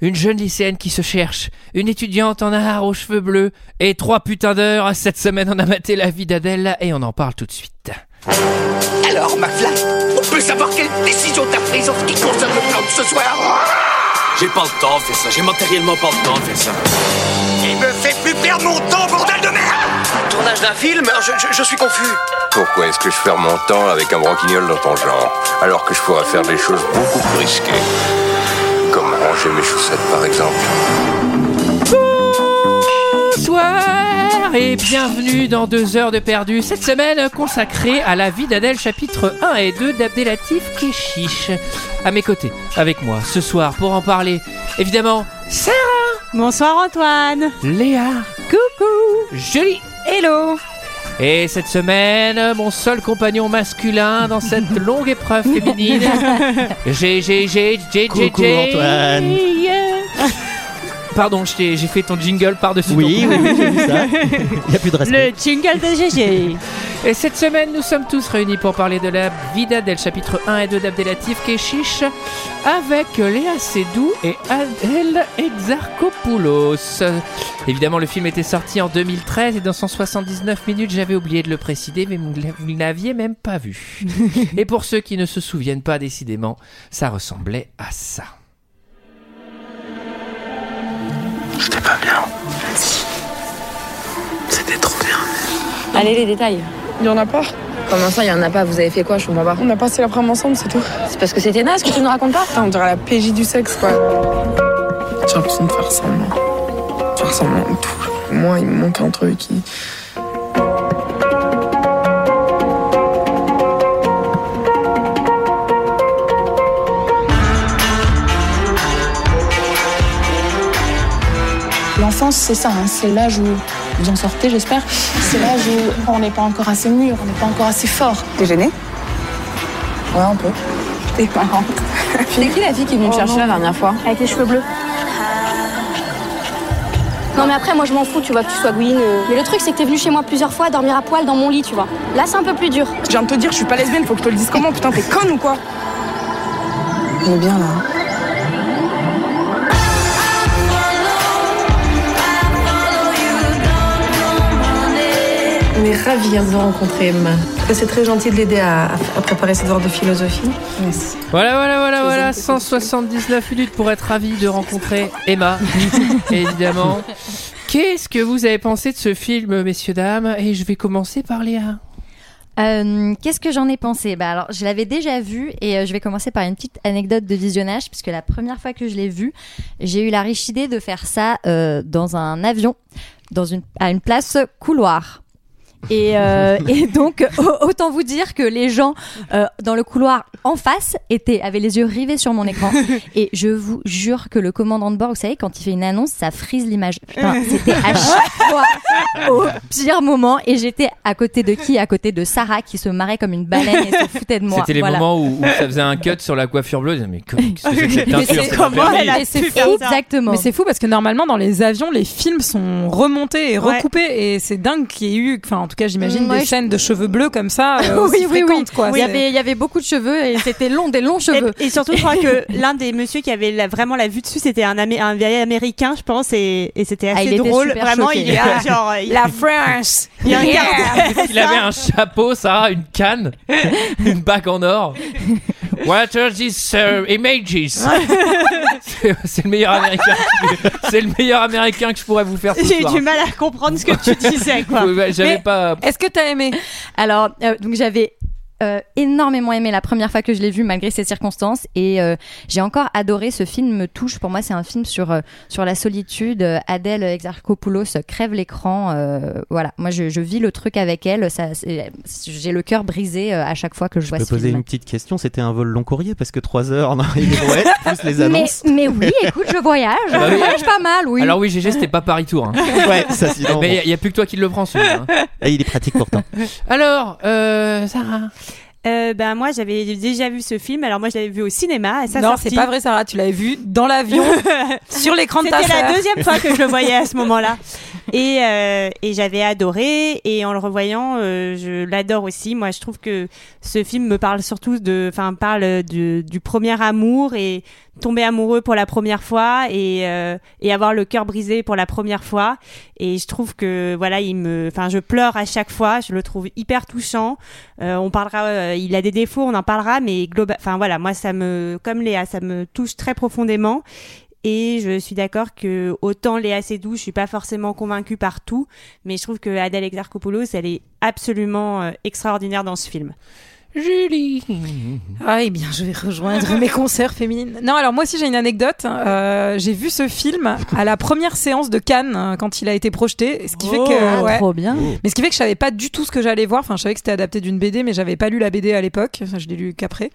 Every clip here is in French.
une jeune lycéenne qui se cherche, une étudiante en art aux cheveux bleus, et trois putains d'heures. Cette semaine, on a maté la vie d'Adèle et on en parle tout de suite. Alors, McFly, on peut savoir quelle décision t'as prise en ce qui concerne le plan de ce soir? J'ai pas le temps de faire ça, j'ai matériellement pas le temps de faire ça. Il me fait plus perdre mon temps, bordel de merde Tournage d'un film? Je, je- je suis confus. Pourquoi est-ce que je perds mon temps avec un branquignol dans ton genre, alors que je pourrais faire des choses beaucoup plus risquées? Ranger mes chaussettes, par exemple. Bonsoir et bienvenue dans deux heures de perdu. Cette semaine consacrée à la vie d'Adèle, chapitre 1 et 2 d'Abdelatif Keshish. À mes côtés, avec moi, ce soir, pour en parler, évidemment, Sarah, Bonsoir Antoine. Léa, Coucou. Julie. Hello. Et cette semaine, mon seul compagnon masculin dans cette longue épreuve féminine. J'ai, j'ai, j'ai, j'ai, Antoine. Pardon, j'ai fait ton jingle par-dessus Oui, ton- oui, oui, j'ai vu ça. Il n'y a plus de respect. Le jingle de GG. Et cette semaine, nous sommes tous réunis pour parler de la vie d'Adèle, chapitre 1 et 2 d'Abdelatif Keshish, avec Léa Seydoux et Adèle Exarchopoulos. Évidemment, le film était sorti en 2013 et dans 179 minutes, j'avais oublié de le préciser, mais vous ne l'aviez même pas vu. et pour ceux qui ne se souviennent pas décidément, ça ressemblait à ça. J'étais pas bien. C'était trop bien. Allez, les détails. Il y en a pas. Comment ça, il y en a pas? Vous avez fait quoi? Je comprends pas. On a passé l'après-midi ensemble, c'est tout. C'est parce que c'était naze que tu ne racontes pas? Putain, on dirait la PJ du sexe, quoi. J'ai l'impression de faire semblant. Faire semblant de tout. Moi, il me manque un truc. il- L'enfance, c'est ça, hein, c'est l'âge où vous en sortez, j'espère. C'est l'âge où on n'est pas encore assez mûr, on n'est pas encore assez fort. T'es gêné Ouais, un peu. T'es marrante. C'est qui la fille qui est venue me chercher la dernière fois? Avec les cheveux bleus. Non mais après moi je m'en fous tu vois que tu sois Gwyn. euh. Mais le truc c'est que t'es venu chez moi plusieurs fois dormir à poil dans mon lit tu vois. Là c'est un peu plus dur. Je viens de te dire, je suis pas lesbienne, faut que je te le dise comment Putain, t'es conne ou quoi? On est bien là. On est ravis de vous rencontrer, Emma. C'est très gentil de l'aider à, à préparer ses devoirs de philosophie. Merci. Voilà, voilà, voilà, voilà, 179 minutes pour être ravi de rencontrer Emma, évidemment. Qu'est-ce que vous avez pensé de ce film, messieurs, dames? Et je vais commencer par Léa. Euh, Qu'est-ce que j'en ai pensé? Bah alors, je l'avais déjà vu et euh, je vais commencer par une petite anecdote de visionnage puisque la première fois que je l'ai vu, j'ai eu la riche idée de faire ça euh, dans un avion, dans une à une place couloir. Et, euh, et donc, au- autant vous dire que les gens euh, dans le couloir en face étaient, avaient les yeux rivés sur mon écran. Et je vous jure que le commandant de bord, vous savez, quand il fait une annonce, ça frise l'image. Putain, c'était à chaque fois au pire moment. Et j'étais à côté de qui? À côté de Sarah qui se marrait comme une baleine et se foutait de moi. C'était les Voilà. moments où, où ça faisait un cut sur la coiffure bleue. Mais qu'est-ce que c'est que cette Mais teinture c'est C'est pas comment permis. elle a Et c'est pu faire ça exactement. Mais c'est fou parce que normalement dans les avions les films sont remontés et Ouais. recoupés et c'est dingue qu'il y ait eu, enfin en tout cas j'imagine Mm, ouais, des je- scènes de cheveux bleus comme ça euh, oui, oui, oui. fréquentes, quoi. Il y, avait, il y avait beaucoup de cheveux et c'était long, des longs cheveux. Et, et surtout, je crois que l'un des messieurs qui avait la- vraiment la vue dessus, c'était un, Amé- un vieil américain, je pense, et, et c'était Ah, assez il drôle. Vraiment, choqué. il était genre. il- La France. il regardait Il avait un chapeau, Sarah, une canne, une bague en or. What are these uh, images C'est- le meilleur américain. que- C'est le meilleur américain que je pourrais vous faire J'ai eu du mal à comprendre ce que tu disais, quoi. J'avais pas. Est-ce que t'as aimé? Alors, euh, donc j'avais euh, énormément aimé la première fois que je l'ai vu malgré ces circonstances et euh, j'ai encore adoré ce film me touche pour moi c'est un film sur euh, sur la solitude Euh, Adèle Exarchopoulos crève l'écran euh, voilà moi je, je vis le truc avec elle ça c'est- j'ai le cœur brisé euh, à chaque fois que je vois Je peux ce poser film une petite question. C'était un vol long courrier parce que 3 heures dans les brouettes, plus les mais, annonces. mais oui écoute je voyage bah je oui. voyage pas mal oui Alors oui, GG, c'était pas Paris Tour. hein. Ouais, ça sinon. Mais bon. il n'y a, plus que toi qui le prends, celui-là. hein. Ah, il est pratique pourtant. Alors, euh, Sarah? Euh, ben, moi, j'avais déjà vu ce film. Alors, moi, je l'avais vu au cinéma. Et ça Non, c'est pas vrai Sarah, tu l'avais vu dans l'avion sur l'écran de ta C'était la deuxième fois que je le voyais à ce moment-là. et euh, et j'avais adoré et en le revoyant, euh, je l'adore aussi. Moi, je trouve que ce film me parle surtout de, enfin, parle du, du premier amour et tomber amoureux pour la première fois et euh, et avoir le cœur brisé pour la première fois. Et je trouve que voilà, il me, enfin, je pleure à chaque fois. Je le trouve hyper touchant. Euh, on parlera, euh, il a des défauts, on en parlera, mais global, enfin voilà, moi ça me, comme Léa, ça me touche très profondément. Et je suis d'accord que autant Léa Seydoux, je suis pas forcément convaincue par tout, mais je trouve que Adèle Exarchopoulos, elle est absolument euh, extraordinaire dans ce film. Julie. Ah, eh bien, je vais rejoindre mes concerts féminines. Non, alors moi aussi j'ai une anecdote. Euh, j'ai vu ce film à la première séance de Cannes euh, quand il a été projeté, ce qui fait que Oh, ouais. trop bien. Mais ce qui fait que je savais pas du tout ce que j'allais voir. Enfin, je savais que c'était adapté d'une BD, mais j'avais pas lu la BD à l'époque. Je l'ai lu qu'après.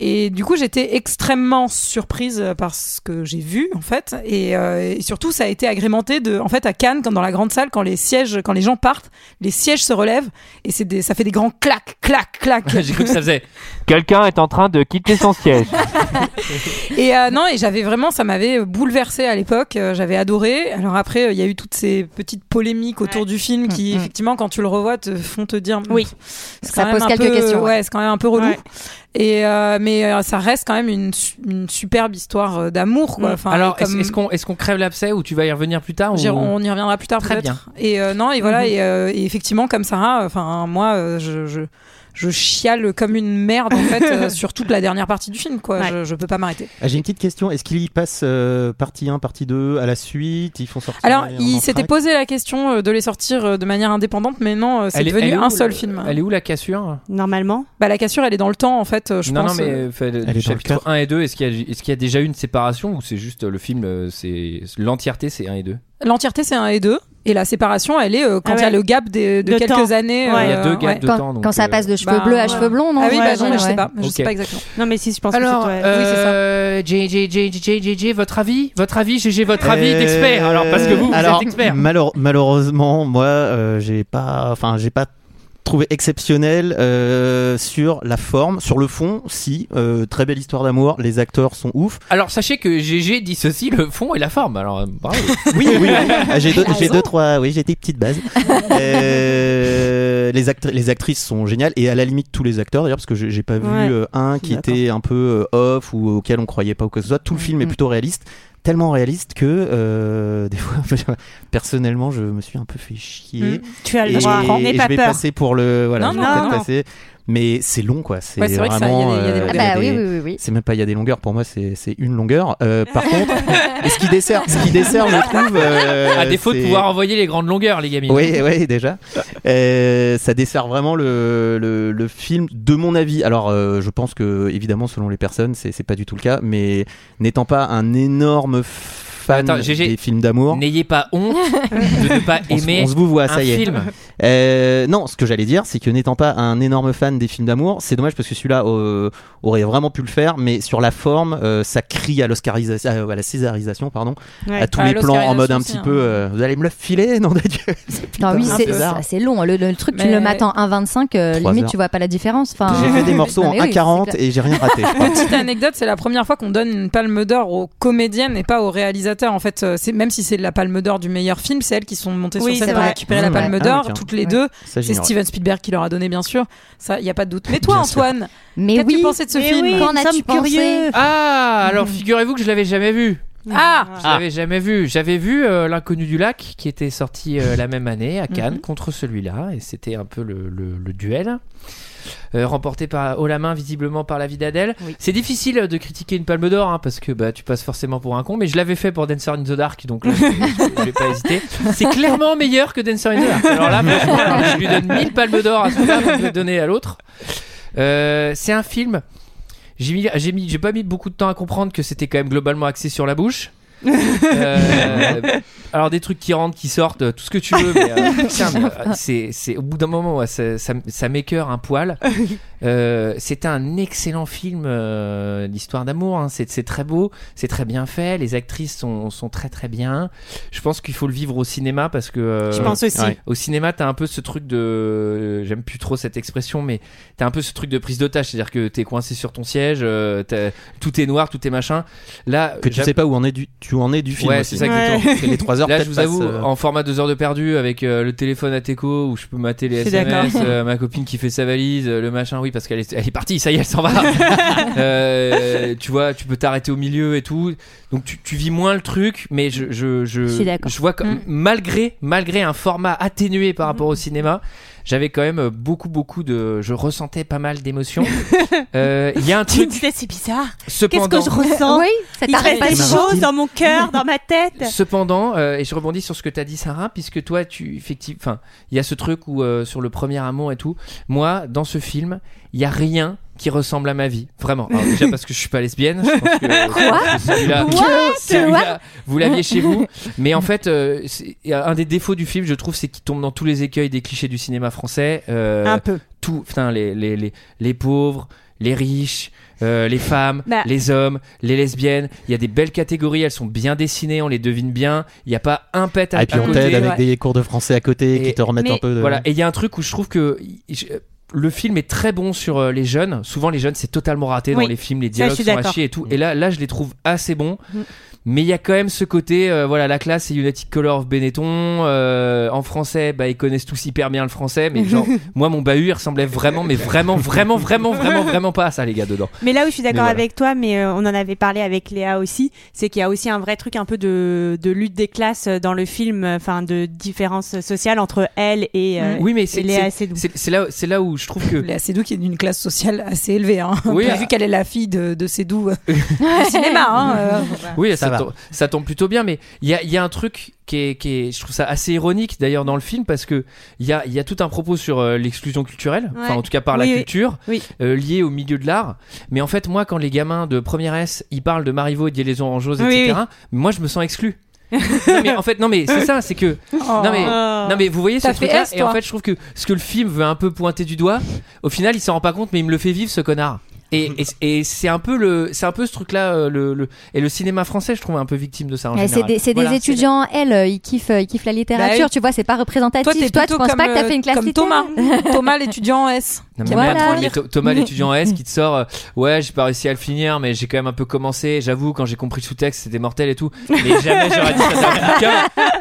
Et du coup, j'étais extrêmement surprise par ce que j'ai vu en fait. Et, euh, et surtout, ça a été agrémenté de, en fait, à Cannes, comme dans la grande salle, quand les sièges, quand les gens partent, les sièges se relèvent et c'est des, ça fait des grands clac, clac, clac. J'ai cru que ça faisait. Quelqu'un est en train de quitter son siège. Et euh, non, et j'avais vraiment, ça m'avait bouleversé à l'époque. euh, j'avais adoré. Alors après, euh, il y a eu toutes ces petites polémiques autour du film qui, effectivement, quand tu le revois, te font te dire. Oui. Ça quand même pose un quelques peu- questions, ouais. Ouais, c'est quand même un peu relou. Ouais. Et euh, mais euh, ça reste quand même une, su- une superbe histoire d'amour, quoi. Mm. Enfin, Alors, comme- est-ce est-ce qu'on est qu'on crève l'abcès ou tu vas y revenir plus tard ou- On y reviendra plus tard Très peut-être. bien. Et euh, non, et voilà, Mhm. et, euh, et effectivement, comme Sarah, enfin moi, je, je, je chiale comme une merde en fait euh, sur toute la dernière partie du film, quoi. Ouais. Je, je peux pas m'arrêter. Ah, J'ai une petite question. Est-ce qu'il y passe euh, partie 1, partie 2 à la suite? Ils font sortir. Alors, en il s'était entracte posé la question euh, de les sortir euh, de manière indépendante, mais non, c'est devenu un seul le- film. Elle est où la cassure? Normalement. Bah, la cassure, elle est dans le temps, en fait, je Non, pense. non, mais fait, Elle est du dans le chapitre quatre. 1 et 2, est-ce qu'il y, a- y déjà eu une séparation ou c'est juste le film, c'est l'entièreté, c'est 1 et 2 L'entièreté, c'est un et deux. Et la séparation, elle est euh, quand Ah il y a ouais. le gap des- de, De quelques temps. années. Ouais. Il y a deux euh, gaps ouais. de Quand, temps. donc, quand ça euh, passe de cheveux bah, bleus à ouais. cheveux blonds, non Ah oui, bah, non, mais je sais ouais. pas. Je sais pas exactement. Non, mais si, je pense Alors, que oui, euh, J, J, J, J, J, J, votre avis Votre avis, GG, votre avis Euh, d'expert Alors, parce que vous, vous alors, êtes expert. malheure- malheureusement, moi, euh, j'ai pas, enfin, j'ai pas trouvé exceptionnel euh, sur la forme, sur le fond. Si, euh, très belle histoire d'amour. Les acteurs sont ouf. Alors, sachez que GG dissocie le fond et la forme. Alors, euh, bravo. Oui, oui. oui. Ah, j'ai deux, j'ai deux, trois. Oui, j'ai des petites bases. Euh, les, actri- les actrices sont géniales et à la limite tous les acteurs d'ailleurs parce que j'ai j'ai pas vu Ouais. euh, un qui D'accord. était un peu euh, off ou auquel on croyait pas ou quoi que ce soit. Tout le film est Mhm. plutôt réaliste. Tellement réaliste que euh, des fois, personnellement, je me suis un peu fait chier. Mhm. Tu as le droit. N'aie je pas vais peur. passer pour le voilà, Non, je vais non, non. passer. Mais c'est long quoi. C'est Ouais, vraiment. euh, Ah bah oui, oui, oui, oui. c'est même pas il y a des longueurs pour moi c'est c'est une longueur Euh, par contre et ce qui dessert ce qui dessert je trouve euh, à défaut de pouvoir envoyer les grandes longueurs, les gamines. oui, oui, déjà. Euh, ça dessert vraiment le, le, le film, de mon avis. Alors, euh, je pense que, évidemment, selon les personnes, c'est c'est pas du tout le cas, mais n'étant pas un énorme fan Attends, GG, des films d'amour, N'ayez pas honte de ne pas aimer on se vous voit, un ça y est. film. Euh, non, ce que j'allais dire, c'est que n'étant pas un énorme fan des films d'amour, c'est dommage parce que celui-là euh, aurait vraiment pu le faire, mais sur la forme, euh, ça crie à l'oscarisation, à la césarisation, pardon, Ouais. à tous Ah, les plans en mode un petit peu, hein. euh, vous allez me le filer, nom de Dieu. Non, oui, c'est long. Le, le truc, tu le mates en 1,25, euh, Trois limite, heures. tu vois pas la différence. Enfin, J'ai fait des morceaux Non, en mais oui, c'est 1,40 clair. et j'ai rien raté. Petite anecdote, c'est la première fois qu'on donne une palme d'or aux comédiennes et pas aux réalisateurs. En fait, euh, c'est même si c'est la palme d'or du meilleur film, c'est elles qui sont montées Oui, sur scène pour récupérer Mmh, la palme Ah d'or, tiens. toutes les Ouais. deux. C'est. Steven Spielberg qui leur a donné, bien sûr. Ça, il y a pas de doute. Mais toi, Bien. Antoine, mais qu'as-tu oui. pensé de ce Mais film oui, Qu'en nous as-tu sommes pensé? Curieux. Ah, alors figurez-vous que je l'avais jamais vu. Ah Je l'avais jamais vu. J'avais vu euh, L'inconnu du lac qui était sorti euh, la même année à Cannes Mhm. contre celui-là et c'était un peu le, le- le duel. Euh, remporté par haut la main visiblement par la vie d'Adèle. Oui. C'est difficile de critiquer une palme d'or hein, parce que bah, tu passes forcément pour un con, mais je l'avais fait pour Dancer in the Dark donc là, je, je- je vais pas hésiter. C'est clairement meilleur que Dancer in the Dark. Alors là, alors, je lui donne 1000 palmes d'or à celui-là pour le donner à l'autre. Euh, c'est un film. J'ai mis, j'ai mis, j'ai pas mis beaucoup de temps à comprendre que c'était quand même globalement axé sur la bouche. Euh, alors des trucs qui rentrent, qui sortent, tout ce que tu veux. Mais, euh, mais, euh, c'est, c'est au bout d'un moment, ouais, ça, ça, ça m'écœure un poil. Euh, c'est un excellent film, euh, l'histoire d'amour. hein. C'est, c'est très beau, c'est très bien fait. Les actrices sont, sont très très bien. Je pense qu'il faut le vivre au cinéma parce que. euh, Je pense aussi. ouais. au cinéma, t'as un peu ce truc de. J'aime plus trop cette expression, mais t'as un peu ce truc de prise d'otage. C'est-à-dire que t'es coincé sur ton siège, euh, t'as- tout est noir, tout est machin. Là, Que tu sais pas où en est du, tu tu en es du film. Ouais, c'est ça exactement. Et les 3 heures Là, je vous avoue, euh, en format 2 heures de perdu avec euh, le téléphone à Teco où je peux mater les SMS, euh, ma copine qui fait sa valise, euh, le machin, oui, parce qu'elle est, elle est partie, ça y est, elle s'en va. Euh, tu vois, tu peux t'arrêter au milieu et tout. Donc tu, tu vis moins le truc, mais je, je, je, Je vois que Mm. malgré, malgré un format atténué par rapport au cinéma, j'avais quand même beaucoup, beaucoup de. Je ressentais pas mal d'émotions. Euh, Il y a un Tu me truc. disais, c'est bizarre. Qu'est-ce Cependant, que je ressens Oui, ça Il des de choses dans mon cœur, dans ma tête. Cependant, euh, et je rebondis sur ce que tu as dit, Sarah, puisque toi, tu effectivement, enfin, il y a ce truc où euh, sur le premier amour et tout. Moi, dans ce film, il y a rien qui ressemble à ma vie, vraiment. Alors, déjà parce que je suis pas lesbienne. Je pense que, Quoi que celui-là- What celui-là, vous l'aviez chez vous. Mais en fait, euh, c'est- un des défauts du film, je trouve, c'est qu'il tombe dans tous les écueils des clichés du cinéma français. Euh, Un peu. Tout, putain, les, les, les, les pauvres, les riches. euh, les femmes, Bah. les hommes, les lesbiennes, il y a des belles catégories, elles sont bien dessinées, on les devine bien. Il n'y a pas un pet à, Ah, et puis à on côté. t'aide avec des cours de français à côté Et- qui te remettent mais- un peu de. Voilà, et il y a un truc où je trouve que je- le film est très bon sur euh, les jeunes. Souvent, les jeunes, c'est totalement raté Oui. dans les films, les dialogues sont à chier et tout. Et là, là, je les trouve assez bons. Mm. Mais il y a quand même ce côté, euh, voilà, la classe c'est United Color of Benetton. euh, en français, bah, ils connaissent tous hyper bien le français, mais genre, moi, mon bahut, il ressemblait vraiment, mais vraiment, vraiment, vraiment, vraiment, vraiment pas à ça, les gars, dedans. Mais là où je suis d'accord voilà. avec toi, mais euh, on en avait parlé avec Léa aussi, c'est qu'il y a aussi un vrai truc un peu de, de lutte des classes dans le film, enfin de différence sociale entre elle et, euh, Oui, mais c'est Léa c'est- Seydoux. c'est- c'est là, c'est là où je trouve que Léa Seydoux qui est d'une classe sociale assez élevée. Hein. Oui, Vu ah. qu'elle est la fille de, de Seydoux du cinéma. Hein, euh, Oui, Ça ça, va. tombe, ça tombe plutôt bien, mais il y a, il y a un truc qui est, qui est, je trouve ça assez ironique d'ailleurs dans le film parce que il y a, il y a tout un propos sur euh, l'exclusion culturelle, enfin en tout cas par Oui, la culture, Oui. euh, liée au milieu de l'art. Mais en fait, moi, quand les gamins de première S, ils parlent de Marivaux et de Liaison Orangeuse, etc., oui. moi, je me sens exclu. non, mais en fait, non, mais c'est ça, c'est que. Non, mais, Oh. non, mais vous voyez ce truc-là, S, et en fait, je trouve que ce que le film veut un peu pointer du doigt, au final, il s'en rend pas compte, mais il me le fait vivre, ce connard. Et, et, et c'est un peu le, c'est un peu ce truc-là, euh, le, le, et le cinéma français, je trouve un peu victime de ça en c'est général. des, c'est des Voilà. étudiants, elles, euh, ils kiffent, euh, ils kiffent la littérature, Bah tu vois, c'est pas représentatif. Toi, Toi, tu penses comme, pas que t'as fait une classe comme Thomas. Thomas, l'étudiant en S. Non, mais, Voilà. Thomas l'étudiant S qui te sort euh, ouais j'ai pas réussi à le finir mais j'ai quand même un peu commencé j'avoue quand j'ai compris le sous-texte c'était mortel et tout mais jamais j'aurais dit ça dans un bouquin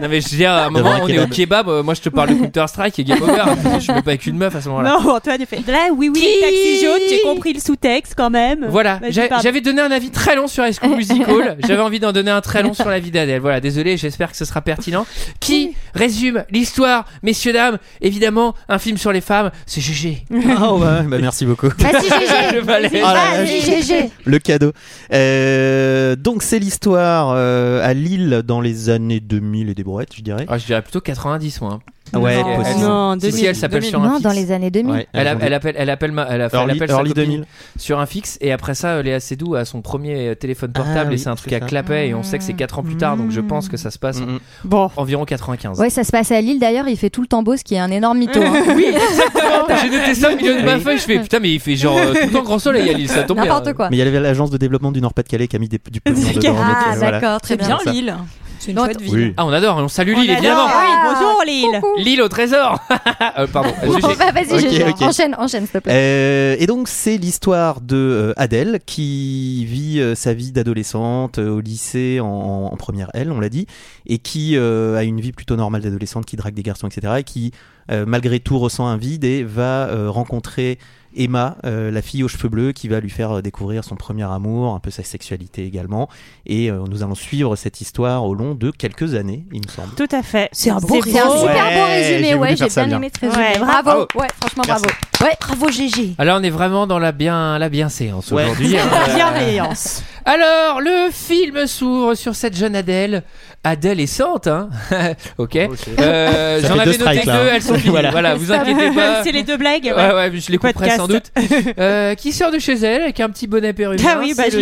non mais je veux dire à un moment on est au kebab moi je te parle de Counter Strike et Game Over je suis même pas avec une meuf à ce moment-là Non, Antoine, il fait là, oui, oui, taxi jaune, j'ai compris le sous-texte quand même. Voilà, j'avais donné un avis très long sur High School Musical. J'avais envie d'en donner un très long sur la vie d'Adèle. Voilà, désolé, j'espère que ce sera pertinent. Qui résume l'histoire, messieurs dames? Évidemment, un film sur les femmes, c'est GG. Ah ouais, bah merci beaucoup. GG. Le. Ah là GG. Le cadeau. Euh, donc c'est l'histoire euh, à Lille dans les années 2000 et des brouettes, je dirais. Ah, je dirais plutôt 90 moi. Ouais, Non, possible. Non, Si, si, 2000, elle s'appelle 2000. sur un Non, fixe. dans les années 2000. Ouais, Elle, a- appelle, elle appelle, ma- elle, a- elle Early- appelle sa early copine 2000. sur un fixe et après ça, Léa Seydoux a son premier téléphone portable Ah et oui, c'est un truc à clapet et on sait que c'est 4 ans plus tard donc je pense que ça se passe. Bon. environ 95. Ouais, ça se passe à Lille d'ailleurs, il fait tout le tambour, ce qui est un énorme mytho. hein. Oui, exactement. J'ai noté ça au milieu de ma feuille. Je fais putain, mais il fait genre euh, tout le temps grand soleil à Lille, ça tombe bien. N'importe quoi. Mais il y avait l'agence de développement du Nord-Pas-de-Calais qui a mis des- du pognon. Ah, d'accord, très bien. Lille. C'est une Non, chouette ville. Oui. Ah, on adore, on salue On Lille, adore. évidemment. Oui, bonjour Lille. Coucou. Lille au trésor. Euh, pardon. Bah, vas-y, Ok, GG. ok. Enchaîne, enchaîne, s'il te plaît. Euh, et donc c'est l'histoire de euh, Adèle qui vit euh, sa vie d'adolescente euh, au lycée en, en première L, on l'a dit, et qui euh, a une vie plutôt normale d'adolescente, qui drague des garçons, etc. Et qui euh, malgré tout ressent un vide et va euh, rencontrer Emma, euh, la fille aux cheveux bleus, qui va lui faire euh, découvrir son premier amour, un peu sa sexualité également. Et euh, nous allons suivre cette histoire au long de quelques années, il me semble. Tout à fait. C'est un beau super Ouais, résumé, ouais, j'ai bien bien. aimé ce résumé. Ouais, bravo. bravo. Ouais, franchement, Merci. bravo. Ouais, bravo GG. Alors, on est vraiment dans la bien, la bien séance Ouais. aujourd'hui. hein. Bienveillance. Alors, le film s'ouvre sur cette jeune Adèle. Adèle est sante, hein. ok. Euh, Ça J'en avais noté deux, elles sont finies. voilà. Voilà. vous inquiétez pas. C'est les deux blagues. Ouais, ouais. ouais, je les couperai Podcast. sans doute. Euh, qui sort de chez elle avec un petit bonnet péruvien. Ah oui, bah, je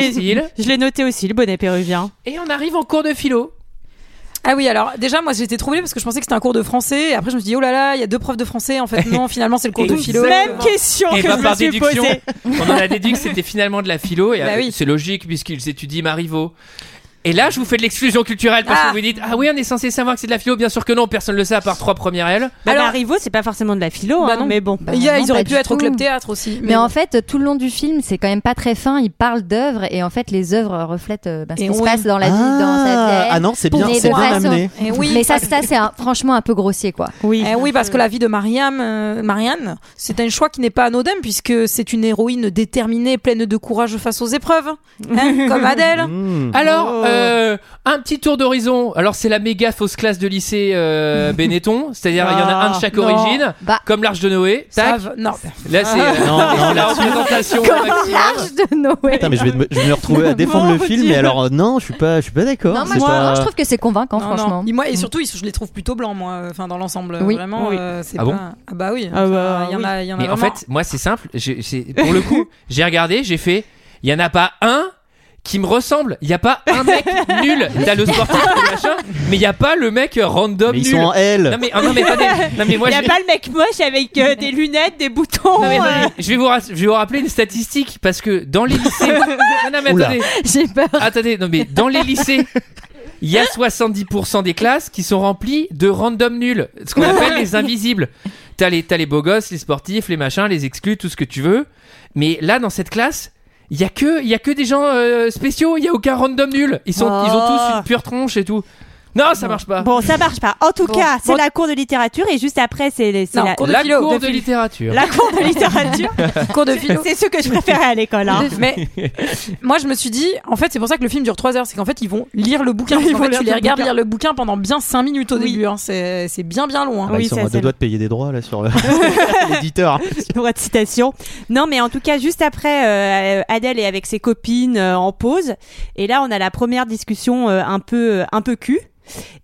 l'ai noté aussi, le bonnet péruvien. Et on arrive en cours de philo. Ah oui, alors déjà, moi j'étais troublée parce que je pensais que c'était un cours de français. Et après, je me suis dit, oh là là, il y a deux profs de français. En fait, non, finalement, c'est le cours de philo. Même question Et que bah, je me par suis déduction, posée. on en a déduit que c'était finalement de la philo. Et Bah oui. c'est logique puisqu'ils étudient Marivaux. Et là, je vous fais de l'exclusion culturelle parce Ah. que vous dites Ah oui, on est censé savoir que c'est de la philo. Bien sûr que non, personne ne le sait à part trois premières L. Bah, Alors- Marivaux, c'est pas forcément de la philo, Bah hein, non. mais bon. Il y a- non, ils auraient pu être au club théâtre aussi. Mais bon. en fait, tout le long du film, c'est quand même pas très fin. Il parle d'œuvres et en fait, les œuvres reflètent euh, bah, ce qui se passe dans la vie, dans sa vie. à elle. ah non, c'est bien, c'est bien amené. Et oui, Mais ça, ça c'est franchement un peu grossier, quoi. Oui. Eh oui, parce que la vie de Mariam, euh, Marianne, c'est un choix qui n'est pas anodin puisque c'est une héroïne déterminée, pleine de courage face aux épreuves, hein, comme Adèle. Alors, Oh. Euh, un petit tour d'horizon. Alors, c'est la méga fausse classe de lycée euh, Benetton. C'est-à-dire, il y en a un de chaque Non. origine, Bah. comme l'Arche de Noé. Ça Tac. va- non. Là, c'est euh, Non, la représentation Comme maximum. l'arche de Noé. Putain, mais je vais, me, je vais me retrouver à défendre Mon le film, Dieu. mais alors euh, non, je suis pas, je suis pas d'accord. Non, moi, c'est je, pas- moi, je trouve que c'est convaincant, Non, non. franchement. Et, moi, et surtout, ils- je les trouve plutôt blancs, moi, enfin, dans l'ensemble. Oui. Vraiment, Oui. euh, c'est Ah pas. bon ah bah oui. Ah bah, il y en a, il y en a Mais en vraiment. fait, moi, c'est simple. J'ai- pour le coup, j'ai regardé, j'ai fait. Il y en a pas un qui me ressemble. Il y a pas un mec nul. T'as le sportif, le machin, mais il y a pas le mec random Mais ils nul. sont en L. Non mais, ah, non mais attendez. Non mais moi Il y je a pas le mec moche avec euh, des lunettes, des boutons. non, mais, euh, je vais vous, ra- je vais vous rappeler une statistique parce que dans les lycées. non, non, mais Oula. attendez. J'ai peur. Attendez, non mais dans les lycées, il y a 70% des classes qui sont remplies de random nuls, ce qu'on appelle les invisibles. T'as les, t'as les beaux gosses, les sportifs, les machins, les exclus, tout ce que tu veux. Mais là, dans cette classe, il y a que, il y a que des gens euh, spéciaux. Il y a aucun random nul. Ils sont, ils ont tous une pure tronche et tout. Non, ça marche pas. Bon, ça marche pas. En tout Bon. cas, c'est Bon. la cour de littérature et juste après, c'est la, cours de la philo, cour de littérature. la cour de littérature. cours de philo. c'est ce que je préférais à l'école. Hein. Mais moi, je me suis dit, en fait, c'est pour ça que le film dure 3 heures. C'est qu'en fait, ils vont lire le bouquin. Ils En vont fait, lire tu les le regardes lire le bouquin pendant bien 5 minutes au Oui. début. hein. C'est bien, bien long. hein. Bah, Oui, ils sont à deux doigts de payer des droits là sur l'éditeur. droit de citation. Non, mais en tout cas, juste après, euh, Adèle est avec ses copines euh, en pause, et là, on a la première discussion euh, un peu, un peu cul.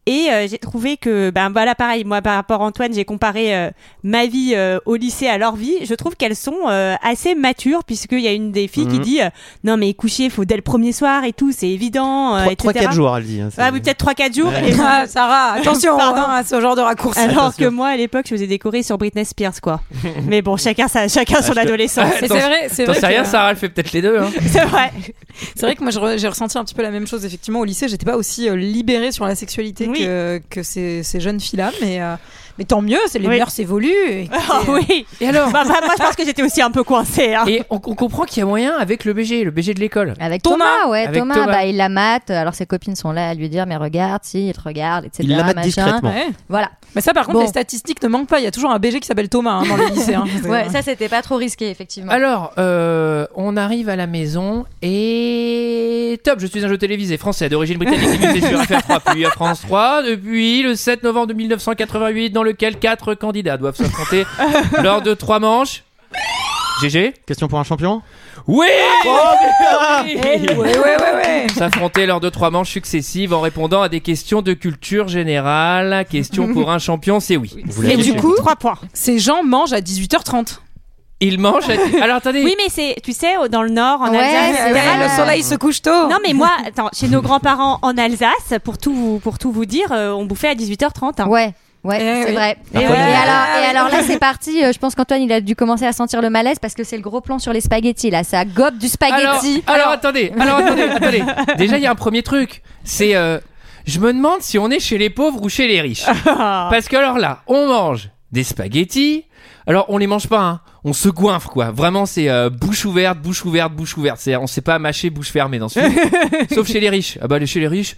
Et euh, j'ai trouvé que, ben voilà, pareil, moi par rapport à Antoine, j'ai comparé euh, ma vie euh, au lycée à leur vie. Je trouve qu'elles sont euh, assez matures, puisqu'il y a une des filles qui Mhm. dit euh, Non, mais coucher, faut dès le premier soir et tout, c'est évident. euh, etc. 3-4 jours, elle dit. hein, c'est- Ah oui, peut-être 3-4 jours. Ouais. Et moi- Ah, Sarah, attention Pardon. hein, à ce genre de raccourci. alors Attention. que moi, à l'époque, je faisais chorés sur Britney Spears, quoi. mais bon, chacun, sa, chacun son te- adolescence. Mais Attends, c'est vrai, c'est T'en vrai. sais rien, Sarah, elle fait peut-être les deux. Hein. C'est vrai. C'est vrai que moi j'ai ressenti un petit peu la même chose effectivement au lycée. J'étais pas aussi euh, libérée sur la sexualité Oui. que, que ces, ces jeunes filles-là, mais euh, mais tant mieux. C'est les Oui. mœurs évoluent. et Ah oui. Et alors Bah, bah, moi, je pense que j'étais aussi un peu coincée. Hein. Et on, on comprend qu'il y a moyen avec le BG, le BG de l'école. Avec Thomas. Thomas, ouais, Avec Thomas, Thomas. bah, il la mate, alors ses copines sont là à lui dire, mais regarde, si, il te regarde, etc. Il la mate discrètement. ouais. Voilà. Mais ça par contre Bon. les statistiques ne manquent pas. Il y a toujours un BG qui s'appelle Thomas hein, dans les lycées. hein. Ouais, ça c'était pas trop risqué, effectivement. Alors, euh, on arrive à la maison et top, je suis un jeu télévisé français d'origine britannique diffusé sur FR3 puis à France 3 depuis le 7 novembre 1988 dans lequel quatre candidats doivent s'affronter lors de trois manches. GG Question pour un champion Oui ouais, ouais. S'affronter lors de trois manches successives en répondant à des questions de culture générale. Question pour un champion, c'est oui. Vous Et l'avez du su. coup, 3 points. ces gens mangent à 18h30. Il mange. à- Alors attendez. Oui, mais c'est, tu sais, au- dans le Nord, en Ouais, Alsace. le soleil se couche tôt. Non, mais moi, attends, chez nos grands-parents en Alsace, pour tout vous, pour tout vous dire, euh, on bouffait à 18h30. hein. Ouais. Ouais, Eh c'est oui. vrai. Ah, Et, alors, et alors là, c'est parti. euh, Je pense qu'Antoine, il a dû commencer à sentir le malaise parce que c'est le gros plan sur les spaghettis. Là, ça gobe du Alors, spaghetti. alors, attendez, alors attendez, attendez. Déjà, il y a un premier truc. C'est, euh, je me demande si on est chez les pauvres ou chez les riches. Parce que alors là, on mange des spaghettis. Alors, on les mange pas, hein. On se goinfre, quoi. Vraiment, c'est euh, bouche ouverte, bouche ouverte, bouche ouverte. C'est, on sait pas mâcher bouche fermée dans ce film. Sauf chez les riches. Ah bah, chez les riches,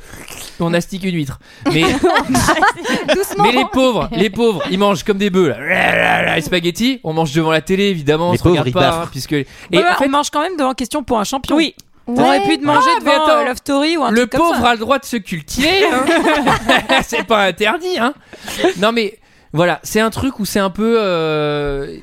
on astique une huître. Mais, Doucement. mais les pauvres, les pauvres, ils mangent comme des bœufs, là. Les spaghettis, on mange devant la télé, évidemment. Les on se pauvres, regarde ils pas, hein, puisque. Et Ouais, en fait, on mange quand même devant question pour un champion. Oui. T'aurais pu te manger Ah, mais devant attends. euh, Love Story ou un le truc comme pauvre ça. a le droit de se cultiver. hein. c'est pas interdit, hein. Non mais voilà, c'est un truc où c'est un peu, euh,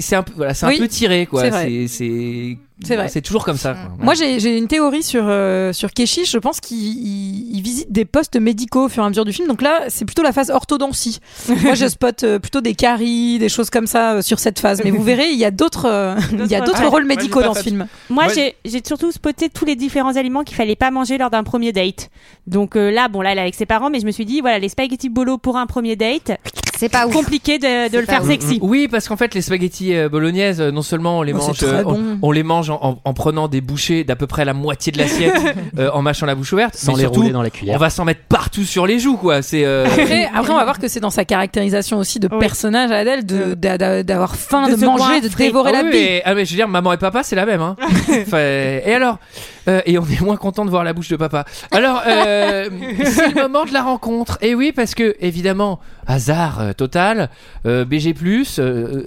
c'est un peu, voilà, c'est Oui, un peu tiré quoi. c'est vrai. C'est, c'est, C'est vrai. C'est toujours comme ça. quoi. Moi, j'ai j'ai une théorie sur, euh, sur Keshish. Je pense qu'il il- il visite des postes médicaux au fur et à mesure du film. Donc là, c'est plutôt la phase orthodontie. Moi, je spot euh, plutôt des caries, des choses comme ça euh, sur cette phase. Mais vous verrez, il y a d'autres euh, il y a d'autres Ouais. rôles Moi, médicaux pas dans ce fait- film. Moi, j'ai, j'ai surtout spoté tous les différents aliments qu'il fallait pas manger lors d'un premier date. Donc euh, là, bon, là, elle est avec ses parents, mais je me suis dit, voilà, les spaghettis bolo pour un premier date, C'est pas ouf. compliqué de, de le faire sexy. Oui, parce qu'en fait, les spaghettis euh, bolognaises, euh, non seulement on les Oh, mange, c'est très euh, on, bon. on les mange en, en- en prenant des bouchées d'à peu près la moitié de l'assiette, euh, en mâchant la bouche ouverte, Sans mais les surtout, rouler dans la cuillère. on va s'en mettre partout sur les joues, quoi. C'est euh, Après, après, on va voir que c'est dans sa caractérisation aussi de Oui. personnage Adèle de- d'a- d'a- d'avoir faim, De de, se manger, de dévorer Ah la oui, bille. et- ah, mais je veux dire, maman et papa, c'est la même. Hein. Enfin, et alors? Euh, Et on est moins content de voir la bouche de papa. Alors, euh, c'est le moment de la rencontre. Et oui, parce que, évidemment, hasard euh, total, BG, euh,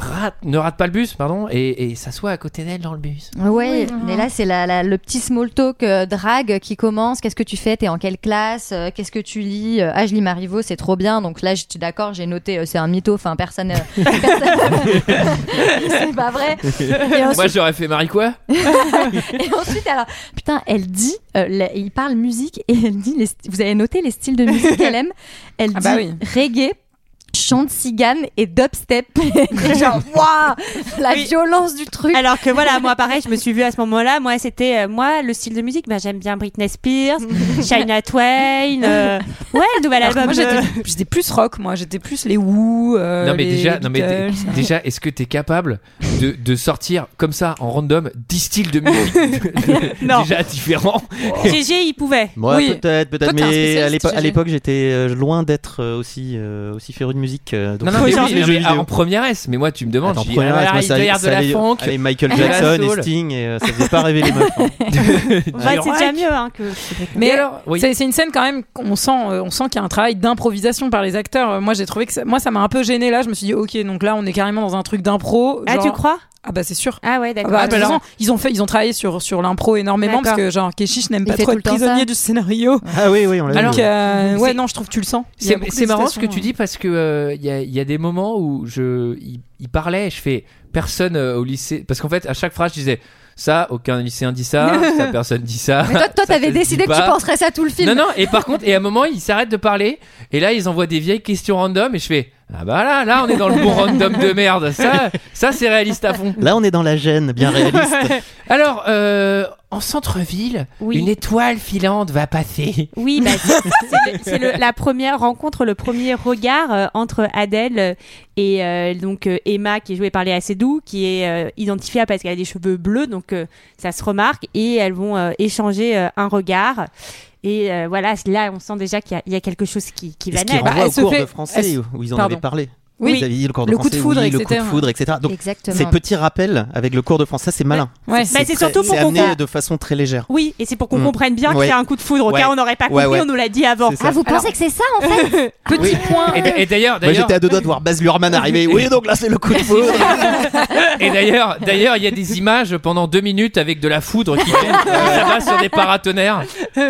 rate, ne rate pas le bus, pardon, et, et s'assoit à côté d'elle dans le bus. Ouais, mais là c'est la, la- le petit small talk euh, drague qui commence. Qu'est-ce que tu fais? T'es en quelle classe? Euh, Qu'est-ce que tu lis? Euh, Ah, je lis Marivaux, c'est trop bien. Donc là, je suis d'accord, j'ai noté, euh, c'est un mytho. Enfin, personne. euh, personne- c'est pas vrai. Et Moi, j'aurais fait Marie quoi? Et ensuite, alors, putain, elle dit, euh, la- il parle musique et elle dit, les vous avez noté les styles de musique qu'elle aime? Elle Ah dit bah oui. reggae. Chante cigane et dubstep. Et genre, waouh, la Oui. violence du truc. Alors que voilà, moi pareil, je me suis vue à ce moment-là. Moi, c'était euh, moi le style de musique. Ben, j'aime bien Britney Spears, Shania Twain. euh, ouais, le nouvel Alors album. moi, de- j'étais, plus rock, moi. J'étais plus les Who. euh, Non mais les déjà, non mais déjà, est-ce que t'es capable de, de sortir comme ça en random 10 styles de musique? De- Non. déjà différents GG, il pouvait. Moi, Oui. peut-être, peut-être, mais à l'époque, j'étais euh, loin d'être aussi, euh, aussi de musique. euh, donc Non, non, mais, oui, mais en première S. Mais moi, tu me demandes, Attends, je dis, première, ah, moi, il y de la funk. allez, Michael Jackson et. Sting, et euh, ça faisait pas rêver les meufs. hein. Bah, c'est déjà mieux hein, que. Mais alors, oui. c'est, une scène quand même qu'on sent, euh, on sent qu'il y a un travail d'improvisation par les acteurs. Euh, Moi, j'ai trouvé que ça, moi, ça m'a un peu gêné là. Je me suis dit, ok, donc là, on est carrément dans un truc d'impro. Ah, genre- tu crois? Ah bah c'est sûr. Ah ouais, Ah d'accord. bah, Ah, bah alors- façon, ils ont fait, ils ont travaillé sur sur l'impro énormément parce que genre Keshish n'aime pas trop être prisonnier du scénario. Ah oui, oui, on l'a Alors- vu. Euh, ouais, C'est- non, je trouve que tu le sens. C'est marrant ce que tu dis parce que euh, il y, a, il y a des moments où je il, il parlait et je fais personne euh, au lycée parce qu'en fait à chaque phrase je disais ça aucun lycéen dit ça ça personne dit ça Mais toi, t'avais décidé que tu penserais ça tout le film. non non et par contre et à un moment ils s'arrêtent de parler et là ils envoient des vieilles questions random et je fais ah bah là là on est dans le bon random de merde ça ça c'est réaliste à fond Là, on est dans la gêne, bien réaliste. alors euh, en centre-ville Oui. une étoile filante va passer Oui, bah, c'est la première rencontre, le premier regard euh, entre Adèle et euh, donc euh, Emma, qui est jouée par Léa Seydoux, qui est euh, identifiable parce qu'elle a des cheveux bleus, donc euh, ça se remarque, et elles vont euh, échanger euh, un regard. Et euh, voilà, là, on sent déjà qu'il y y, a quelque chose qui, qui va naître. elle au cours fait- de français où ils en Pardon. avaient parlé. Oui. Vous avez dit le cours de Le coup de foudre, oui, le coup de etc. foudre, etc. Donc, Exactement. ces petits rappels avec le cours de français, c'est malin. Ouais. Bah, c'est très- surtout pour amené de façon très légère. Oui, et c'est pour qu'on Mm. comprenne bien Ouais. qu'il y a un coup de foudre. Au Ouais. cas où on n'aurait pas compris, ouais. on nous l'a dit avant. Ah, vous pensez que c'est ça en fait Petit point. et, et d'ailleurs j'étais à deux doigts de voir Baz Luhrmann arriver. Oui, donc là, c'est le coup de foudre. Et d'ailleurs, d'ailleurs, il y a des images pendant deux minutes avec de la foudre qui ça va sur des paratonnerres.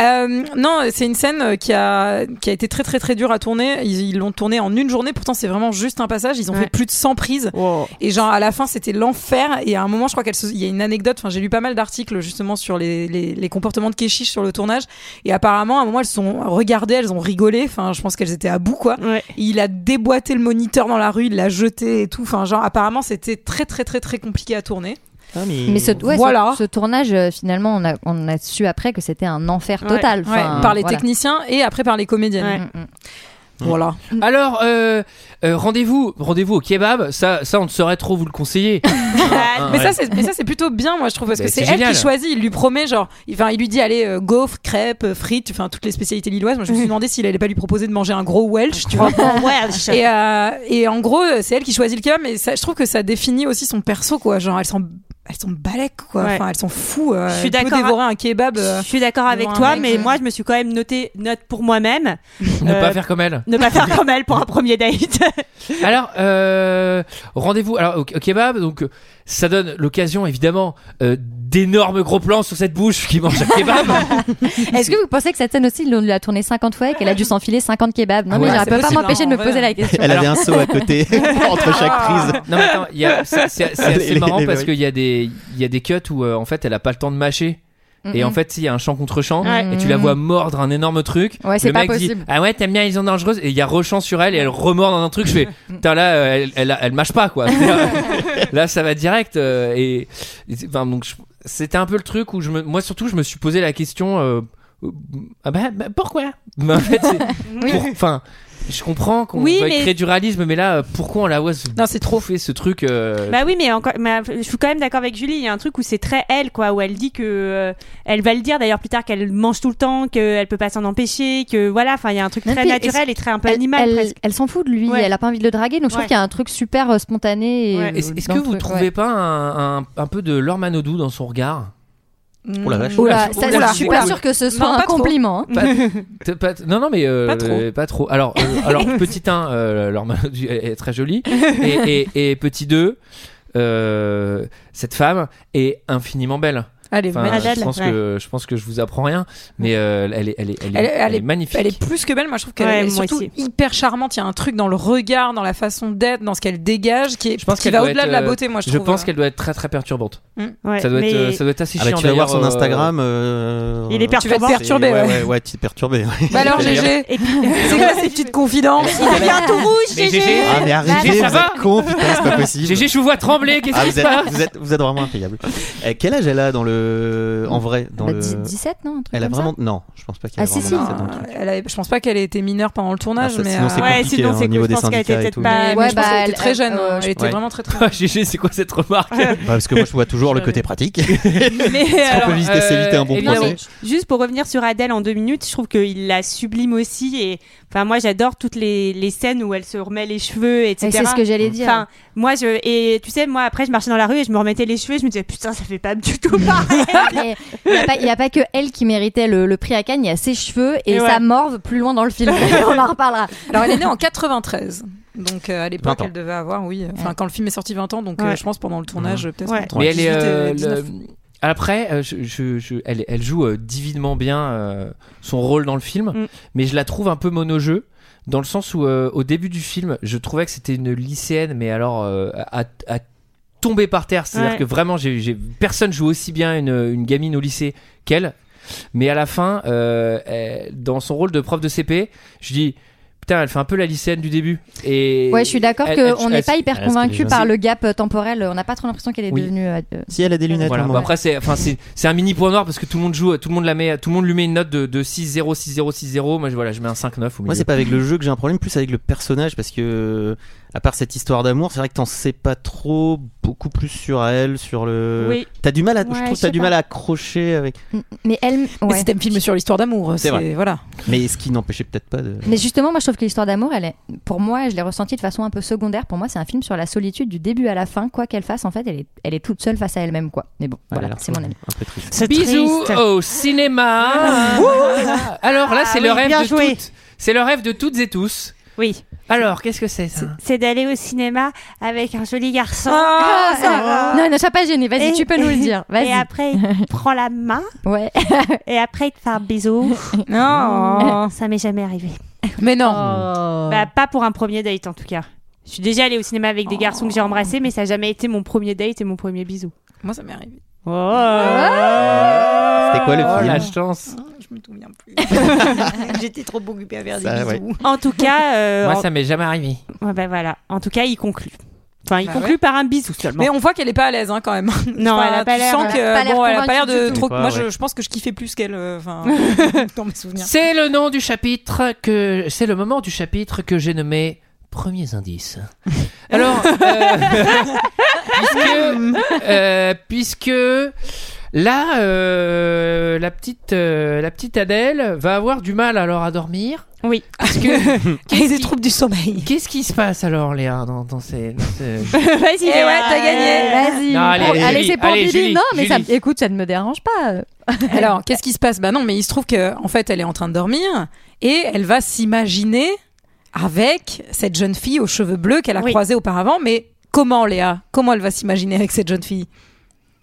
Euh, non, c'est une scène euh, qui a qui a été très très très dure à tourner. Ils ils l'ont tournée en une journée. Pourtant, c'est vraiment juste un passage. Ils ont Ouais. fait plus de 100 prises. Et genre à la fin, c'était l'enfer. Et à un moment, je crois qu'elle se... il y a une anecdote. Enfin, j'ai lu pas mal d'articles justement sur les, les, les comportements de Keshish sur le tournage. Et apparemment, à un moment, elles se sont regardées, elles ont rigolé. Enfin, je pense qu'elles étaient à bout quoi. Ouais. Il a déboîté le moniteur dans la rue, il l'a jeté et tout. Enfin, genre apparemment, c'était très très très très compliqué à tourner. Ah, mais... Mais ce, ouais, Voilà. ce, ce tournage, euh, finalement, on a, on a su après que c'était un enfer total. Ouais, par les voilà. techniciens et après par les comédiennes. Ouais. Mm, mm. Voilà. Alors, euh, euh, rendez-vous, rendez-vous au kebab. Ça, ça, on ne saurait trop vous le conseiller. Ah, Mais Ouais. ça, c'est, mais ça, c'est plutôt bien, moi, je trouve, parce Bah, que c'est, elle génial. qui choisit. Il lui promet, genre, il- enfin, il lui dit, allez, euh, gaufres, crêpes, euh, frites, enfin, toutes les spécialités lilloises. Moi, je me suis demandé s'il allait pas lui proposer de manger un gros Welsh, tu vois. Welsh. Et, euh, et en gros, c'est elle qui choisit le kebab, mais ça, je trouve que ça définit aussi son perso, quoi. Genre, elles sont, elles sont balèques, quoi. Ouais. Enfin, elles sont fous. euh, Je suis d'accord. dévorer un kebab. euh, Je suis d'accord avec toi, mec, mais euh. moi, je me suis quand même noté note pour moi-même. Ne Euh, pas faire comme elle. Ne pas faire comme elle pour un premier date. Alors, euh, rendez-vous. Alors, au, au kebab, donc, euh, ça donne l'occasion, évidemment, euh, d'énormes gros plans sur cette bouche qui mange un kebab. Est-ce que vous pensez que cette scène aussi, on lui a tourné 50 fois et qu'elle a dû s'enfiler 50 kebabs Non, Ah mais je c'est peux pas m'empêcher de me poser la question. Elle avait un seau à côté entre chaque prise. non, mais attends, il y a- c'est assez Les- marrant les- parce qu'il y a des, il y a des cuts où, euh, en fait, elle a pas le temps de mâcher. Et en fait, il y a un champ contre champ, Ouais. et tu la vois mordre un énorme truc. Ouais, c'est le pas mec dit possible. Ah ouais, t'aimes bien, ils sont dangereuses. Et il y a rechant sur elle, et elle remord dans un truc. Je fais Putain, là, euh, elle, elle, elle mâche pas, quoi. là, ça va direct. euh, et, et enfin, donc, c'était un peu le truc où je me, moi, surtout, je me suis posé la question euh, Ah bah, bah, pourquoi? Mais en fait, Enfin. Je comprends qu'on Oui, va mais- créer du réalisme, mais là, euh, pourquoi on la voit Non, c'est trop fait ce truc. euh, Bah oui, mais encore, mais je suis quand même d'accord avec Julie. Il y a un truc où c'est très elle, quoi, où elle dit que euh, elle va le dire d'ailleurs plus tard qu'elle mange tout le temps, qu'elle peut pas s'en empêcher, que voilà. Enfin, il y a un truc très puis, naturel et très un peu elle, animal elle, presque. elle s'en fout de lui, Ouais. elle a pas envie de le draguer, donc je trouve Ouais. qu'il y a un truc super euh, spontané. Ouais. euh, Est-ce que vous truc, trouvez ouais. pas un, un, un peu de Laure Manodou dans son regard? Oh la vache. Oula, ça, Oula. je suis pas sûre que ce soit Non, un compliment. hein. Pas- pas non, non, mais euh, Pas trop. euh, pas trop. Alors, euh, alors petit 1, euh, est, est très jolie. Et, et, et petit 2, euh, cette femme est infiniment belle. Elle est Enfin, magnifique. je, pense que, je pense que je vous apprends rien, mais euh, elle, est, elle, est, elle, est, Elle, elle elle est est magnifique. Elle est plus que belle. Moi, je trouve qu'elle Ouais, est surtout aussi. hyper charmante. Il y a un truc dans le regard, dans la façon d'être, dans ce qu'elle dégage, qui, est, Je pense qui qu'elle va doit au-delà être, de la euh, beauté. Moi, je, je trouve, pense euh. qu'elle doit être très très perturbante. Ouais, ça, doit mais- être, euh, ça doit être assez Ah bah, chiant. tu vas voir son euh, Instagram. euh, Il est Tu vas perturbant. perturbé. Ouais, ouais. ouais, ouais, tu es perturbé. Bah alors, GG, c'est quoi ces petites confidences il devient tout rouge, GG. GG. Ah, mais arrêtez, vous êtes con, putain, c'est pas possible. GG, je vous vois trembler, qu'est-ce Ah, qui se passe? vous, êtes, vous êtes vraiment impayable. Eh, quel âge elle a dans le. En vrai dans Bah, le... dix- 17, non un truc Elle a vraiment. Non, je pense pas qu'elle Ah, a si, si. 17 dans le truc. Elle a- je pense pas qu'elle ait été mineure pendant le tournage, Ah, ça, mais sinon, c'est euh, Ouais, compliqué, sinon hein, c'est au niveau je des pense qu'elle était syndicats et peut-être tout. pas. Ouais, bah, elle- était très elle- jeune. ouais, Elle était ouais. vraiment très très GG, c'est quoi cette remarque Ouais, parce que moi, je vois toujours le côté pratique. Mais On alors, peut visiter s'éviter un bon procès. Juste pour revenir sur Adèle en deux minutes, je trouve qu'il la sublime aussi. Et enfin, moi, j'adore toutes les, les scènes où elle se remet les cheveux, etc. C'est ce que j'allais dire. Enfin, moi, je et tu sais, moi après, je marchais dans la rue et je me remettais les cheveux. Et je me disais putain, ça fait pas du tout pareil. Il n'y a, pas- il y a pas que elle qui méritait le, le prix à Cannes, il y a ses cheveux et Et ouais. sa morve plus loin dans le film. On en reparlera. Alors, elle est née en 93. Donc, euh, à l'époque, 20 ans. elle devait avoir, oui. Enfin, Ouais. quand le film est sorti, 20 ans. Donc, Ouais. euh, je pense pendant le tournage, peut-être. Ouais. Mais elle est. 18 et euh, 19. le- Après, euh, je, je- je- elle, elle joue euh, divinement bien euh, son rôle dans le film, Mm. mais je la trouve un peu mono-jeu. Dans le sens où, euh, au début du film, je trouvais que c'était une lycéenne, mais alors euh, à, à tomber par terre. C'est-à-dire Ouais. que vraiment, j'ai, personne joue aussi bien une, une gamine au lycée qu'elle. Mais à la fin, euh, elle- dans son rôle de prof de CP, je dis putain, elle fait un peu la lycéenne du début. Et Ouais, je suis d'accord qu'on n'est pas hyper convaincu par le gap euh, temporel. On n'a pas trop l'impression qu'elle est Oui. devenue. euh, Si elle a des lunettes, Voilà. moins. après c'est enfin c'est c'est un mini point noir parce que tout le monde joue tout le monde la met tout le monde lui met une note de, de 6 0 6 0 6 0 moi je voilà je mets un 5 9 au milieu. Moi, c'est pas avec le jeu que j'ai un problème, plus avec le personnage, parce que, à part cette histoire d'amour, c'est vrai que t'en sais pas trop, beaucoup plus sur elle, sur le. Oui. T'as du mal à, Ouais, je trouve, je que t'as du pas. mal à accrocher avec. Mais elle. Ouais. c'était un film sur l'histoire d'amour. C'est vrai. Voilà. Mais ce qui n'empêchait peut-être pas de. Mais justement, moi je trouve que l'histoire d'amour, elle est, pour moi, je l'ai ressentie de façon un peu secondaire. Pour moi, c'est un film sur la solitude du début à la fin. Quoi qu'elle fasse, en fait, elle est, elle est toute seule face à elle-même, quoi. Mais bon, Elle a voilà, c'est mon avis. Un peu triste. C'est Bisous triste. au cinéma. Alors là c'est Ah le oui, rêve bien de joué. toutes c'est le rêve de toutes et tous. Oui. Alors qu'est-ce que c'est ça C'est d'aller au cinéma avec un joli garçon. Ah, ça va. Non, ne sois pas gêné. Vas-y, tu peux nous le dire. Vas-y. Et après, il te prend la main Ouais. et après, il te fait un bisou. Non. Ça m'est jamais arrivé. Mais non. Bah, pas pour un premier date en tout cas. Je suis déjà allée au cinéma avec des garçons que j'ai embrassés, mais ça n'a jamais été mon premier date et mon premier bisou. Moi, ça m'est arrivé. C'était quoi le Oh film la chance. Je me souviens plus. J'étais trop occupée à faire des Ça, ouais. bisous. En tout cas, euh, Moi en... ça m'est jamais arrivé. ouais, bah, voilà. En tout cas, il conclut. Enfin, il Bah conclut ouais. par un bisou seulement. Mais on voit qu'elle est pas à l'aise hein, quand même. Non, Enfin, elle a pas l'air- sens elle a que pas l'air bon, elle a pas l'air convaincue de trop. Moi, Ouais, je, pense que je kiffais plus qu'elle. euh, Enfin, dans mes souvenirs. C'est le nom du chapitre que c'est le moment du chapitre que j'ai nommé premiers indices. Alors euh, puisque euh, puisque là euh, la petite euh, la petite Adèle va avoir du mal alors à dormir. Oui. Parce que Avec des troubles du sommeil. qu'est-ce qui se passe alors Léa dans, dans ces, dans ces- Vas-y, Eh ouais, t'as gagné. Vas-y. Non, allez, Julie, allez, c'est pour allez, Billy. Julie, non, mais ça, écoute, ça ne me dérange pas. Alors, qu'est-ce qui se passe? Bah non, mais il se trouve que en fait, elle est en train de dormir et elle va s'imaginer avec cette jeune fille aux cheveux bleus qu'elle a Oui. croisée auparavant. Mais comment, Léa? Comment elle va s'imaginer avec cette jeune fille?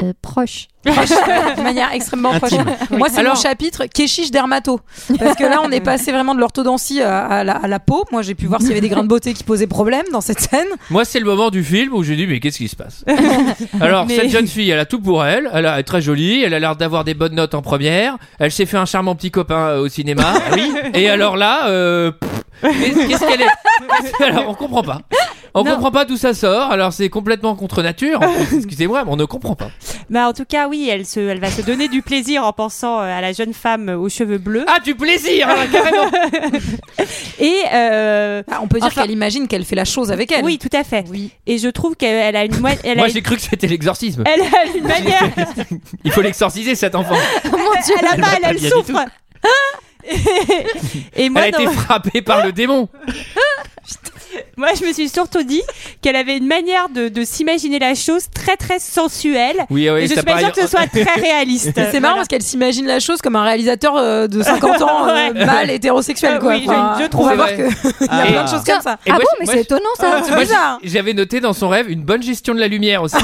Euh, proche. Proche, de manière extrêmement proche. Moi, c'est Alors- mon chapitre Kéchiche dermato. Parce que là, on est passé vraiment de l'orthodontie à, à la, à la peau. Moi, j'ai pu voir s'il y avait des grains de beauté qui posaient problème dans cette scène. Moi, c'est le moment du film où j'ai dit mais qu'est-ce qui se passe? Alors Mais- cette jeune fille, elle a tout pour elle. Elle, est très jolie. Elle a l'air d'avoir des bonnes notes en première. Elle s'est fait un charmant petit copain euh, au cinéma. oui? Et alors là, euh, qu'est-ce qu'est-ce qu'elle est? Alors on comprend pas. On Non. comprend pas d'où ça sort, alors c'est complètement contre nature. Excusez-moi, mais on ne comprend pas. Bah, en tout cas, oui, elle, se, elle va se donner du plaisir en pensant euh, à la jeune femme aux cheveux bleus. Ah, du plaisir, hein, carrément Et euh, Ah, on peut dire Enfin- qu'elle imagine qu'elle fait la chose avec elle. oui, tout à fait. Et je trouve qu'elle elle a une, mo- elle Moi a j'ai cru que c'était l'exorcisme. elle a une manière. Il faut l'exorciser cet enfant. Mon Dieu, elle a Elle pas elle du souffre. Et moi, Elle a été frappée par le démon. moi, je me suis surtout dit qu'elle avait une manière de, de s'imaginer la chose très très sensuelle. Oui, oui, et je suis pas sûre que ce soit très réaliste. C'est marrant Voilà. parce qu'elle s'imagine la chose comme un réalisateur euh, de 50 ans, euh, Ouais. mâle, hétérosexuel. Euh, Quoi. oui, je- je on trouve, va voir qu'il y a Ah. plein de choses comme ça. Et ah moi, bon, je- mais c'est je- étonnant ça. Ah, j'avais noté dans son rêve une bonne gestion de la lumière aussi.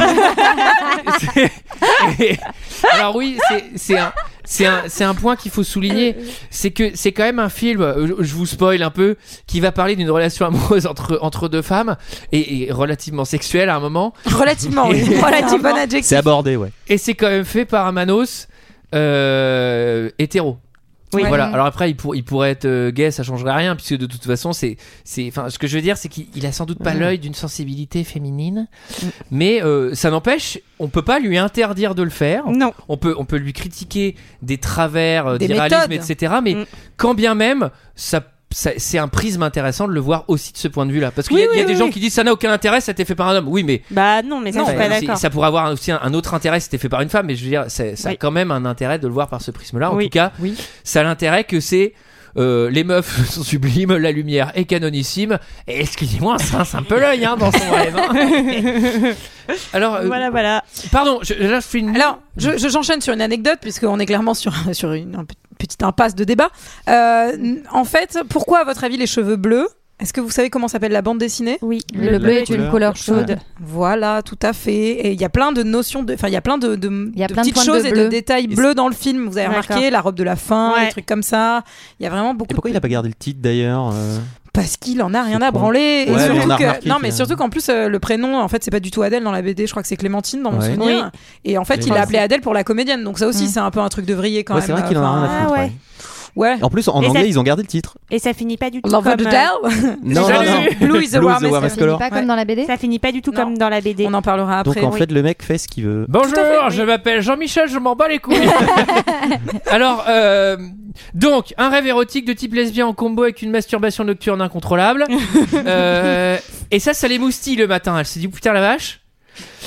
Alors oui, c'est un, c'est un, c'est un point qu'il faut souligner, c'est que c'est quand même un film. euh, Je vous spoil un peu, qui va parler d'une relation amoureuse entre entre deux femmes et, et relativement sexuelle à un moment. Relativement, oui. Et- Relativement. C'est abordé, ouais. Et c'est quand même fait par un Manos euh, hétéro. Oui. Voilà. Alors après, il, pour- il pourrait être euh, gay, ça changerait rien, puisque de toute façon, c'est, c'est, enfin, ce que je veux dire, c'est qu'il il a sans doute pas l'œil d'une sensibilité féminine, mais euh, ça n'empêche, on peut pas lui interdire de le faire. Non. On peut, on peut lui critiquer des travers, euh, Des méthodes. etc. Mais Mm. quand bien même, ça. C'est un prisme intéressant de le voir aussi de ce point de vue-là. Parce qu'il Oui, y a, il y a oui, des oui, gens qui disent ça n'a aucun intérêt, ça a été fait par un homme. Oui, mais Bah non, mais ça, Non, je suis pas d'accord. Ça pourrait avoir aussi un, un autre intérêt si c'était fait par une femme, mais je veux dire, ça a quand même un intérêt de le voir par ce prisme-là. En Oui. tout cas, Oui. ça a l'intérêt que c'est. euh, les meufs sont sublimes, la lumière est canonissime. Et excusez-moi, ça rince un peu l'œil hein, dans son rêve. hein. Alors, euh, Voilà, voilà. pardon, je, là je fais une. Alors, je, je- j'enchaîne sur une anecdote, puisqu'on est clairement sur, sur une, un pe- petite impasse de débat. Euh, en fait, pourquoi, à votre avis, les cheveux bleus? Est-ce que vous savez comment s'appelle la bande dessinée? Oui. Le bleu est une couleur. couleur chaude. Voilà, tout à fait. Et il y a plein de notions, de, enfin, il y a plein de, de, Il y a de plein de petites choses de et de détails bleus dans le film. Vous avez remarqué la robe de la fin, Ouais. des trucs comme ça. Il y a vraiment beaucoup. Et pourquoi de... il a pas gardé le titre d'ailleurs euh? Parce qu'il en a rien à branler. Et Ouais, mais surtout on a que- remarqué non, mais surtout qu'en plus, euh, le prénom, en fait, c'est pas du tout Adèle dans la BD. Je crois que c'est Clémentine dans mon Ouais. souvenir. Et en fait, il ouais. a appelé Adèle pour la comédienne. Donc ça aussi, Mm. c'est un peu un truc de vriller quand Ouais, même. c'est vrai qu'il en a rien à Enfin, foutre. Ouais. En plus, en Et ça- anglais, ils ont gardé le titre. Et ça finit pas du tout comme. euh. Non, non, non. Blue is the warmest warmest color. Ça finit color. pas comme dans la BD Ça finit pas du tout Non. comme dans la BD. On en parlera après. Donc en oui. fait, le mec fait ce qu'il veut. Bonjour, je oui. m'appelle Jean-Michel, je m'en bats les couilles. Alors, euh, donc, un rêve érotique de type lesbien en combo avec une masturbation nocturne incontrôlable. Euh, et ça, ça l'émoustille le matin. Elle s'est dit, putain la vache.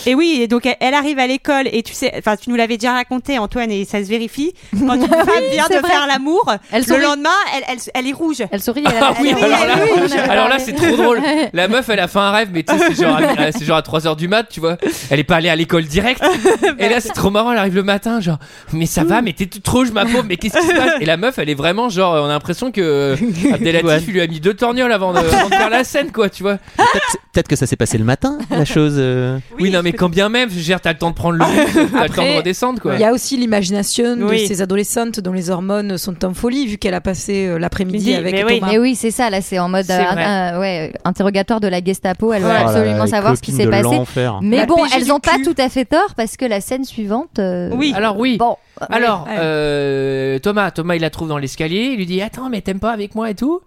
Et oui, et donc elle, elle arrive à l'école et tu sais, enfin tu nous l'avais déjà raconté Antoine et ça se vérifie. Quand tu vient c'est de vrai. faire l'amour, le sourit. lendemain, elle, elle, elle est rouge. Elle sourit. Elle, Ah elle- oui, elle- alors là, elle- alors là, c'est trop drôle. La meuf, elle a fait un rêve, mais tu sais, c'est genre, à- c'est genre à 3h du mat, tu vois. Elle est pas allée à l'école direct. Et là, c'est trop marrant, elle arrive le matin, genre, mais ça va, mais t'es toute rouge, ma pauvre, mais qu'est-ce qui se passe? Et la meuf, elle est vraiment genre, on a l'impression que Abdelatif, il lui a mis deux torgnoles avant de, avant de faire la scène, quoi, tu vois. Peut-être peut-être que ça s'est passé le matin, la chose. euh. Oui, non, mais quand bien même, je veux dire, t'as le temps de prendre le t'as le temps de Après, redescendre, quoi. Il y a aussi l'imagination Oui. de ces adolescentes dont les hormones sont en folie, vu qu'elle a passé euh, l'après-midi Midi, avec mais oui. Thomas. Mais oui, c'est ça. Là, c'est en mode euh, euh, ouais, interrogatoire de la Gestapo. Elle veut Oh absolument les savoir ce qui s'est passé. Mais La bon, elles ont pas tout à fait tort parce que la scène suivante. euh, Oui. Alors, oui. Bon. Alors, euh, Thomas, Thomas, il la trouve dans l'escalier, il lui dit Attends, mais t'aimes pas avec moi et tout?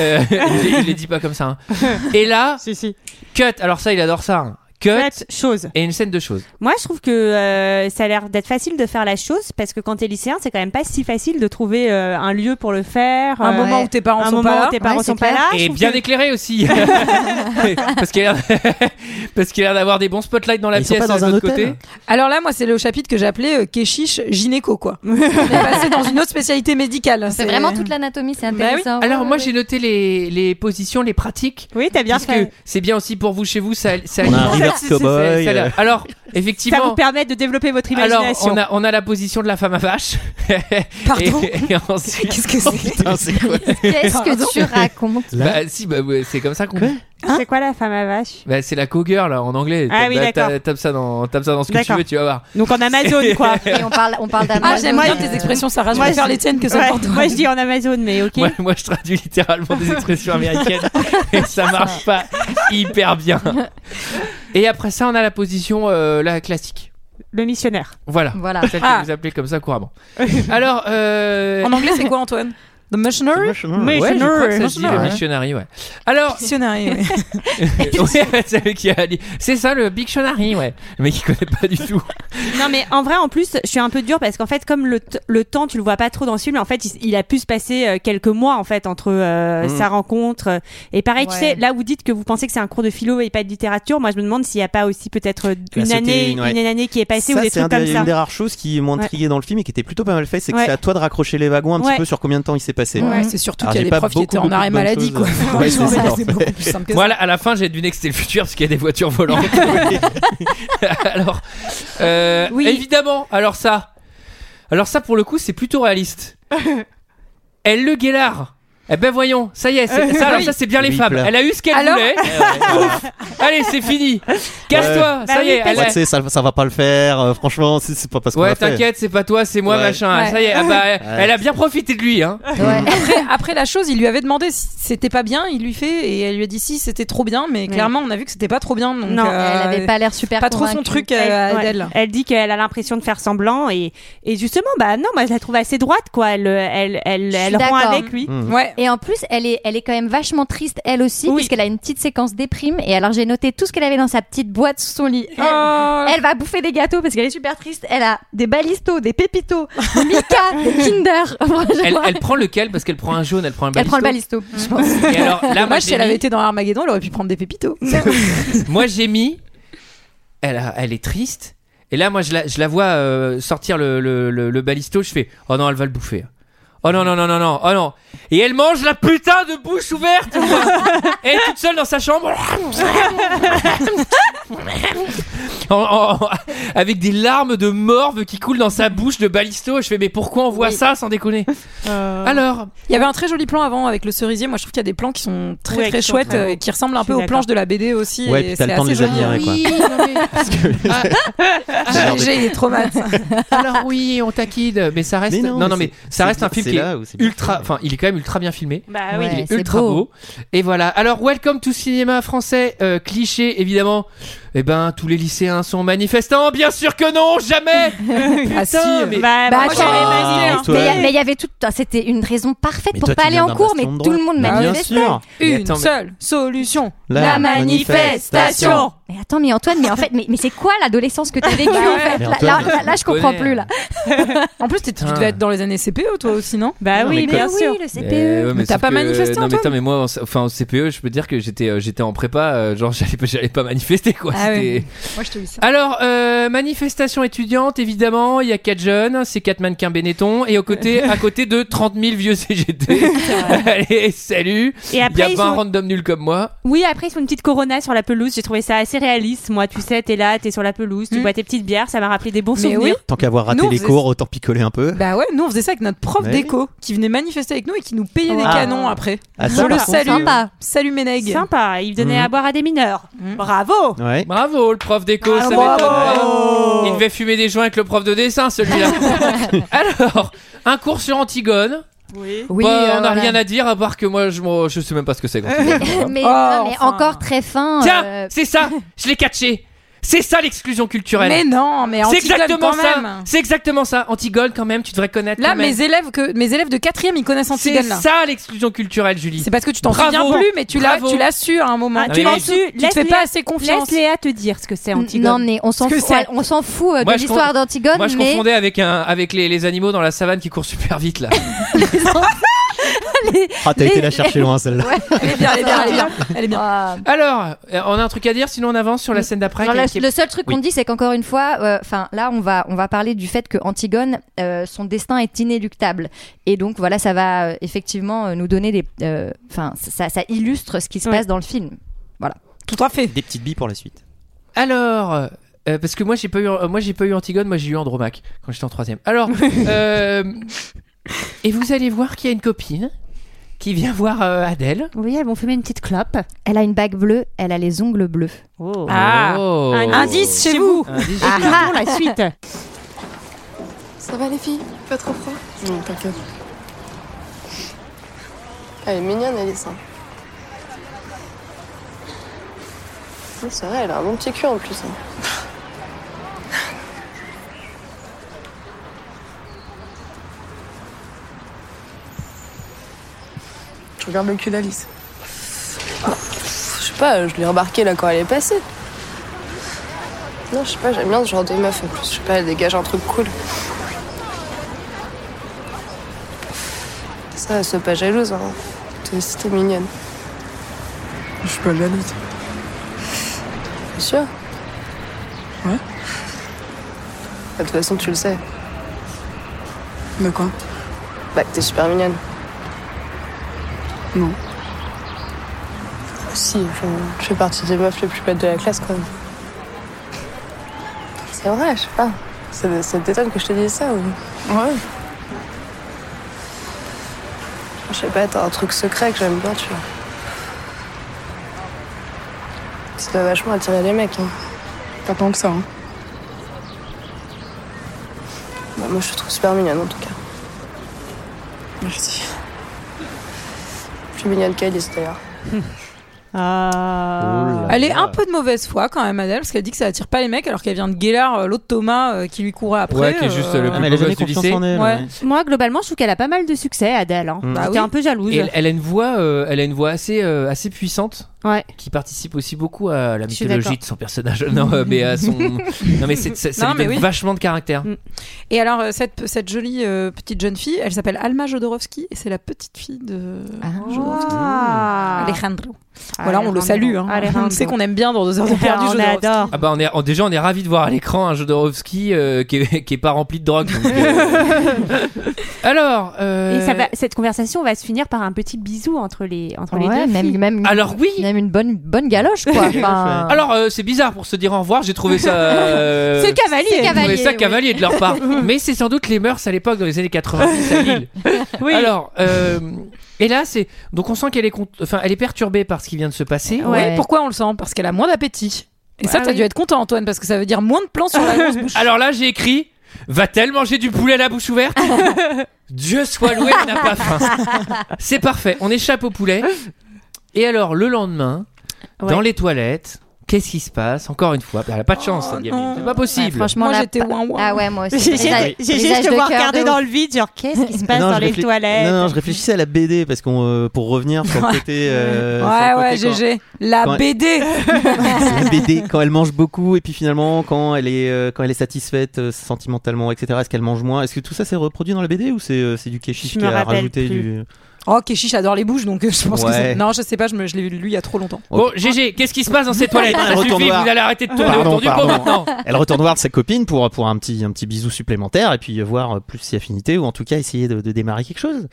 Euh, il, il les dit pas comme ça. hein. Et là, Si si. cut, alors ça, il adore ça. hein. Cut Faites chose. et une scène de choses. Moi, je trouve que euh, ça a l'air d'être facile de faire la chose parce que quand t'es lycéen, c'est quand même pas si facile de trouver euh, un lieu pour le faire. Un euh, moment où tes parents un sont moment pas où là. tes parents Ouais, sont pas là. et bien que- éclairé aussi. parce qu'il a l'air parce qu'il a l'air d'avoir des bons spotlights dans la Ils sont pièce pas dans de un l'autre hôtel côté. Alors là, moi, c'est le chapitre que j'appelais euh, Keshish gynéco, quoi. On est passé dans une autre spécialité médicale. C'est vraiment toute l'anatomie, c'est Bah oui. intéressant. Alors Ouais, moi j'ai noté les, les positions, les pratiques. Oui, t'as bien Parce fait. que c'est bien aussi pour vous chez vous, ça, ça Ça- ça- cowboy, ça- euh. Alors Ça effectivement, vous permet de développer votre alors imagination. on a, on a la position de la femme à vache. Pardon ensuite, Qu'est-ce que c'est Qu'est-ce que tu racontes bah si, bah, c'est comme ça qu'on. C'est quoi la femme à vache Bah, c'est la co-girl là, en anglais. Ah Tape- oui, bah, Tape ça dans, tape ça dans ce que tu veux, tu vas voir. Donc en Amazon, quoi. Et on parle, on parle Ah, d'Amazon. j'aime bien euh, tes expressions, Sarah. Je préfère je- les tiennes que celles Ouais, moi, je dis en Amazon, mais ok. Moi, moi, je traduis littéralement des expressions américaines et ça marche pas hyper bien. Et après ça, on a la position euh, la classique. Le missionnaire. Voilà. Voilà. Celle que Ah. vous appelez comme ça couramment. Alors, euh, En anglais, c'est quoi, Antoine? The Missionary? Ouais, je crois que ça se dit le ouais. Alors, Dictionary, oui. ouais, c'est lui qui a dit. C'est ça le Bictionary, ouais. Le mec il connaît pas du tout. Non mais en vrai en plus je suis un peu dure parce qu'en fait comme le, t- le temps tu le vois pas trop dans ce film en fait il, il a pu se passer euh, quelques mois en fait entre euh, Mm. sa rencontre euh, et pareil tu Ouais. sais là vous dites que vous pensez que c'est un cours de philo et pas de littérature moi je me demande s'il y a pas aussi peut-être euh, une c'était année une- ouais. une année qui est passée Ça, ou des c'est un trucs des- comme ça une des rares choses qui m'ont Ouais. intrigué dans le film et qui était plutôt pas mal fait, c'est que Ouais. c'est à toi de raccrocher les wagons un Ouais. petit peu sur combien de temps il s'est passé. Ouais, c'est surtout qu'il y a j'ai des profs qui étaient en arrêt maladie, quoi. Ouais, c'est ça, en c'est fait. beaucoup plus simple que ça. Voilà, à la fin j'ai deviné que c'était le futur parce qu'il y a des voitures volantes. alors, euh, Oui. évidemment, alors ça, alors ça pour le coup c'est plutôt réaliste. Elle le guélard. Eh ben voyons, ça y est, c'est- ça, alors ça c'est bien les Oui, femmes. pleure. Elle a eu ce qu'elle Alors voulait. Ouf. Allez, c'est fini. Casse-toi, Bah ça y oui, est. parce Elle Ouais, a- tu sais, ça, ça va pas le faire. euh, franchement, c'est c'est pas parce qu'on Ouais, l'a fait. t'inquiète, c'est pas toi, c'est moi, Ouais. machin. Ouais. Ça y est, ah bah, elle a bien profité de lui, hein. Après, après la chose, il lui avait demandé si c'était pas bien, il lui fait et elle lui a dit si c'était trop bien, mais clairement on a vu que c'était pas trop bien. Donc, Non, euh, Elle avait pas l'air super pas trop son convaincue. truc euh, ouais. Adèle. Elle dit qu'elle a l'impression de faire semblant et, et justement bah non moi je la trouve assez droite quoi elle elle elle, elle, suis rend d'accord. avec lui Hmm. Ouais. Et en plus, elle est, elle est quand même vachement triste, elle aussi, Oui. puisqu'elle a une petite séquence déprime. Et alors, j'ai noté tout ce qu'elle avait dans sa petite boîte sous son lit. Elle, Oh. elle va bouffer des gâteaux parce qu'elle est super triste. Elle a des balistos, des pépitos, des des Kinder. Elle, elle prend lequel? Parce qu'elle prend un jaune, elle prend un elle balisto. prend le balisto, je pense. Et alors là, moi, si elle avait été dans Armageddon, elle aurait pu prendre des pépitos. moi j'ai mis. Elle, a- elle est triste. Et là, moi, je la, je la vois euh, sortir le, le, le, le balisto. Je fais Oh non, elle va le bouffer. Oh non, non, non, non, non, oh non. Et elle mange la putain de bouche ouverte. Elle est toute seule dans sa chambre. En- en- avec des larmes de morve qui coulent dans sa bouche de balisto. Je fais Mais pourquoi on voit ça sans déconner Alors, Il y avait un très joli plan avant avec le cerisier. Moi, je trouve qu'il y a des plans qui sont très Ouais, très chouettes, euh, qui ressemblent un peu aux planches de la BD aussi. Ouais, et puis t'as c'est le temps de assez les joli. admirer, quoi. oui, mais- Ah, GG, il est trop mal. Alors oui, on taquine, mais ça reste. Mais non, non, non, mais ça reste un film qui est ultra. Enfin, il est quand même ultra bien filmé. bah oui Il est c'est ultra beau. beau. Et voilà. Alors, welcome to cinéma français, euh, cliché évidemment. Eh ben, tous les lycéens sont manifestants. Bien sûr que non, jamais. Ah si, Putain, mais bah, Bah, moi, imaginé, hein. Mais il y a- mais il y avait tout. ah, C'était une raison parfaite Mais pour toi, pas tu aller viens en d'un cours, mais bastion de tout le monde Bah, bien manifestait. sûr. Mais Une attends, mais- seule solution. La manifestation. Mais attends, mais Antoine, mais en fait, mais, mais c'est quoi l'adolescence que t'as vécue Bah en ouais. fait Mais là, Antoine, là, là, là, je comprends plus là. En plus, tu devais être dans les années CPE, toi aussi, non? Bah Non, oui mais bien Mais sûr oui, le CPE. Euh, ouais, Mais t'as pas que- manifesté, Non, mais Antoine attends, mais moi, en- enfin, au CPE, je peux dire que j'étais, euh, j'étais en prépa. euh, genre, j'allais, pas- j'allais pas manifester, quoi. Ah oui. Moi, je te dis ça. Alors, euh, manifestation étudiante, évidemment, il y a quatre jeunes, c'est quatre mannequins Benetton, et au côté, à côté de 30 000 vieux CGT. Allez, salut et Il y après a 20 sont... random nuls comme moi. oui après ils font une petite corona sur la pelouse j'ai trouvé ça assez réaliste moi tu sais t'es là t'es sur la pelouse tu Mm. bois tes petites bières ça m'a rappelé des bons Mais souvenirs oui. Tant qu'avoir raté Nous, on les faisait- cours, autant picoler un peu. Bah ouais, nous on faisait ça avec notre prof Ouais. d'éco qui venait manifester avec nous et qui nous payait des canons après. Ah, Je ça, le par contre, salue. Sympa. Salut Méneg. sympa il donnait Mhm. à boire à des mineurs Mm. bravo Ouais. Bravo, le prof d'éco, Ah, ça bravo. m'étonne. Il devait fumer des joints avec le prof de dessin, celui-là. Alors, un cours sur Antigone. Oui Oui, Bah, euh, on n'a voilà. rien à dire, à part que moi, je, je sais même pas ce que c'est. mais, Oh, non, mais enfin. encore très fin. Tiens, euh, c'est ça, je l'ai catché. C'est ça l'exclusion culturelle. Mais non, mais c'est Antigone exactement quand ça. même. C'est exactement ça. Antigone, quand même, tu devrais connaître. Là, quand même. mes élèves que mes élèves de quatrième, ils connaissent C'est Antigone là. ça l'exclusion culturelle, Julie. C'est parce que tu t'en Bravo. souviens plus, mais tu l'as, Bravo. tu l'as su à un moment. Ah, tu l'as su, su. tu te Laisse fais Léa- pas assez confiance. laisse Léa te dire ce que c'est Antigone Non, mais on s'en Ce que fout, c'est. on s'en fout euh, Moi, de je l'histoire d'Antigone, Moi, je mais confondais avec, un, avec les, les animaux dans la savane qui courent super vite, là. Ah, t'as Les- été la chercher loin celle-là. Elle est bien, elle est bien, elle est bien. Elle est bien. Ah. Alors, euh, on a un truc à dire, sinon on avance sur la scène d'après. Qui- le, qui est- le seul truc Oui. qu'on dit, c'est qu'encore une fois, euh, enfin là, on va on va parler du fait que Antigone, euh, son destin est inéluctable, et donc voilà, ça va euh, effectivement nous donner des, euh, enfin ça, ça illustre ce qui se Ouais. passe dans le film. Voilà. Tout à fait. Des petites billes pour la suite. Alors, euh, parce que moi j'ai pas eu, moi j'ai pas eu Antigone, moi j'ai eu Andromaque quand j'étais en troisième. Alors, euh, et vous allez voir qu'il y a une copine qui vient voir euh, Adèle. oui elles vont fumer une petite clope Elle a une bague bleue, elle a les ongles bleus. oh. Ah. Oh. Indice chez vous. Indice. Ah, pour la suite Ça va les filles? Pas trop froid? Non, t'inquiète. Elle est mignonne, Alice. Oui, c'est vrai, elle a un bon petit cul en plus. hein. Regarde le cul d'Alice. Je sais pas, je l'ai remarqué là quand elle est passée. Non, je sais pas, j'aime bien ce genre de meuf en plus. Je sais pas, elle dégage un truc cool. Ça, sois pas jalouse, hein. T'es mignonne. Je suis pas jalouse. Bien sûr. Ouais. Bah, De toute façon, tu le sais. De quoi? Bah, que t'es super mignonne. Non. Si, je fais partie des meufs les plus bêtes de la classe quand même. C'est vrai, je sais pas. Ça, ça t'étonne que je te dise ça ou Ouais. Je sais pas, t'as un truc secret que j'aime bien, tu vois. Ça doit vachement attirer les mecs. Hein. Pas tant que ça. Hein. Bah, moi, je te trouve super mignonne en tout cas. Merci. Plus. Ah. Elle est un peu de mauvaise foi quand même, Adèle, parce qu'elle dit que ça attire pas les mecs, alors qu'elle vient de Guélard, euh, l'autre Thomas euh, qui lui courait après. Ouais, qui est juste, euh, le Ah, mais elle a jamais confiance en elle. Ouais. ouais. Moi, globalement, je trouve qu'elle a pas mal de succès, Adèle. Hein. Mm. Bah J'étais oui. un peu jalouse. Et elle, elle a une voix, euh, elle a une voix assez, euh, assez puissante. Ouais. Qui participe aussi beaucoup à la mythologie de son personnage. Non, euh, mais à son. Non, mais c'est, c'est- ça Non, lui mais donne oui. vachement de caractère. Mm. Et alors, euh, cette, cette jolie euh, petite jeune fille, elle s'appelle Alma Jodorowsky, et c'est la petite fille de Jodorowsky. Ah. Alejandro. Voilà, on le salue. Hein. Alejandro. On sait qu'on aime bien dans deux heures de perdu. On Jodorowsky. adore. Ah bah on est on- déjà on est ravi de voir à l'écran un Jodorowsky euh, qui, est, qui est pas rempli de drogue. donc, euh. Alors. euh, Et ça va, cette conversation va se finir par un petit bisou entre les, entre les deux. même, filles. même, Alors oui. Même une bonne, bonne galoche, quoi. Enfin, Alors euh, c'est bizarre pour se dire au revoir. J'ai trouvé ça. euh, C'est cavalier. C'est j'ai trouvé cavalier, ça oui. cavalier de leur part. Mais c'est sans doute les mœurs à l'époque dans les années 90 à Lille. Oui. Alors. euh, et là, c'est donc on sent qu'elle est, cont- enfin, elle est perturbée par ce qui vient de se passer. Ouais. Ouais. Pourquoi on le sent? Parce qu'elle a moins d'appétit. Et ça, Ah t'as oui. dû être content, Antoine, parce que ça veut dire moins de plans sur la grosse bouche. Alors là, j'ai écrit Va-t-elle manger du poulet à la bouche ouverte Dieu soit loué, elle n'a pas faim. C'est parfait, on échappe au poulet. Et alors, le lendemain, Ouais. dans les toilettes, qu'est-ce qui se passe Encore une fois, elle a pas de chance, non. C'est pas ouais, possible. franchement, Moi, là, j'étais ouin ouin. Ah ouais, moi aussi. J'ai juste de regarder de dans le vide, genre qu'est-ce qui se passe Non, dans les toilettes? Non, non, je réfléchissais à la BD parce qu'on euh, pour revenir sur le côté. euh, Ouais, ouais, côté quand- GG. La quand- BD. la BD quand elle mange beaucoup et puis finalement quand elle est euh, quand elle est satisfaite euh, sentimentalement etc est-ce qu'elle mange moins? Est-ce que tout ça c'est reproduit dans la BD ou c'est euh, c'est du Keshish Je qui a rajouté plus. du Oh, Keshish adore les bouches, donc euh, je pense que Ouais. c'est. Non, je sais pas, je, me, je l'ai lu il y a trop longtemps. Bon, GG, qu'est-ce qui se passe dans ces toilettes Elle Ça suffit, voir. vous allez arrêter de tourner Pardon, autour du pot maintenant. elle retourne voir sa copine pour pour un petit un petit bisou supplémentaire et puis voir euh, plus si affinité ou en tout cas essayer de, de démarrer quelque chose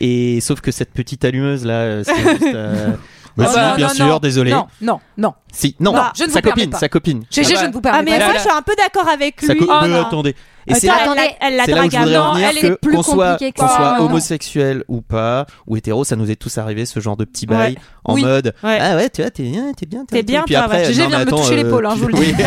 et sauf que cette petite allumeuse là euh, c'est juste euh, Oh, si, bien non, sûr non. désolé Non, non, non. si non, Non, je ne sa vous copine pas. sa copine GG, Ah bah. je ne vous permets Ah, mais pas. moi, je suis un peu d'accord avec sa lui. co- Oh, non. attendez et c'est Attends, là elle, la- où je drague à voudrais en mort. venir elle est que plus qu'on soit, compliquée que qu'on ça. soit non. homosexuel ou pas, ou hétéro, ça nous est tous arrivé ce genre de petit bail Ouais. en Oui. mode Ouais. ah ouais tu vois t'es bien t'es bien T'es bien, puis toi, après non, mais de me toucher euh, l'épaule, hein, je vous le oui. dis.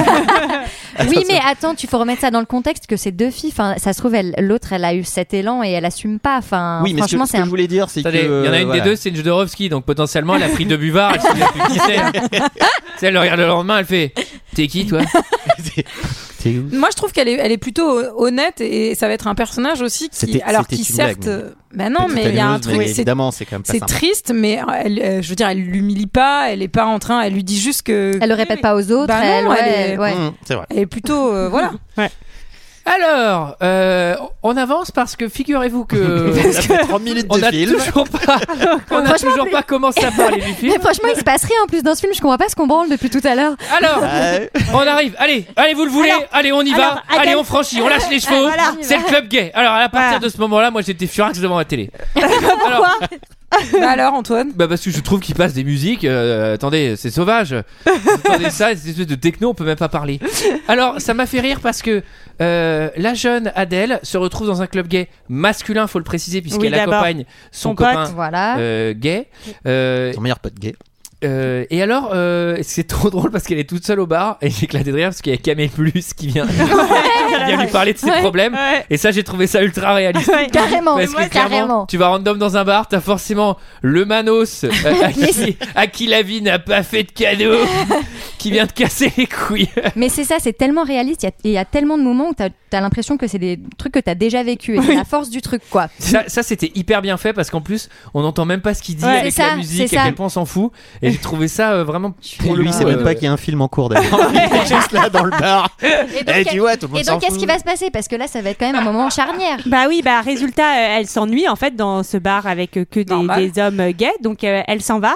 Oui, mais attends, tu faut remettre ça dans le contexte que c'est deux filles. Enfin, ça se trouve, l'autre, elle a eu cet élan et elle assume pas. Enfin, oui mais ce que, franchement, ce c'est que un. je voulais dire c'est que il y en a une des deux, c'est une Jodorowsky, donc potentiellement elle a pris deux buvards, elle plus qui c'est. Elle le regarde le lendemain, elle fait T'es qui toi? Moi, je trouve qu'elle est, elle est plutôt honnête et ça va être un personnage aussi qui, C'était- alors c'était qui une certes, blague, mais- euh, bah non, Petite mais il y a un truc, évidemment c'est quand même pas c'est triste, mais elle, euh, je veux dire, elle l'humilie pas, elle est pas en train, elle lui dit juste que. Elle le répète pas aux autres. Bah non, elle, ouais, elle est- ouais. Mmh, c'est vrai Elle est plutôt, euh, voilà. Alors, euh, on avance parce que figurez-vous que. ça fait 30 minutes on de a film toujours pas, on a toujours pas commencé à parler du film. Mais franchement, il se passe rien en plus dans ce film. Je comprends pas ce qu'on branle depuis tout à l'heure. Alors, Ouais. on arrive. Allez, allez, vous le voulez Alors, Allez, on y alors, va. Allez, on franchit, on lâche les chevaux. Voilà. C'est le club gay. Alors, à partir Voilà. de ce moment-là, moi, j'étais furax devant la télé. Alors, bah alors, Antoine? Bah parce que je trouve qu'il passe des musiques. euh, attendez, c'est sauvage. Vous entendez ça, cette espèce de techno, on peut même pas parler. Alors, ça m'a fait rire parce que euh, la jeune Adèle se retrouve dans un club gay masculin, faut le préciser, puisqu'elle Oui, d'abord. accompagne son, Son pote. copain Voilà. euh, gay. Euh, ton meilleur pote gay euh, et alors, euh, c'est trop drôle parce qu'elle est toute seule au bar et j'ai éclaté de rire parce qu'il y a Camille Plus qui vient, qui vient lui parler de ses Ouais. problèmes. Ouais. Et ça, j'ai trouvé ça ultra réaliste. Ouais. Carrément, Parce que clairement, carrément. tu vas random dans un bar, t'as forcément le Manos euh, à, qui, à qui la vie n'a pas fait de cadeau, qui vient de casser les couilles. Mais c'est ça, c'est tellement réaliste. Il y a- Il y, a tellement de moments où t'as as, l'impression que c'est des trucs que t'as déjà vécu. Et c'est la force du truc, quoi. Ça, ça, c'était hyper bien fait parce qu'en plus, on n'entend même pas ce qu'il dit Ouais, avec c'est la musique, c'est à ça. quel point on s'en fout. Et j'ai trouvé ça euh, vraiment Pour lui, c'est même pas qu'il y a un film en cours d'ailleurs. Il est juste là dans le bar. Et donc, Eh, tu vois, tout le monde et donc s'en qu'est-ce qui va se passer? Parce que là, ça va être quand même un moment charnière. Bah oui, bah résultat, euh, elle s'ennuie en fait dans ce bar avec euh, que des, des hommes gays, donc euh, elle s'en va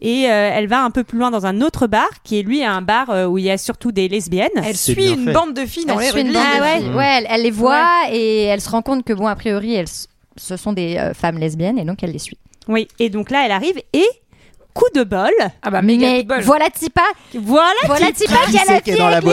et euh, elle va un peu plus loin dans un autre bar qui est lui un bar euh, où il y a surtout des lesbiennes. Elle suit une bande de filles dans Elle les suit rues une de bande Lille. de filles. Mm. Ouais, elle, elle les voit et elle se rend compte que, bon, a priori, elles, ce sont des euh, femmes lesbiennes et donc elle les suit. Oui, et donc là elle arrive et coup de bol. Ah bah Mais voilà Tipa Voilà, Voilà Tipa. Qui a la fille avec les cheveux bleus.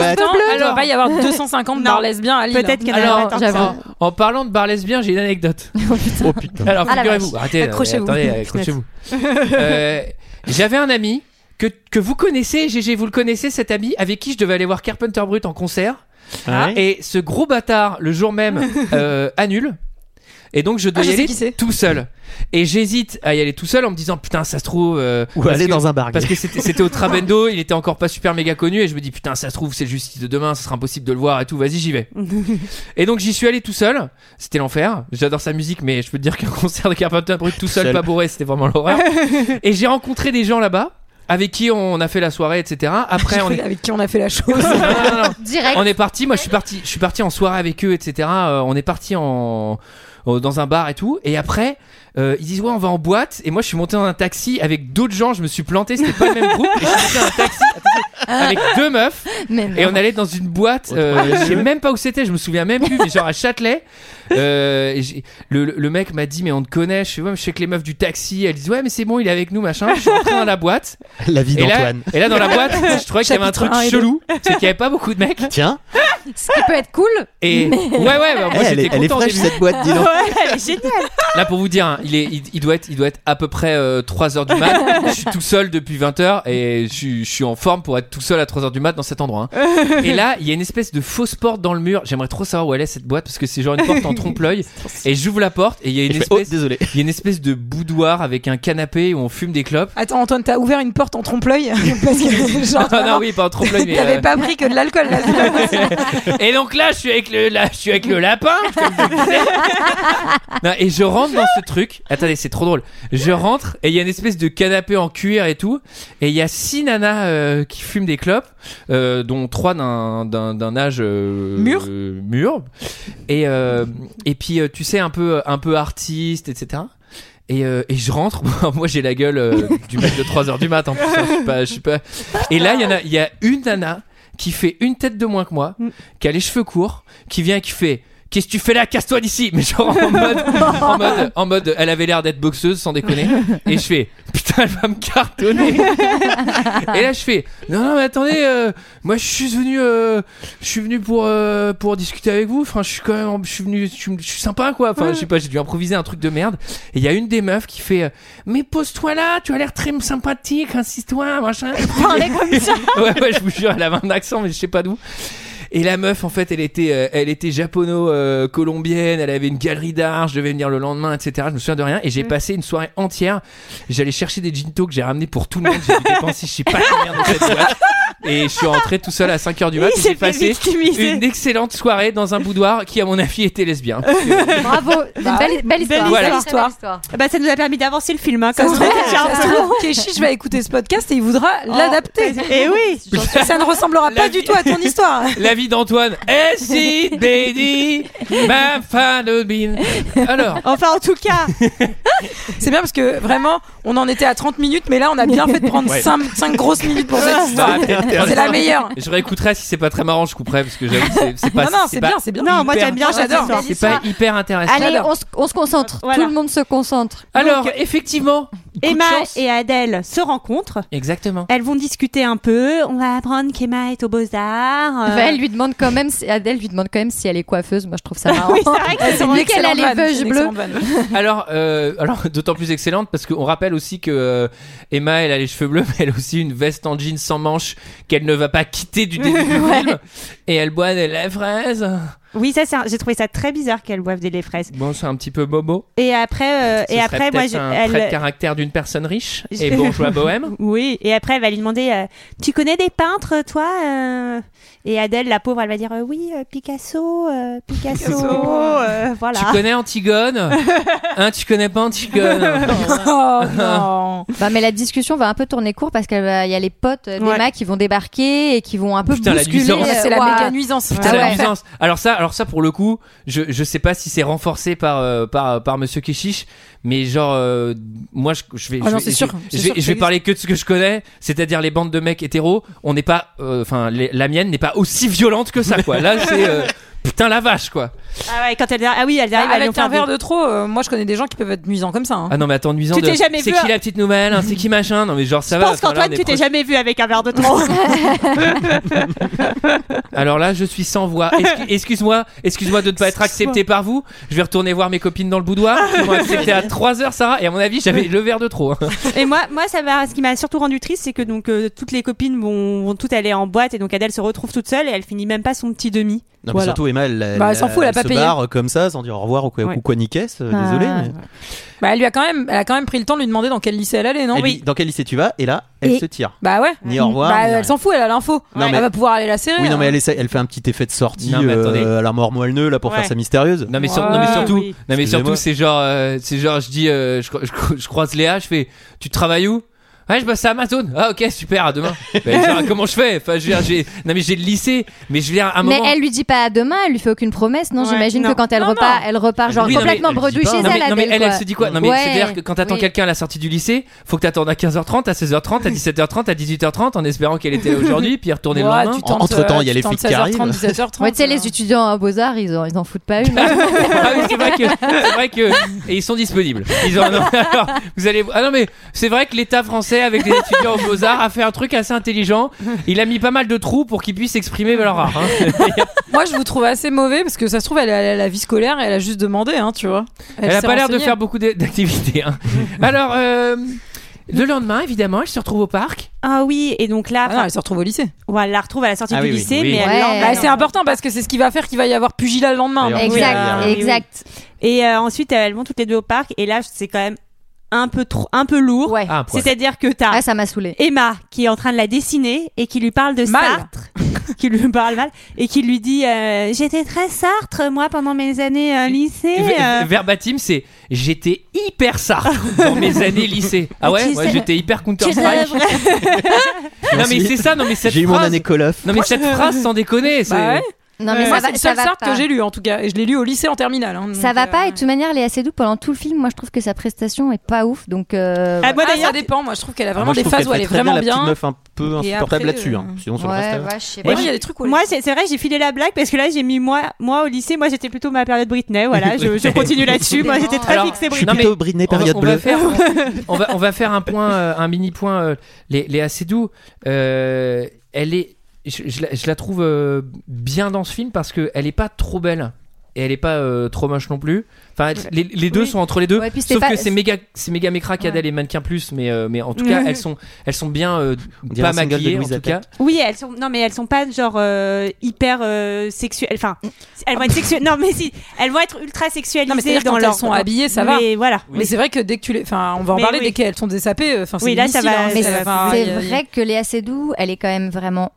Alors, il va y avoir 250 bars lesbiens à Lille. Peut-être qu'il y en a Alors, ça. en, parlant de bar lesbien, j'ai une anecdote. Oh putain. Alors, Ah, la figurez-vous, vache. arrêtez, Accrochez-vous. attendez, accrochez-vous. Euh, J'avais un ami que, que vous connaissez, GG, vous le connaissez, cet ami, avec qui je devais aller voir Carpenter Brut en concert. Ah ouais Et ce gros bâtard, le jour même, euh, annule. Et donc je dois Ah, je y aller tout seul. Et j'hésite à y aller tout seul en me disant putain ça se trouve euh, Ou aller que- dans un bar parce que c'était c'était au Trabendo, il était encore pas super méga connu et je me dis putain ça se trouve c'est le justice de demain, ça sera impossible de le voir et tout, vas-y j'y vais. Et donc j'y suis allé tout seul, c'était l'enfer. J'adore sa musique mais je peux te dire qu'un concert de Carpenter Brut tout seul, Seul. pas bourré, c'était vraiment l'horreur. et j'ai rencontré des gens là-bas avec qui on a fait la soirée etc. Après on est Avec qui on a fait la chose. non, non, non. Direct. On est parti, moi je suis parti, je suis parti en soirée avec eux, etc. Euh, on est parti en dans un bar et tout. Et après, euh, ils disent ouais on va en boîte. Et moi je suis monté dans un taxi avec d'autres gens. Je me suis planté, c'était pas le même groupe. Et je suis monté dans un taxi attention, avec deux meufs. Et on allait dans une boîte. Euh, je sais même pas où c'était. Je me souviens même plus. Mais genre à Châtelet. Euh, et le, le mec m'a dit mais on te connaît. Je suis ouais je sais que les meufs du taxi. Elles disent ouais mais c'est bon il est avec nous machin. Je suis rentré dans la boîte. La vie Et là, d'Antoine. et là dans la boîte, je trouvais qu'il y avait un truc chelou. C'est qu'il y avait pas beaucoup de mecs. Tiens, Ce qui peut être cool. Et Mais- ouais, ouais, bah, moi Eh, elle, j'étais est, elle est fraîche cette boîte, dis donc. Ouais, elle est géniale. Là pour vous dire, hein, il, est, il, il doit être, il doit être à peu près 3h du mat. je suis tout seul depuis 20h et je, suis- je suis en forme pour être tout seul à 3h du mat dans cet endroit. hein. et là, il y a une espèce de fausse porte dans le mur. J'aimerais trop savoir où elle est cette boîte parce que c'est genre une porte en trompe-l'œil. Et j'ouvre la porte et il y a une fais, oh, espèce, désolé. il y a une espèce de boudoir avec un canapé où on fume des clopes. Attends, Antoine, t'as ouvert une porte en trompe-l'œil? Parce que, genre, Ah non, oui, pas en trompe-l'œil, mais. t'avais euh, pas pris que de l'alcool là. et donc là, je suis avec le, là, je suis avec le lapin, comme je le disais. Non, et je rentre dans ce truc. Attendez, c'est trop drôle. Je rentre et il y a une espèce de canapé en cuir et tout. Et il y a six nanas euh, qui fument des clopes, euh, dont trois d'un, d'un, d'un âge euh, Mûr. mûr. Et et puis tu sais un peu un peu artiste, etc. Et, euh, et je rentre, moi j'ai la gueule euh, du mec de 3h du mat en plus, hein, je suis pas, je suis pas. Et là il y en a, il y a une nana qui fait une tête de moins que moi, qui a les cheveux courts, qui vient et qui fait Qu'est-ce que tu fais là? Casse-toi d'ici Mais genre en mode, en mode, en mode, elle avait l'air d'être boxeuse, sans déconner. Et je fais Putain, elle va me cartonner. et là, je fais Non, non, mais attendez, euh, moi je suis venu, euh, je suis venu pour, euh, pour discuter avec vous. Enfin, je suis quand même, je suis venu, je suis, je suis sympa quoi. Enfin, je sais pas, j'ai dû improviser un truc de merde. Et il y a une des meufs qui fait Mais pose-toi là, tu as l'air très sympathique, insiste-toi, machin. Parlez comme ça. ouais, ouais, je vous jure, elle avait un accent, mais je sais pas d'où. Et la meuf, en fait, elle était, euh, elle était japono-colombienne, elle avait une galerie d'art, je devais venir le lendemain, etc. Je me souviens de rien. Et j'ai passé une soirée entière. J'allais chercher des ginto que j'ai ramenés pour tout le monde. J'ai dû dépenser, je sais pas combien dans cette boîte. Et je suis rentré tout seul à 5h du mat. Et J'ai passé une excellente soirée dans un boudoir qui, à mon avis, était lesbien. Bravo. Une belle, belle histoire. Voilà. Belle histoire. Bah, ça nous a permis d'avancer le film. Hein, Ça comme se trouve, va écouter ce podcast et il voudra l'adapter. Et oui. Ça ne ressemblera La pas vie- du tout à ton histoire. La vie d'Antoine. Eh si, baby, ma fan of bean. Alors. Enfin, en tout cas, C'est bien parce que vraiment, on en était à 30 minutes, mais là, on a bien fait de prendre Ouais. 5, grosses minutes pour cette histoire. C'est la meilleure. Je réécouterai si c'est pas très marrant, je couperai parce que j'avoue que c'est- c'est pas. Non, non, c'est pas bien, c'est bien. non, moi hyper- j'aime bien j'adore. C'est pas hyper intéressant. Allez, on se, on se concentre. Voilà. Tout le monde se concentre. Alors, effectivement, coup de Emma chance. et Adèle se rencontrent. Exactement. Elles vont discuter un peu. On va apprendre qu'Emma est aux beaux-arts. euh, elle lui demande quand même, si- Adèle lui demande quand même si elle est coiffeuse. Moi, je trouve ça marrant. Oui, c'est vrai qu'elle a les une bleues. Alors, euh, alors d'autant plus excellente parce qu'on rappelle aussi que euh, Emma, elle a les cheveux bleus, mais elle a aussi une veste en jean sans manches qu'elle ne va pas quitter du début du film. Et elle boit des lait fraise. Oui, ça, c'est un- j'ai trouvé ça très bizarre qu'elle boive des laits fraises. Bon, c'est un petit peu bobo. Et après, euh, Ce et après, moi, je- un elle. trait de caractère d'une personne riche et Je- bourgeois bohème. Oui, et après elle va lui demander euh, Tu connais des peintres, toi euh? Et Adèle, la pauvre, elle va dire euh, Oui, euh, Picasso, euh, Picasso, euh, voilà. Tu connais Antigone? Hein, tu connais pas Antigone? Oh non. Bah, mais la discussion va un peu tourner court parce qu'il y a les potes euh, Ouais. d'Emma qui vont débarquer et qui vont un peu Putain, la bousculer. nuisance. euh, C'est la ouais. méga nuisance. Putain, Ah la nuisance. Alors ça, alors ça pour le coup, je je sais pas si c'est renforcé par euh, par par Monsieur Keshish, mais genre euh, moi je, je vais Ah je non, vais, c'est je sûr, vais- c'est je sûr vais, que je ça vais parler que de ce que je connais, c'est-à-dire les bandes de mecs hétéros. On n'est pas, euh, enfin les- la mienne n'est pas aussi violente que ça quoi. Là c'est euh, putain la vache quoi. Ah ouais, quand elle ah oui, elle arrive Ah, à en avec un verre des- de trop, euh, moi je connais des gens qui peuvent être nuisants comme ça. hein. Ah non mais attends nuisant Tu de. t'es jamais C'est vu qui un- la petite nouvelle hein, C'est qui machin Non mais genre ça Je va. pense enfin, là, qu'Antoine, on est tu t'es proche- jamais vu avec un verre de trop. Alors là, je suis sans voix. Excu- Excuse-moi, excuse-moi de ne pas être accepté par vous. Je vais retourner voir mes copines dans le boudoir. Ils m'ont accepté à 3 heures, Sarah. Et à mon avis, j'avais le verre de trop. hein. Et moi, moi, ça va. Ce qui m'a surtout rendu triste, c'est que donc euh, toutes les copines vont, vont toutes aller en boîte et donc Adèle se retrouve toute seule et elle finit même pas son petit demi. Non, mais Voilà. surtout Emma, elle, Bah, elle s'en fout, elle a pas se payé. barre comme ça sans dire au revoir ou quoi, Ouais. ou quoi niquesse, euh, Ah, désolé. mais- Bah, elle lui a quand même, elle a quand même pris le temps de lui demander dans quel lycée elle allait, non? Elle dit, dans quel lycée tu vas Et là, elle Et- se tire. Bah ouais. Ni au revoir. Bah, ni elle s'en fout, elle a l'info. Non, mais- Elle va pouvoir aller la serrer. Oui, non, mais hein. elle, essaie- elle fait un petit effet de sortie Non, mais attendez. euh, à la mort moelleux là pour Ouais. faire sa mystérieuse. Non mais, sur- non, mais Ouais, surtout, oui. non mais surtout, c'est genre, euh, c'est genre, je dis, euh, je, je- je croise Léa, je fais, tu travailles où? Ouais, je bosse à Amazon. Ah ok, super, à demain. Ben, genre, comment je fais Enfin, je veux dire, j'ai, non mais j'ai le lycée, mais je dire, à un Mais moment. elle lui dit pas à demain, elle lui fait aucune promesse, non Ouais, J'imagine non. que quand elle Non, repart, non. elle repart genre Oui, non, mais complètement elle dit bredouille pas. chez non mais, elle. non, mais Adèle, elle, elle quoi. se dit quoi? Non mais Ouais. c'est-à-dire que quand t'attends Oui. quelqu'un à la sortie du lycée, faut que t'attendes à 15h30, à 16h30, à 17h30, à 18h30 en espérant qu'elle était là aujourd'hui, puis retourner le lendemain. Entre-temps, euh, il y a les flics qui 16h30, arrivent. 17h30. Ouais, tu sais, les euh. étudiants à Beaux-Arts, ils en, ils en foutent pas une. ah oui, c'est vrai que c'est vrai que et ils sont disponibles. Ils ont, non, alors, vous allez ah non mais c'est vrai que l'État français avec les étudiants aux Beaux Arts a fait un truc assez intelligent. Il a mis pas mal de trous pour qu'ils puissent exprimer leur art. hein. Moi, je vous trouve assez mauvais parce que ça se trouve, elle a la vie scolaire et elle a juste demandé, hein, tu vois. Elle, a s'est pas l'air de renseignée. faire beaucoup d'a- d'activités. hein. Alors euh, le lendemain, évidemment, elle se retrouve au parc. Ah oui, et donc là, Ah non, elle se retrouve au lycée. ouais, elle la retrouve à la sortie Ah du oui, oui. lycée, Oui. mais elle Ouais. l'emmène. Bah, c'est important parce que c'est ce qui va faire qu'il va y avoir pugilat le lendemain. D'ailleurs, oui, Exact, oui, exact. Et euh, ensuite, elles vont toutes les deux au parc, et là, c'est quand même un peu trop, un peu lourd. Ouais. Ah. C'est-à-dire que t'as Ah, ça m'a saoulé. Emma qui est en train de la dessiner et qui lui parle de Mal. Sartre, qui lui parle mal et qui lui dit euh, j'étais très Sartre moi pendant mes années euh, lycée. Euh. Verbatim, c'est j'étais hyper sartre dans mes années lycée. Ah ouais, ouais j'étais hyper Counter Strike. Non mais c'est ça, non mais cette J'ai eu mon phrase. année Call of. Non mais cette phrase sans déconner, c'est Bah ouais. Non, mais Moi, ça c'est va, le ça seul va pas. que j'ai lu en tout cas. Et je l'ai lu au lycée en terminale. hein, Ça va euh, pas et de toute manière Léa Seydoux pendant tout le film moi je trouve que sa prestation est pas ouf donc euh, Ah, moi Ah, ça dépend. Moi, je trouve qu'elle a Ah, vraiment moi, je des phases où elle est vraiment La petite bien. meuf un peu insupportable là-dessus. hein. euh, Sinon, sur le ouais, reste. euh, ouais, je pas. il y a des trucs où elle- moi c'est c'est vrai j'ai filé la blague parce que là j'ai mis moi moi au lycée moi j'étais plutôt ma période Britney voilà je, je continue là-dessus moi j'étais très fixée Je Britney. mais plutôt Britney on va, période on va bleue. faire, on, va, on va faire un point, un mini point. Euh, les, les assez doux. Euh, elle est, je, je la, je la trouve euh, bien dans ce film parce que elle est pas trop belle et elle est pas euh, trop moche non plus. Enfin, les, les deux Oui. sont entre les deux. Ouais, sauf pas- que c'est méga, c'est méga mécra qu'Adèle et mannequin plus, mais mais, euh, mais en tout cas, Ouais. elles sont, elles sont bien euh, pas maquillées en tout cas. Oui, elles sont non mais elles sont pas genre euh, hyper euh, sexuelles. Enfin, elles vont être sexuelles. Non mais si, elles vont être ultra sexualisées Non, mais c'est-à-dire dans quand leur elles sont habillées, ça va. Mais voilà. Mais c'est vrai que dès que tu les. Enfin, on va en Mais parler oui. dès qu'elles sont désapées. Enfin, c'est Oui, là, ça va- hein, Mais ça c'est- vrai que Léa Seydoux elle est quand même vraiment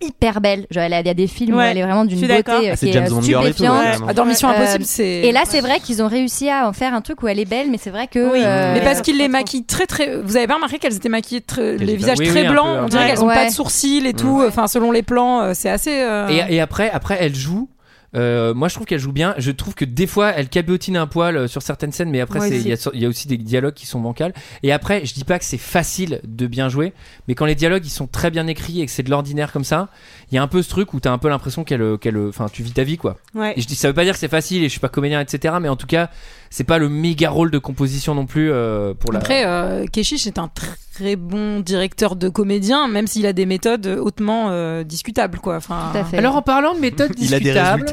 hyper belle genre elle a, il y a des films où Ouais, elle est vraiment d'une beauté euh, Ah, c'est qui est stupéfiante ouais, vraiment. Ah, dans Mission Euh, Impossible, c'est. et là c'est vrai qu'ils ont réussi à en faire un truc où elle est belle mais c'est vrai que Oui. euh, Mais parce qu'ils les maquillent très très. Vous avez pas remarqué qu'elles étaient maquillées très... les visages oui, très blancs peu, On dirait qu'elles ont Ouais. pas de sourcils et tout. Enfin, selon les plans, c'est assez. euh, Et, et après, après, elle joue. Euh, moi, je trouve qu'elle joue bien. Je trouve que des fois, elle cabotine un poil euh, sur certaines scènes, mais après, il y, a- il y a aussi des dialogues qui sont bancals. Et après, je dis pas que c'est facile de bien jouer, mais quand les dialogues ils sont très bien écrits et que c'est de l'ordinaire comme ça, il y a un peu ce truc où t'as un peu l'impression qu'elle, qu'elle, enfin, tu vis ta vie quoi. Ouais. Et je dis, ça veut pas dire que c'est facile et je suis pas comédien, etc. Mais en tout cas, c'est pas le méga rôle de composition non plus euh, pour la. Après, euh, Keshish est un très bon directeur de comédien, même s'il a des méthodes hautement euh, discutables, quoi. Enfin, Tout à fait. Alors en parlant de méthodes Il a des discutables,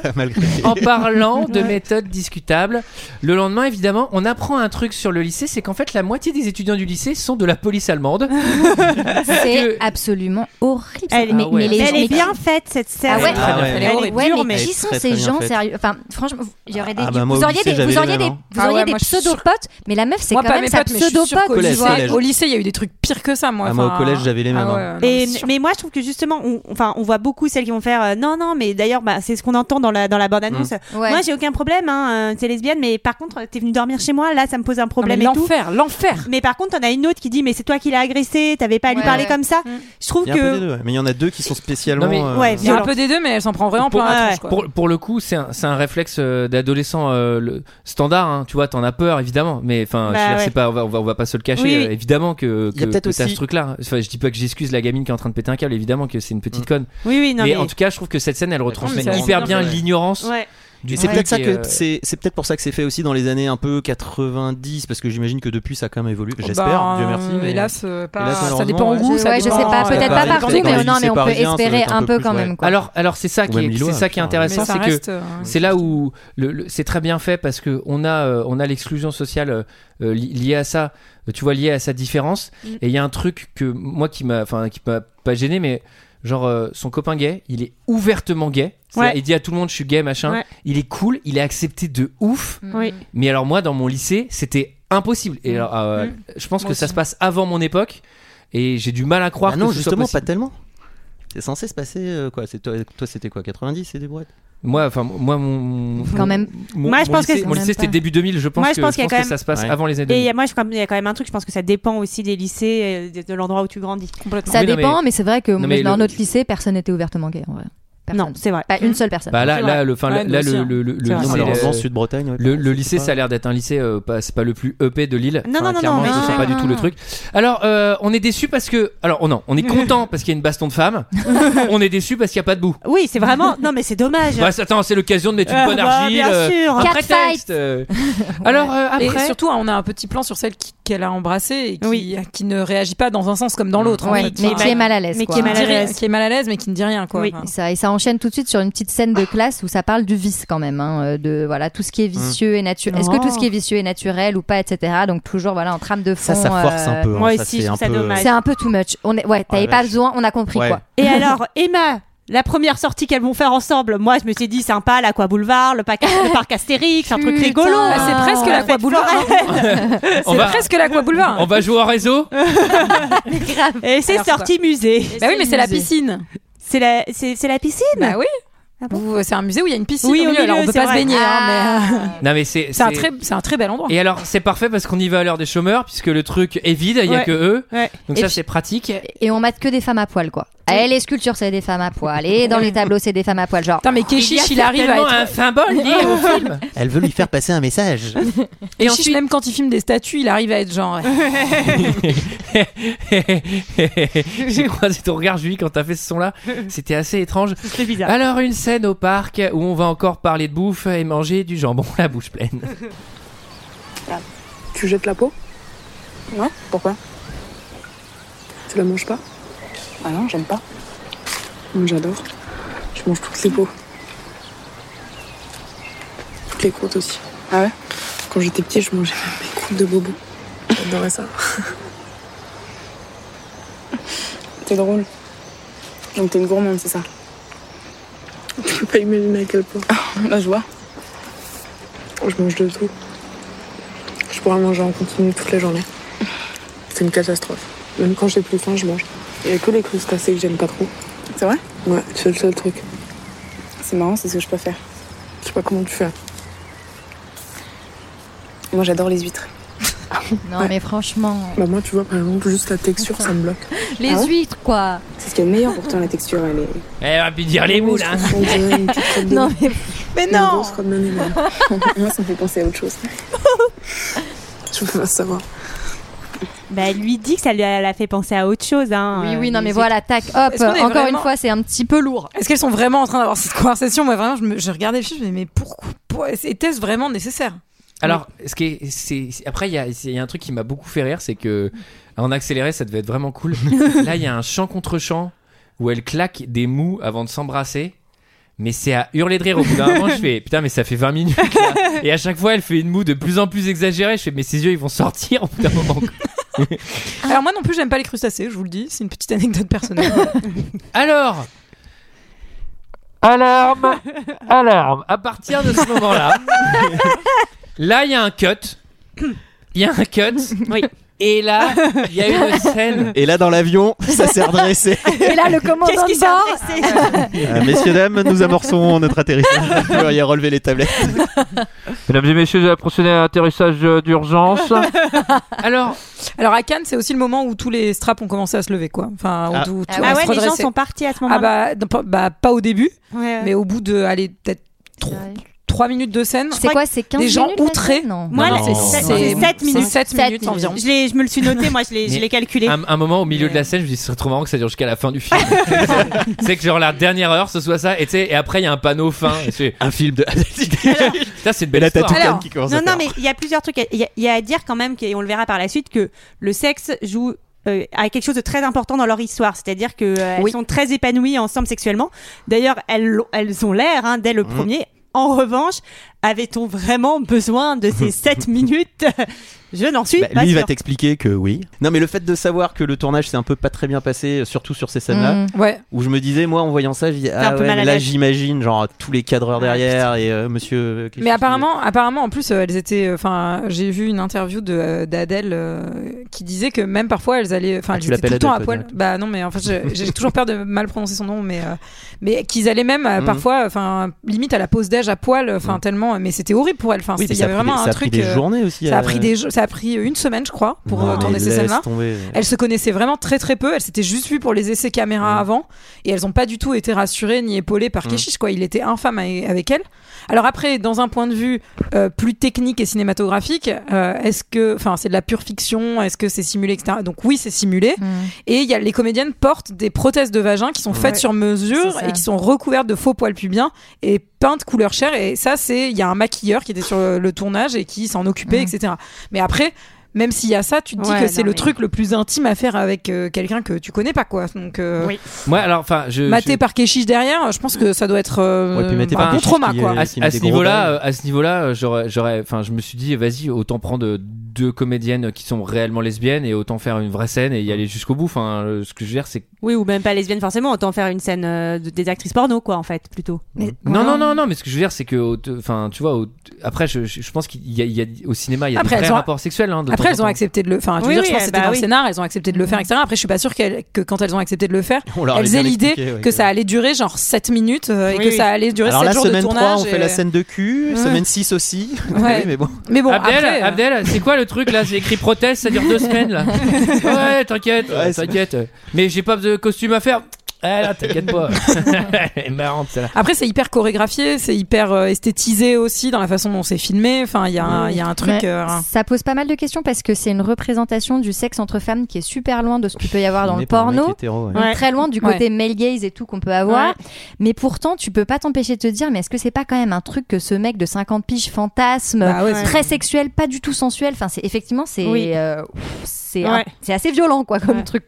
en parlant de méthodes discutables, le lendemain évidemment, on apprend un truc sur le lycée, c'est qu'en fait la moitié des étudiants du lycée sont de la police allemande. C'est absolument horrible. Elle, Ah ouais. les elle gens- est mais bien faite cette Ah série. ouais, Ah ouais. Elle est Ouais, dure, mais mais qui sont très, ces très gens sérieux? Enfin, franchement, il y aurait des, Ah bah moi, vous au auriez lycée, des, vous auriez les des, vous Ah auriez des pseudo potes, mais la meuf c'est quand même sa mais pseudo pote. Au lycée, il y a eu des trucs pires que ça, moi. Ah, moi, au collège, j'avais les mêmes, ah ouais, hein. non, Et, mais moi, je trouve que justement, on, enfin, on voit beaucoup celles qui vont faire euh, non, non, mais d'ailleurs, bah, c'est ce qu'on entend dans la, dans la bande-annonce. Ouais. Moi, j'ai aucun problème, hein, euh, c'est lesbienne, mais par contre, t'es venu dormir chez moi, là, ça me pose un problème l'enfer, l'enfer. Mais par contre, t'en as une autre qui dit, mais c'est toi qui l'as agressé, t'avais pas à lui Ouais, parler ouais. comme ça. Mm. Je trouve a que. deux, mais il y en a deux qui sont spécialement. Non, mais- euh, Ouais, Il y a un peu des deux, mais elle s'en prend vraiment Pour- plein la tronche, quoi. Pour, pour le coup, c'est un, c'est un réflexe euh, d'adolescent euh, le standard. hein. Tu vois, t'en as peur évidemment, mais enfin, Bah c'est pas, on va, on va, on pas se le cacher. Euh, évidemment que, Que t'as aussi- ce truc-là. Enfin, je dis pas que j'excuse la gamine qui est en train de péter un câble. Évidemment que c'est une petite Mm. conne. Oui, oui, non, mais, mais. en tout cas, je trouve que cette scène, elle retransmet hyper bien l'ignorance Ouais. du Et c'est truc peut-être ça et, que euh, c'est c'est peut-être pour ça que c'est fait aussi dans les années un peu 90 parce que j'imagine que depuis ça a quand même évolué. J'espère, Bah, Dieu merci. mais- Hélas, euh, pas- Hélas, ça dépend goût. ça Ouais, je sais pas, euh, peut-être Paris, pas partout, mais non, mais on peut espérer un peu peu plus, quand ouais. même. quoi. Alors, alors c'est ça Ou qui est, Lillois, c'est ça qui est enfin, intéressant, c'est que euh, c'est là où le, le- c'est très bien fait parce que on a euh, on a l'exclusion sociale li- liée à ça tu vois liée à sa différence Mm. et il y a un truc que moi qui m'a enfin qui m'a pas gêné mais genre euh, son copain gay il est ouvertement gay Ouais. il dit à tout le monde je suis gay machin Ouais. il est cool il est accepté de ouf Oui. mais alors moi dans mon lycée c'était impossible et Mm. alors euh, Mm. je pense Moi que ça se passe avant mon époque et j'ai du mal à croire Ah non, que ce soit justement, pas tellement. C'est censé se passer euh, quoi C'est toi, toi c'était quoi 90 c'est des brouettes moi enfin moi mon Quand même. mon, Moi, je mon pense que lycée, c'est- mon lycée, c'était début 2000 je pense Moi, je que, pense qu'il y a quand même- ça se passe Ouais. avant les années Et il 2000 y a- moi, je qu'il y a quand même un truc, je pense que ça dépend aussi des lycées, euh, de, de l'endroit où tu grandis. Complètement. Ça non, dépend, mais- mais c'est vrai que dans le- notre lycée, personne n'était ouvertement gay en vrai. Personne. Non, c'est vrai. Pas une seule personne. Bah là, là, le, enfin, Ouais, là, le, le, le, lycée, malheureusement, Sud-Bretagne. ouais, le, lycée, pas- ça a l'air d'être un lycée, euh, pas, c'est pas le plus EP de Lille. Non, non, non, clairement, non, ce mais- sont pas du tout le truc. Alors, euh, on est déçu parce que, alors, oh non, on est content parce qu'il y a une baston de femmes. on est déçu parce qu'il n'y a pas de boue. Oui, c'est vraiment. Non, mais c'est dommage. Bah, attends, c'est l'occasion de mettre une Euh, bonne bah, argile. bien euh, sûr. un prétexte. Alors, euh, Et après. surtout, on a un petit plan sur celle qu'elle a embrassée et qui, ne réagit pas dans un sens comme dans l'autre. Ouais, fait. mais Enfin, qui est mal à l'aise. mais qui est mal à l'aise. qui est mal à l'aise, mais qui ne dit rien. Quoi. Oui. Enfin, Et ça, et ça enchaîne tout de suite sur une petite scène de classe où ça parle du vice quand même, hein, euh, de voilà tout ce qui est vicieux et naturel. Est-ce que tout ce qui est vicieux est naturel ou pas, etc. Donc toujours voilà en trame de fond. Ça, ça force euh, un peu. hein, moi aussi, c'est je un trouve ça peu- dommage. C'est un peu too much. On est, ouais, t'avais Ouais, pas vache. besoin, on a compris Ouais. quoi. Et alors, Emma, la première sortie qu'elles vont faire ensemble, moi je me suis dit sympa, l'Aqua Boulevard, le parc, le parc Astérix, un truc rigolo. Ah, c'est presque la l'Aqua Boulevard. c'est va- presque l'Aqua Boulevard. On va jouer au réseau. Et c'est sortie musée. Bah oui, mais c'est la piscine. C'est la, c'est, c'est la piscine. Bah oui. Ah bon Vous- C'est un musée où il y a une piscine. Oui, au milieu. Alors on peut c'est pas se baigner, hein, mais Ah. euh, Non, mais c'est. c'est un c'est- très, c'est un très bel endroit. Et alors, c'est parfait parce qu'on y va à l'heure des chômeurs puisque le truc est vide, il y a Ouais. que eux. Ouais. Donc Et ça, puis- c'est pratique. Et on mate que des femmes à poil quoi. Et les sculptures c'est des femmes à poil. Et dans les tableaux c'est des femmes à poil. Genre. Putain, mais Keshish, il, arrive à être. un symbole lié au film. Elle veut lui faire passer un message. Et Keshish, ensuite, même quand il filme des statues, il arrive à être genre. j'ai croisé ton regard, Julie, quand t'as fait ce son-là. C'était assez étrange. C'est bizarre. Alors, une scène au parc où on va encore parler de bouffe et manger du jambon la bouche pleine. Tu jettes la peau? Ouais, pourquoi? Tu la manges pas? Ah non, j'aime pas. Moi j'adore. Je mange toutes les peaux. Toutes les croûtes aussi. Ah ouais? Quand j'étais petit, je mangeais même mes croûtes de bobo. J'adorais ça. T'es drôle. Donc t'es une gourmande, c'est ça? Tu peux pas imaginer à quel point. Là, je vois. Je mange de tout. Je pourrais manger en continu toute la journée. C'est une catastrophe. Même quand j'ai plus faim, je mange. Il y a que les crustacés que j'aime pas trop. C'est vrai? Ouais, c'est le seul truc. C'est marrant, c'est ce que je peux faire. Je sais pas comment tu fais. Moi, j'adore les huîtres. Non mais franchement. Bah moi, tu vois, par exemple, juste la texture, ça me bloque. Les Ah ouais huîtres quoi. C'est ce qu'il y a de meilleur pourtant, la texture, elle est. Elle va plus dire les moules, hein. On Non mais Mais non. Moi, ça me fait penser à autre chose. Je peux pas savoir. Bah, elle lui dit que ça lui a, fait penser à autre chose. Hein, oui euh, oui non les mais voilà tac hop. Encore vraiment- une fois c'est un petit peu lourd. Est-ce qu'elles sont vraiment en train d'avoir cette conversation? Moi, vraiment, je, me, je regardais le film, je me disais, mais pourquoi, pourquoi Était-ce vraiment nécessaire? Alors, ce qui est, c'est, après, il y a, il y a un truc qui m'a beaucoup fait rire, c'est que en accéléré, ça devait être vraiment cool. Là, il y a un chant contre chant où elle claque des mous avant de s'embrasser. Mais c'est à hurler de rire au bout d'un moment. Je fais putain, mais ça fait 20 minutes. là. Et à chaque fois, elle fait une moue de plus en plus exagérée. Je fais, mais ses yeux, ils vont sortir au bout d'un moment. Alors moi non plus, j'aime pas les crustacés, je vous le dis. C'est une petite anecdote personnelle. Alors, alarme, alarme. À partir de ce moment-là, là, il y a un cut. Il y a un cut. Oui. Et là, il y a une scène. Et là, dans l'avion, ça s'est redressé. Et là, le commandant Qu'est-ce qui de s'est bord. Euh, messieurs, dames, nous amorçons notre atterrissage. Vous pourriez relever les tablettes. Mesdames et messieurs, j'ai procédé à l'atterrissage d'urgence. Alors, Alors à Cannes, c'est aussi le moment où tous les straps ont commencé à se lever, quoi. Enfin, où Ah. tout- tout- Ah Ah ouais, les gens sont partis à ce Ah moment-là. bah, pas- bah, pas au début, Ouais. mais au bout de, allez, peut-être 3 minutes de scène. C'est quoi, c'est 15 Des gens minutes, outrés. Non. Moi, Non, là, non, c'est non. c'est C'est 7 c'est minutes. 7 Sept minutes minutes. environ. Je, l'ai- je me le suis noté, moi, je l'ai je Mais- l'ai calculé. un, un moment au milieu de la scène, je me dis, ce serait trop marrant que ça dure jusqu'à la fin du film. c'est que genre la dernière heure, ce soit ça. Et tu sais, et après, il y a un panneau fin. Et Un film de. ça, c'est une Et belle histoire. Alors, qui commence Non, à non, mais il y a plusieurs trucs. Il y a, il y a à dire quand même, et on le verra par la suite, que le sexe joue euh, a quelque chose de très important dans leur histoire. C'est-à-dire qu'elles Oui. sont très épanouies ensemble sexuellement. D'ailleurs, elles, elles ont l'air, hein, dès le premier. En revanche, avait-on vraiment besoin de ces 7 minutes? Je n'en suis Bah, pas lui, il va t'expliquer que oui. Non, mais le fait de savoir que le tournage s'est un peu pas très bien passé, euh, surtout sur ces scènes-là, Mm. Ouais. où je me disais, moi, en voyant ça, je ah ouais, là, j'imagine, genre, tous les cadreurs derrière et euh, monsieur. Clichy Mais apparemment, apparemment, en plus, euh, elles étaient. Enfin, j'ai vu une interview de euh, d'Adèle euh, qui disait que même parfois elles allaient. Enfin, Ah, elles étaient tout l'appelles le temps à poil. Bah non, mais en fait, j'ai toujours peur de mal prononcer son nom, mais euh, mais qu'ils allaient même euh, Mhm. parfois, enfin, limite à la pause déj à poil, enfin Mhm. tellement. Mais c'était horrible pour elles. Enfin, Oui, il y ça avait a pris vraiment des- un ça a truc. pris des euh, journées aussi. Ça a pris des, ça a pris une semaine, je crois, pour non, euh, tourner ces scènes-là. Elles se connaissaient vraiment très très peu. Elles s'étaient juste vues pour les essais caméra avant et elles n'ont pas du tout été rassurées ni épaulées par Mm. Keshish. Quoi. Il était infâme avec avec elle. Alors après, dans un point de vue euh, plus technique et cinématographique, euh, est-ce que, enfin, c'est de la pure fiction? Est-ce que c'est simulé, etc. Donc oui, c'est simulé. Mm. Et il y a les comédiennes portent des prothèses de vagin qui sont faites Ouais. sur mesure et qui sont recouvertes de faux poils pubiens et peintes couleur chair. Et ça, c'est il y a un maquilleur qui était sur le, le tournage et qui s'en occupait, Mm. etc. Mais après. Même s'il y a ça, tu te dis Ouais, que c'est le mais- truc le plus intime à faire avec euh, quelqu'un que tu connais pas, quoi. Donc, euh, Oui. Moi, alors, enfin, je. maté je- par Keshish derrière, je pense que ça doit être euh, Ouais, puis un par bon trauma, qui quoi. à, à ce niveau-là, balles. euh, à ce niveau-là, euh, j'aurais, j'aurais, enfin, je me suis dit, vas-y, autant prendre deux comédiennes qui sont réellement lesbiennes et autant faire une vraie scène et y aller jusqu'au bout. Enfin, euh, ce que je veux dire, c'est Oui, ou même pas lesbienne forcément, autant faire une scène euh, de- des actrices porno, quoi, en fait, plutôt. Mais- non, non, non, non, mais ce que je veux dire, c'est que, au- enfin, tu vois, au- après, je, pense qu'il y a, il y a- au cinéma, il y a Après, des vrais rapports sexuels. hein, de Après, en elles ont accepté de le. Enfin, je veux Oui, dire, oui, je pense que c'était bah dans oui. le scénar, elles ont accepté de le faire, etc. Après, je suis pas sûre qu'elles- que quand elles ont accepté de le faire, elles aient l'idée ouais, que ça allait durer genre 7 minutes euh, et que ça allait durer Alors 7 la jours de semaine 3, tournage. on fait la scène de cul, semaine 6 aussi. Ouais. Mais bon. Mais bon, Abdel, après. euh, Abdel, c'est quoi le truc là? C'est écrit prothèse, ça dure deux semaines là. Ouais, t'inquiète, Ouais, t'inquiète. Mais j'ai pas de costume à faire. Ah là, t'inquiète pas. Elle est marrante celle-là. Après, c'est hyper chorégraphié, c'est hyper euh, esthétisé aussi dans la façon dont c'est filmé. Enfin, il y, a un- il y a un truc. Ouais. euh, Ça pose pas mal de questions parce que c'est une représentation du sexe entre femmes qui est super loin de ce qu'il peut y avoir dans Filmé le par un mec porno. hétéro, ouais. Donc, Ouais. Très loin du côté male gaze et tout qu'on peut avoir. Mais pourtant, tu peux pas t'empêcher de te dire, mais est-ce que c'est pas quand même un truc que ce mec de 50 piges fantasme, Bah ouais, c'est- très sexuel, pas du tout sensuel. Enfin, c'est effectivement, c'est Oui. euh, c'est Ouais. c'est assez violent quoi comme Ouais. truc.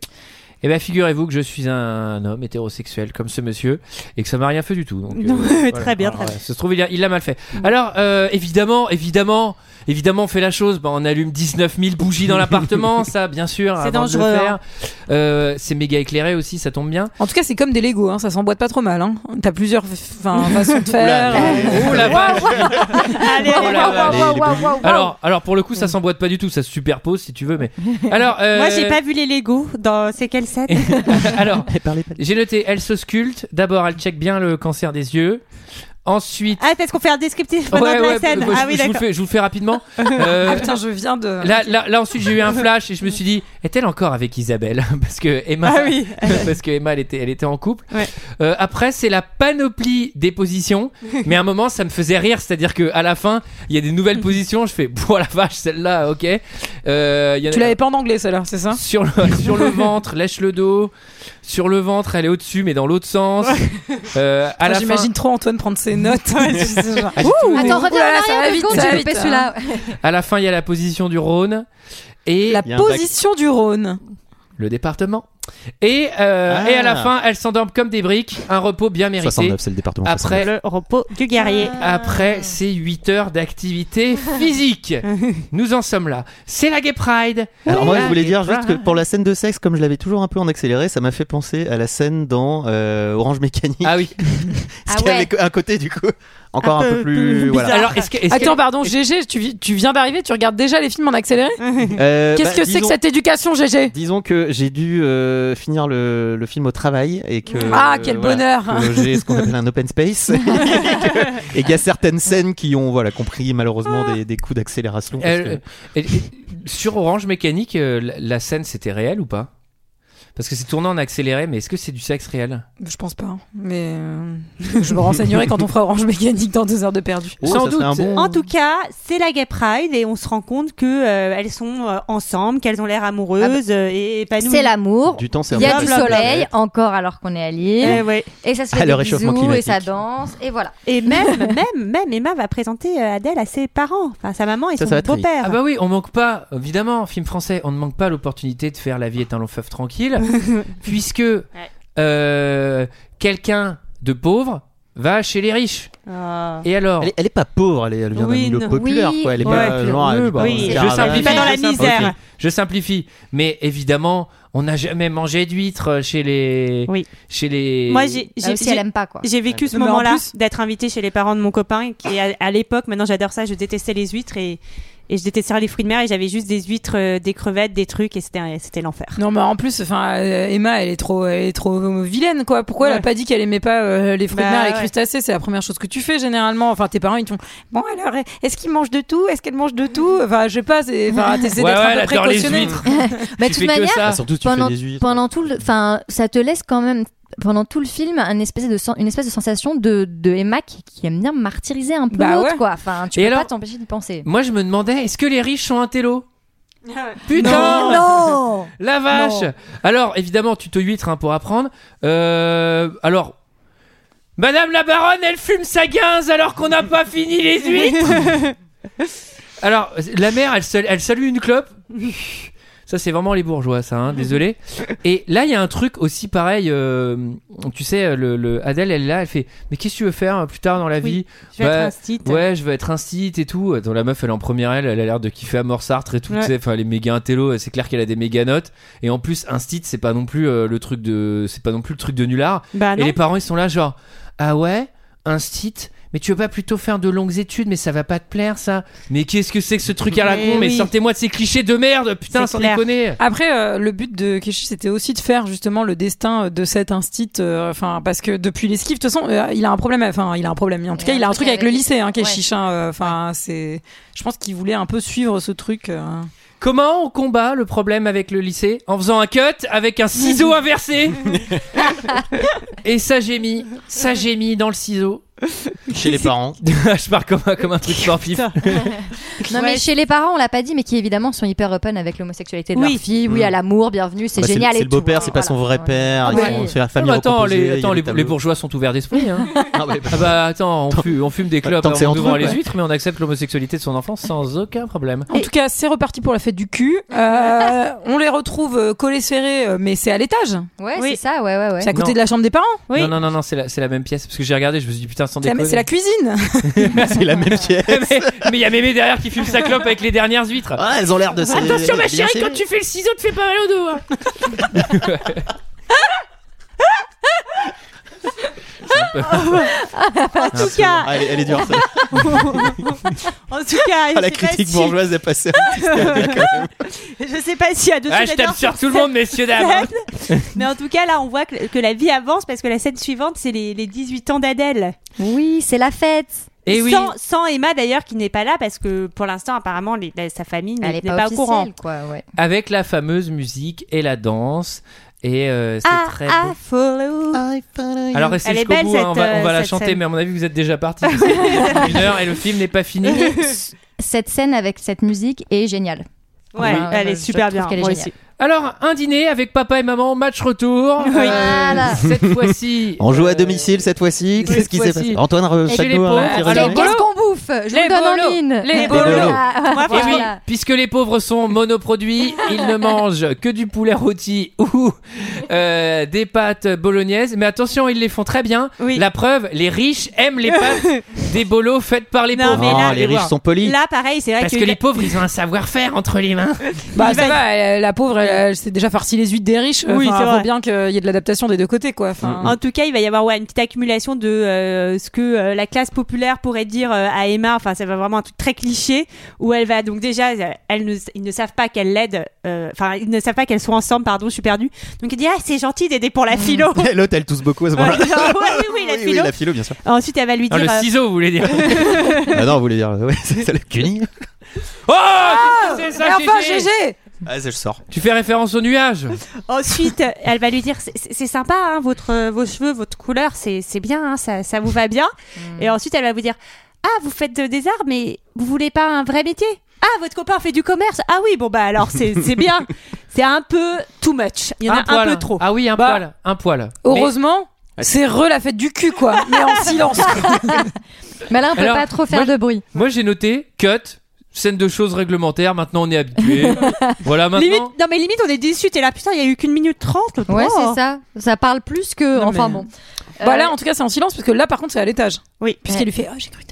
Eh bien, figurez-vous que je suis un homme hétérosexuel comme ce monsieur et que ça m'a rien fait du tout. Donc, euh, Non, voilà. très bien, Alors, très Ça se trouve, il a, il l'a mal fait. Alors, euh, évidemment, évidemment, évidemment, on fait la chose. Bah, on allume 19 000 bougies dans l'appartement, ça, bien sûr. C'est dangereux, hein. Euh, c'est méga éclairé aussi, ça tombe bien. En tout cas, c'est comme des Lego, hein, ça s'emboîte pas trop mal. Hein. T'as plusieurs façons de faire. Oula, Oh la vache Allez. Alors, alors pour le coup, ça s'emboîte pas du tout, ça se superpose si tu veux, mais. Alors, euh, Moi, j'ai pas vu les Lego dans c'est quelle scène Alors, j'ai noté, elle se sculpte. D'abord, elle check bien le cancer des yeux. Ensuite. Ah, parce qu'on fait un descriptif pendant Ouais, de la scène. bah, ah je, oui, je vous le d'accord. fais, je vous le fais rapidement. Euh, Ah putain, je viens de. Là, là, là, ensuite j'ai eu un flash et je me suis dit est-elle encore avec Isabelle parce que Emma Ah oui. parce que Emma elle était elle était en couple Ouais. Euh, après c'est la panoplie des positions mais à un moment ça me faisait rire c'est-à-dire que à la fin il y a des nouvelles positions je fais oh la vache celle-là ok Euh, y a- Tu l'avais pas en anglais, celle-là, c'est ça? Sur le, sur le ventre lèche le dos sur le ventre elle est au-dessus mais dans l'autre sens Euh, à Enfin, la fin J'imagine trop Antoine prendre ses tes notes. Ah, ouh, Attends, reviens en ça arrière va deux vite, secondes, ça j'ai loupé vite, celui-là. À la fin, il y a la position du Rhône et La Il y a un bac. position du Rhône. le département. Et, euh, Ah. et à la fin, elles s'endorment comme des briques. Un repos bien mérité. 69, c'est le département. Après, Le repos du guerrier. après ces 8 heures d'activité physique. Nous en sommes là. C'est la Gay Pride. Alors moi je voulais dire juste que pour la scène de sexe, comme je l'avais toujours un peu en accéléré, ça m'a fait penser à la scène dans euh, Orange Mécanique. Ah oui. Ah Ce qui ouais. avait un côté du coup encore Un un, peu peu plus. plus voilà. bizarre. Alors, est-ce que. est-ce Attends, que- pardon, GG, tu, vi- tu viens d'arriver, tu regardes déjà les films en accéléré Euh, Qu'est-ce bah, que c'est que disons- cette éducation, GG Disons que j'ai dû euh, finir le, le film au travail et que. Ah, euh, quel voilà, bonheur. que J'ai ce qu'on appelle un open space. et qu'il y a certaines scènes qui ont voilà, compris malheureusement des, des coups d'accélération. Euh, sur Orange Mécanique, euh, la, la scène c'était réel ou pas? Parce que c'est tourné en accéléré, mais est-ce que c'est du sexe réel? Je pense pas, mais euh, je me renseignerai quand on fera Orange Mécanique dans deux heures de perdu. Oh, Sans ça serait doute. un bon- En tout cas, c'est la Gay Pride et on se rend compte que euh, elles sont euh, ensemble, qu'elles ont l'air amoureuses euh, et épanouies. C'est l'amour. Du temps, c'est Il y a du soleil, encore alors qu'on est à Lille. Eh ouais. Et ça se Ah, fait le des réchauffement bisous et climatique. ça danse. Et voilà. Et même, même, même Emma va présenter Adèle à ses parents, enfin sa maman et Ça, son beau-père. Ah bah oui, on manque pas, évidemment, film français, on ne manque pas l'opportunité de faire La vie est un long fleuve tranquille, puisque euh, quelqu'un de pauvre va chez les riches. Ah. Et alors Elle est, elle est pas pauvre, elle, est- elle vient Oui, d'un milieu non. populaire. Oui, quoi. Elle est ouais, pas genre. oui, bah, oui. une je simplifie, Pas dans la je simplifie. misère. Je simplifie, mais évidemment, on n'a jamais mangé d'huîtres chez les, Oui. chez les. Moi, j'ai, Là j'ai, aussi, j'ai- elle aime pas quoi. j'ai vécu ce moment-là plus- d'être invitée chez les parents de mon copain qui à, à l'époque, maintenant j'adore ça, je détestais les huîtres et, et je détestais les fruits de mer et j'avais juste des huîtres, euh, des crevettes, des trucs et c'était, c'était l'enfer. Non, mais en plus, enfin, euh, Emma, elle est trop, elle est trop vilaine, quoi. Pourquoi elle a pas dit qu'elle aimait pas euh, les fruits Bah, de mer, les ouais. crustacés? C'est la première chose que tu fais généralement. Enfin, tes parents, ils te font. Bon, alors, est-ce qu'ils mangent de tout? Est-ce qu'elle mange de tout Enfin, je sais pas. C'est, enfin, t'essaies Ouais, d'être ouais, un peu les. Bah, Tu fais toute que ça. Surtout, tu pendant, fais des huîtres. pendant tout le, enfin, ça te laisse quand même pendant tout le film un espèce de une espèce de sensation de, de Emma qui, qui aime bien martyriser un peu Bah l'autre ouais. quoi. Enfin, tu Et peux alors pas t'empêcher d'y penser. Moi, je me demandais, est-ce que les riches sont un télo Putain Non. La vache Non. Alors, évidemment, tuto huître hein, pour apprendre. Euh, alors, Madame la baronne, elle fume sa guinze alors qu'on n'a pas fini les huîtres? Alors, la mère, elle, elle salue une clope? Ça, c'est vraiment les bourgeois, ça, hein, désolé. Et là, il y a un truc aussi pareil. euh, tu sais, le, le- Adèle, elle est là, elle fait Mais qu'est-ce que tu veux faire euh, plus tard dans la Oui, vie je Bah, être instit. Ouais, je veux être instit et tout. Dans la meuf, elle est en première, elle, elle a l'air de kiffer à mort Sartre et tout. Ouais. Enfin, elle est méga intello. C'est clair qu'elle a des méga notes. Et en plus, instit, c'est pas non plus euh, le truc de, c'est pas non plus le truc de nulard. Bah et les parents, ils sont là, genre, ah ouais, instit. Mais tu veux pas plutôt faire de longues études, mais ça va pas te plaire, ça. Mais qu'est-ce que c'est que ce truc à la con? Mais oui. sortez-moi de ces clichés de merde, putain, sans clair. déconner. Après, euh, le but de Keshi, c'était aussi de faire justement le destin de cet instit. euh, Enfin, parce que depuis les skifs, de toute façon, euh, il a un problème. Enfin, il a un problème. En tout cas, a il a un truc avec le lycée, hein, Ouais. Keshi. hein, euh, Enfin, c'est. Je pense qu'il voulait un peu suivre ce truc. euh. Comment on combat le problème avec le lycée? En faisant un cut avec un ciseau inversé. Et ça j'ai mis, ça j'ai mis dans le ciseau. Chez les parents. je pars comme un, comme un truc sportif. Non mais chez les parents, on l'a pas dit, mais qui évidemment sont hyper open avec l'homosexualité de Oui. leur fille. Oui, Mm. à l'amour, bienvenue, c'est Bah, génial. C'est le beau-père, c'est pas son vrai père. Ils Ouais. sont- C'est la Ah famille bah attends, recomposée, les, il y a attends, les, bourgeois sont ouverts d'esprit. Hein. Ah, ouais, bah, ah bah attends, on fume, on fume des clubs Tant que c'est en entre eux, les ouais. huîtres, mais on accepte l'homosexualité de son enfant sans aucun problème. En tout cas, c'est reparti pour la fête du cul. Euh, on les retrouve euh, collés serrés, euh, mais c'est à l'étage. Ouais, Oui. c'est ça, ouais, ouais, ouais. C'est à côté Non. de la chambre des parents. Oui. Non, non, non, non, c'est la, c'est la même pièce. Parce que j'ai regardé, je me suis dit putain, sans C'est la, déconner. c'est la cuisine. C'est la même pièce. mais il y a mémé derrière qui fume sa clope avec les dernières huîtres. Ah, elles ont l'air de se- Attention ma chérie, quand tu fais le ciseau, te fais pas mal au dos. hein. En tout cas, Ah, elle, est- elle est dure. ça. en tout cas, Ah, la critique si- bourgeoise est passée. un petit peu, quand même. Je sais pas s'il y a d'autres Ah, je tape sur tout le monde, messieurs, dames. Mais en tout cas, là, on voit que, que la vie avance parce que la scène suivante, c'est les, les 18 ans d'Adèle. Oui, c'est la fête. Et oui. Sans, sans Emma d'ailleurs qui n'est pas là parce que pour l'instant, apparemment, les- la- sa famille n'est est n'est pas, pas, au courant. officielle, quoi, ouais. Avec la fameuse musique et la danse. Et euh, c'est Ah, très ah, follow. Alors restez Elle est jusqu'au belle, bout, hein, on va, cette, on va euh, la cette chanter, scène. mais à mon avis vous êtes déjà parti. une heure et le film n'est pas fini. Cette scène avec cette musique est géniale. Ouais, elle est je super trouve bien. qu'elle est Moi géniale. aussi. Alors, un dîner avec papa et maman, match retour. Euh, Voilà. cette fois-ci. On joue à euh, domicile cette fois-ci. cette Qu'est-ce qui s'est fois-ci. passé Antoine, re- Chez les chaque nous pauvres. un petit Alors, qu'est-ce qu'on bouffe Je Les donne en bolos. mine. Les bolos. Voilà. Moi, Et oui, Voilà. puisque les pauvres sont monoproduits, ils ne mangent que du poulet rôti ou euh, des pâtes bolognaises. Mais attention, ils les font très bien. Oui. La preuve, les riches aiment les pâtes des bolos faites par les Non, pauvres. mais Oh, les riches sont polis. Là, pareil, c'est vrai Parce que, que les pauvres, ils ont un savoir-faire entre les mains. Bah, ça va- elle- la pauvre, elle, elle s'est déjà farci les huîtres des riches. Oui, Enfin, c'est vrai. bien qu'il y ait de l'adaptation des deux côtés, quoi. Enfin, En tout cas, il va y avoir ouais, une petite accumulation de euh, ce que euh, la classe populaire pourrait dire euh, à Emma. Enfin, ça va vraiment un truc très cliché où elle va donc déjà, elle ne, ils ne savent pas qu'elle l'aide. euh, Enfin, ils ne savent pas qu'elles sont ensemble. Pardon, je suis perdue. Donc elle dit ah c'est gentil d'aider pour la philo. Et L'autre, elle tousse beaucoup à ce moment-là. oui, oui, la Oui, oui, philo. la philo, bien sûr. Ensuite, elle va lui Ah, dire. le euh, ciseau, vous voulez dire. Ah non, vous voulez dire, ouais, c'est ça le cuny. Oh que c'est Et ça, enfin, GG Ah, je sors. Tu fais référence au nuage. Ensuite, elle va lui dire c'est- sympa hein, votre vos cheveux, votre couleur, c'est c'est bien, hein, ça ça vous va bien. Et ensuite, elle va vous dire ah vous faites de- des arts, mais vous voulez pas un vrai métier? Ah votre copain fait du commerce Ah oui bon bah alors c'est c'est bien. C'est un peu too much. Il y en a un peu trop. Ah oui, un Bah, poil. Un poil. Heureusement, c'est re la fête du cul, quoi. Mais en silence. Mais là, on peut Alors, pas trop faire moi, de bruit. Moi, j'ai noté cut. Scène de choses réglementaires, maintenant on est habitué. voilà, maintenant. Limite, non mais limite on est déçus. T'es là putain il y a eu qu'une minute trente. Ouais, Oh. c'est ça. Ça parle plus que. Non, enfin mais- bon. Bah Euh, là, en tout cas, c'est en silence, parce que là, par contre, c'est à l'étage. Oui. Puisqu'elle lui fait Oh, j'ai cru que.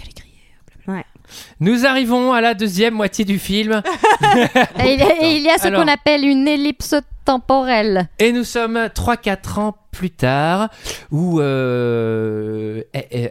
Nous arrivons à la deuxième moitié du film. Et il y a- et il y a ce Alors. qu'on appelle une ellipse temporelle. Et nous sommes 3-4 ans plus tard, où euh,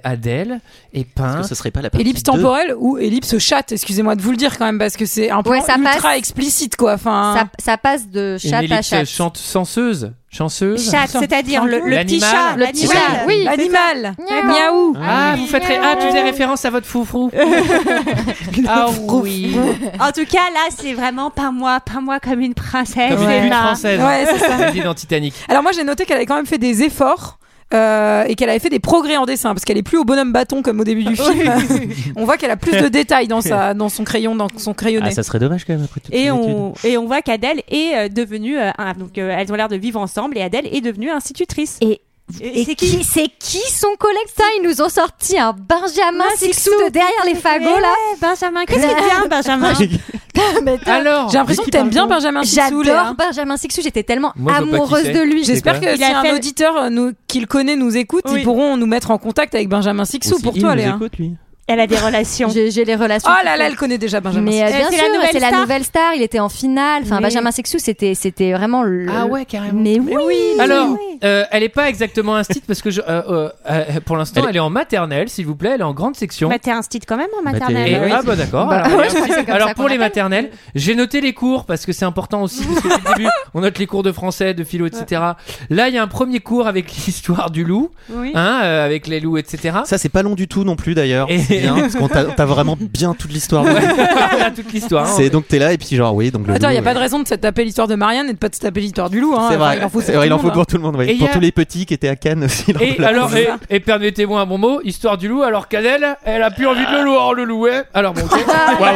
Adèle est Est-ce peinte. que ce serait pas la partie Ellipse 2? temporelle ou ellipse chatte, excusez-moi de vous le dire quand même, parce que c'est un peu Ouais, ça ultra passe. explicite, quoi. Enfin, Ça, ça passe de Une chatte à chatte. chante Ah, chanceuse. Chanceuse. Chat, c'est-à-dire le, le petit chat, Le petit l'animal. chat, oui. L'animal Miaou. Ah, vous faites ah, tu faisais référence à votre foufrou. ah oui. En tout cas là c'est vraiment pas moi, pas moi comme une princesse. Comme une française. Ouais, c'est ça. Dit dans Titanic. Alors moi j'ai noté qu'elle avait quand même fait des efforts euh, et qu'elle avait fait des progrès en dessin parce qu'elle est plus au bonhomme bâton comme au début du film. on voit qu'elle a plus de détails dans sa dans son crayon dans son crayonné. Ah, ça serait dommage quand même après Et on, et on voit qu'Adèle est euh, devenue euh, un- donc euh, elles ont l'air de vivre ensemble et Adèle est devenue institutrice. Et Et Et c'est qui, c'est qui son collègue ça Ils nous ont sorti un Benjamin Sixou de derrière les fagots là. Ouais, Benjamin, qu'est-ce qu'il devient Benjamin Alors, J'ai l'impression que t'aimes bien Benjamin Sixou. J'adore Benjamin Sixou. J'étais tellement Moi, qui amoureuse de lui. J'espère que si a un auditeur euh, nous, qui le connaît nous écoute, Oui. ils pourront nous mettre en contact avec Benjamin Sixou pour il toi, Léa. écoute, lui. Elle a des relations. J'ai les relations. Oh là là, elle connaît déjà Benjamin Mais euh, bien sûr, la nouvelle c'est la star. nouvelle star. Il était en finale. Enfin, Oui. Benjamin Sixou, c'était c'était vraiment le. Ah ouais, carrément. Mais oui. Alors, oui. euh, elle est pas exactement instite parce que je, euh, euh, pour l'instant, Elle- elle... est en maternelle, s'il vous plaît. Elle est en grande section. Bah, t'es un style quand même en Bah, maternelle. Et- oui. ah bah d'accord. Bah, alors ouais, c'est comme alors, pour les appelle. maternelles, j'ai noté les cours parce que c'est important aussi. Parce que dès le début, on note les cours de français, de philo, etc. Là, il y a un premier cours avec l'histoire du loup, Oui. hein, euh, avec les loups, etc. Ça, c'est pas long du tout non plus d'ailleurs. Bien, parce qu'on t'a t'as vraiment bien toute l'histoire. Voilà toute l'histoire. hein. C'est donc t'es là et puis genre oui donc le Attends, il loup, y a pas de euh, raison de se taper l'histoire de Marianne et de pas de se taper l'histoire du loup. Hein. C'est Enfin, vrai, il en faut c'est pour vrai, il tout en le faut monde, pour tout le monde. oui. Et il Pour y a- tous les petits qui étaient à Cannes aussi. Et la alors, et, et permettez-moi un bon mot, histoire du loup. Alors qu'Adèle, elle a plus envie de le louer, le louer. Alors bon, ok. Waouh.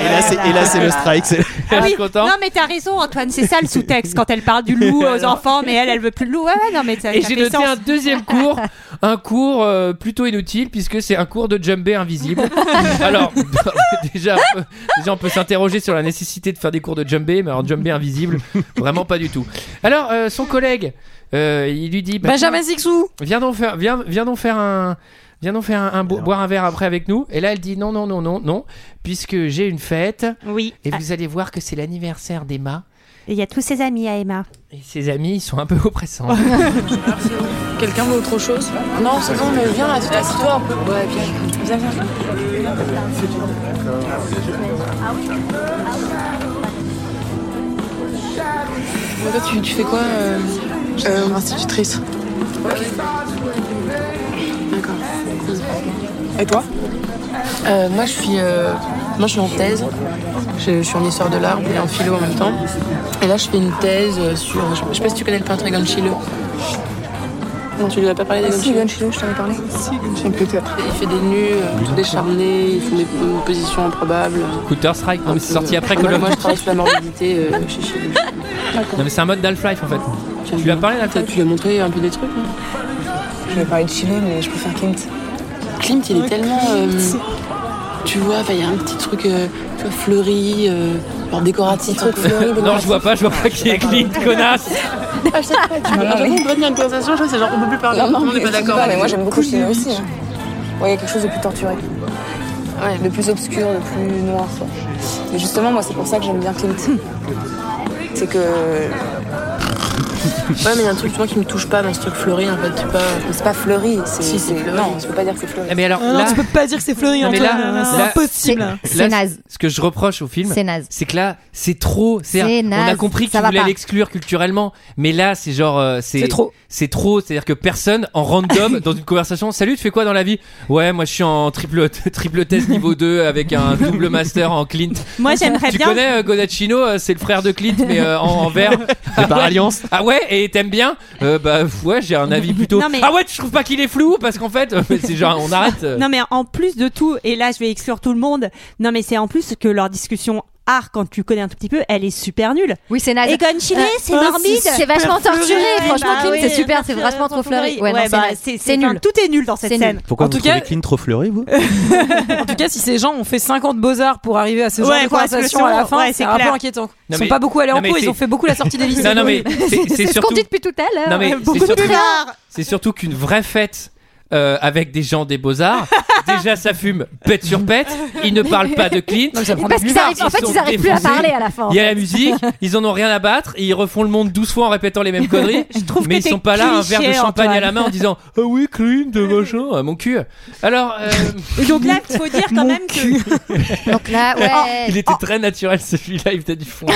Et là, c'est- et là, c'est le strike. c'est- Ah oui. Non mais t'as raison Antoine, c'est ça le sous-texte quand elle parle du loup aux enfants, mais elle elle veut plus le loup. Ouais, ouais, non mais ça, Et ça j'ai fait noté sens. un deuxième cours, un cours euh, plutôt inutile puisque c'est un cours de jumbé invisible. Alors déjà, on peut- déjà on peut s'interroger sur la nécessité de faire des cours de jumbé, mais alors jumbé invisible, vraiment pas du tout. Alors euh, son collègue, euh, il lui dit bah, Benjamin tiens, viens donc faire, viens, viens donc faire un Viens donc faire un, un bo- boire un verre après avec nous. Et là, elle dit non, non, non, non, non, puisque j'ai une fête. Oui. Et vous allez voir que c'est l'anniversaire d'Emma. Et il y a tous ses amis à Emma. Et ses amis, ils sont un peu oppressants. Quelqu'un veut autre chose Non, c'est bon, mais viens là, assis-toi un peu. Ouais, viens. Viens, viens. Mais toi, tu, tu fais quoi euh, euh, Institutrice. Ok. D'accord. Et toi? Euh, Moi, je suis, euh, moi, je suis en thèse. Je, je suis en histoire de l'art et en philo en même temps. Et là, je fais une thèse sur. Je, je sais pas si tu connais le peintre Egon Schiele. Non, tu lui as pas parlé Ah des si, Gunchino, je t'en ai parlé. Peut-être. Il fait des nus, euh, tout décharné, il fait des po- positions improbables. Counter Strike, non mais c'est sorti après Moi, Call of Moi, je Duty. travaille sur la morbidité euh, chez lui. Non mais c'est un mode d'Half-Life en fait. Tu lui as parlé d'Half-Life Tu lui as montré un peu des trucs hein Je vais parler de Chilo, mais je préfère Clint. Clint, il est tellement. euh, tu vois, il y a un petit truc euh, tu vois, fleuri, euh, genre décoratif. truc fleuri, Non, je vois pas, je vois pas qui est Clint, connasse. Ah, je sais pas, tu vois, on tenir une conversation, je c'est genre on peut plus parler. Non, non, on n'est pas d'accord. mais moi j'aime beaucoup Chilo aussi. hein. Ouais, il y a quelque chose de plus torturé. Ouais. De plus obscur, de plus noir. quoi. Mais justement, moi c'est pour ça que j'aime bien Clint. C'est que. Ouais, mais il y a un truc tu vois, qui me touche pas dans ce truc fleuri en fait. C'est pas. C'est pas fleuri. c'est- Si, c'est c'est- fleuri. Non, je peux pas dire que c'est fleuri. Eh, mais alors, Ah non, là- tu peux pas dire que c'est fleuri, Non, mais Antoine. là- c'est impossible. C'est Là, naze. Ce que je reproche au film, C'est naze. c'est que là, c'est trop. C'est C'est on a compris tu voulais pas. l'exclure culturellement, mais là, c'est genre, euh, c'est C'est trop. C'est trop. C'est-à-dire que personne, en random, dans une conversation, salut, tu fais quoi dans la vie? Ouais, moi, je suis en triple triple test niveau 2 avec un double master en Clint. Moi, j'aimerais Tu bien. connais euh, Godachino euh, C'est le frère de Clint, mais euh, en, en vert. Ah par ouais. alliance. Ah ouais, et t'aimes bien Euh, Bah ouais, j'ai un avis plutôt. Non, mais- Ah ouais, tu trouves pas qu'il est flou Parce qu'en fait, euh, c'est genre, on arrête. euh. Non mais en plus de tout, et là je vais exclure tout le monde, non mais c'est en plus que leur discussion art, quand tu connais un tout petit peu, elle est super nulle. Oui, c'est naze. Et Gonchilé, Euh, c'est morbide. c'est vachement torturé, franchement, bah Clint, oui, c'est super, c'est vachement trop fleuri. Ouais, non, Ouais, c'est bah, nul. Tout est nul dans cette scène. nul. Pourquoi En vous tout trouvez cas- Clint trop fleuri, vous? En tout cas, si ces gens ont fait 50 beaux-arts pour arriver à ce genre Ouais, de conversation à la fin, ouais, c'est un peu inquiétant. Ils sont pas beaucoup allés en cours, ils ont fait beaucoup la sortie des lycées. Non, non, mais c'est- ce qu'on dit depuis tout à l'heure. C'est surtout qu'une vraie fête euh, avec des gens des beaux-arts, déjà ça fume pète sur pète, ils ne parlent pas de Clint. Non, mais ça prend Parce qu'ils arrivent, en fait, sont ils arrivent plus à défoncés. parler à la fin. en Il y a fait. la musique, ils en ont rien à battre, et ils refont le monde 12 fois en répétant les mêmes conneries. trouve mais que ils t'es sont pas là, un verre de cliché, champagne à Antoine. la main en disant Ah oui, Clint, machin, ah, mon cul. Alors, euh, Et donc là, il faut dire quand même que, Donc là, il ouais. était très naturel celui-là, il faisait du fond.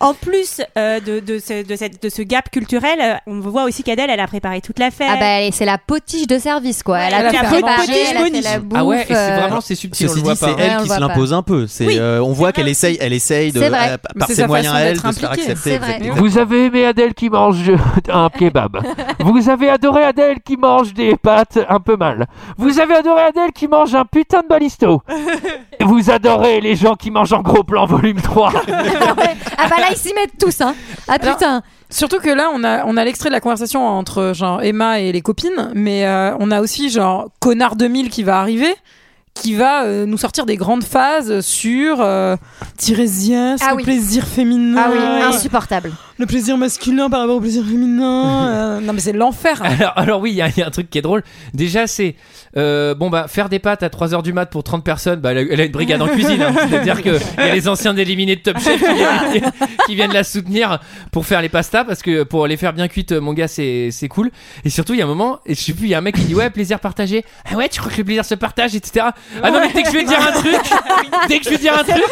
en plus euh, de, de, ce, de, cette, de ce gap culturel, euh, on voit aussi qu'Adèle, elle a préparé toute la fête. Ah bah allez, c'est la potiche de service quoi. Elle a tout préparé, elle a fait la bouffe. ah ouais, et c'est euh, vraiment c'est subtil, on le voit c'est elle le qui se l'impose un peu. C'est, Oui. euh, on voit qu'elle essaye, elle essaye de, euh, par ses moyens à elle, de se faire accepter. C'est vrai. exactement. Vous avez aimé Adèle qui mange un kebab. Vous avez adoré Adèle qui mange des pâtes un peu mal. Vous avez adoré Adèle qui mange un putain de balisto. Vous adorez les gens qui mangent en gros plan volume 3. Ah bah là ils s'y mettent tous hein. Ah putain. Surtout que là, on a, on a l'extrait de la conversation entre genre Emma et les copines, mais euh, on a aussi genre Connard 2000 qui va arriver, qui va euh, nous sortir des grandes phases sur euh, Tiresias, Ah le oui. plaisir féminin, Ah oui, insupportable. le plaisir masculin par rapport au plaisir féminin. euh, non mais c'est l'enfer. Alors, alors oui, il y, a il y a un truc qui est drôle. Déjà, c'est euh, bon bah faire des pâtes à 3h du mat pour 30 personnes, bah, elle, a, elle a une brigade en cuisine. hein. C'est-à-dire que il y a les anciens d'éliminés de Top Chef qui viennent, qui viennent la soutenir pour faire les pastas parce que pour les faire bien cuites, mon gars, c'est c'est cool. Et surtout, il y a un moment, et je sais plus, il y a un mec qui dit ouais, plaisir partagé. Ah ouais, tu crois que le plaisir se partage, etc. Ah non mais dès que je vais dire un truc, dès que je vais dire un truc,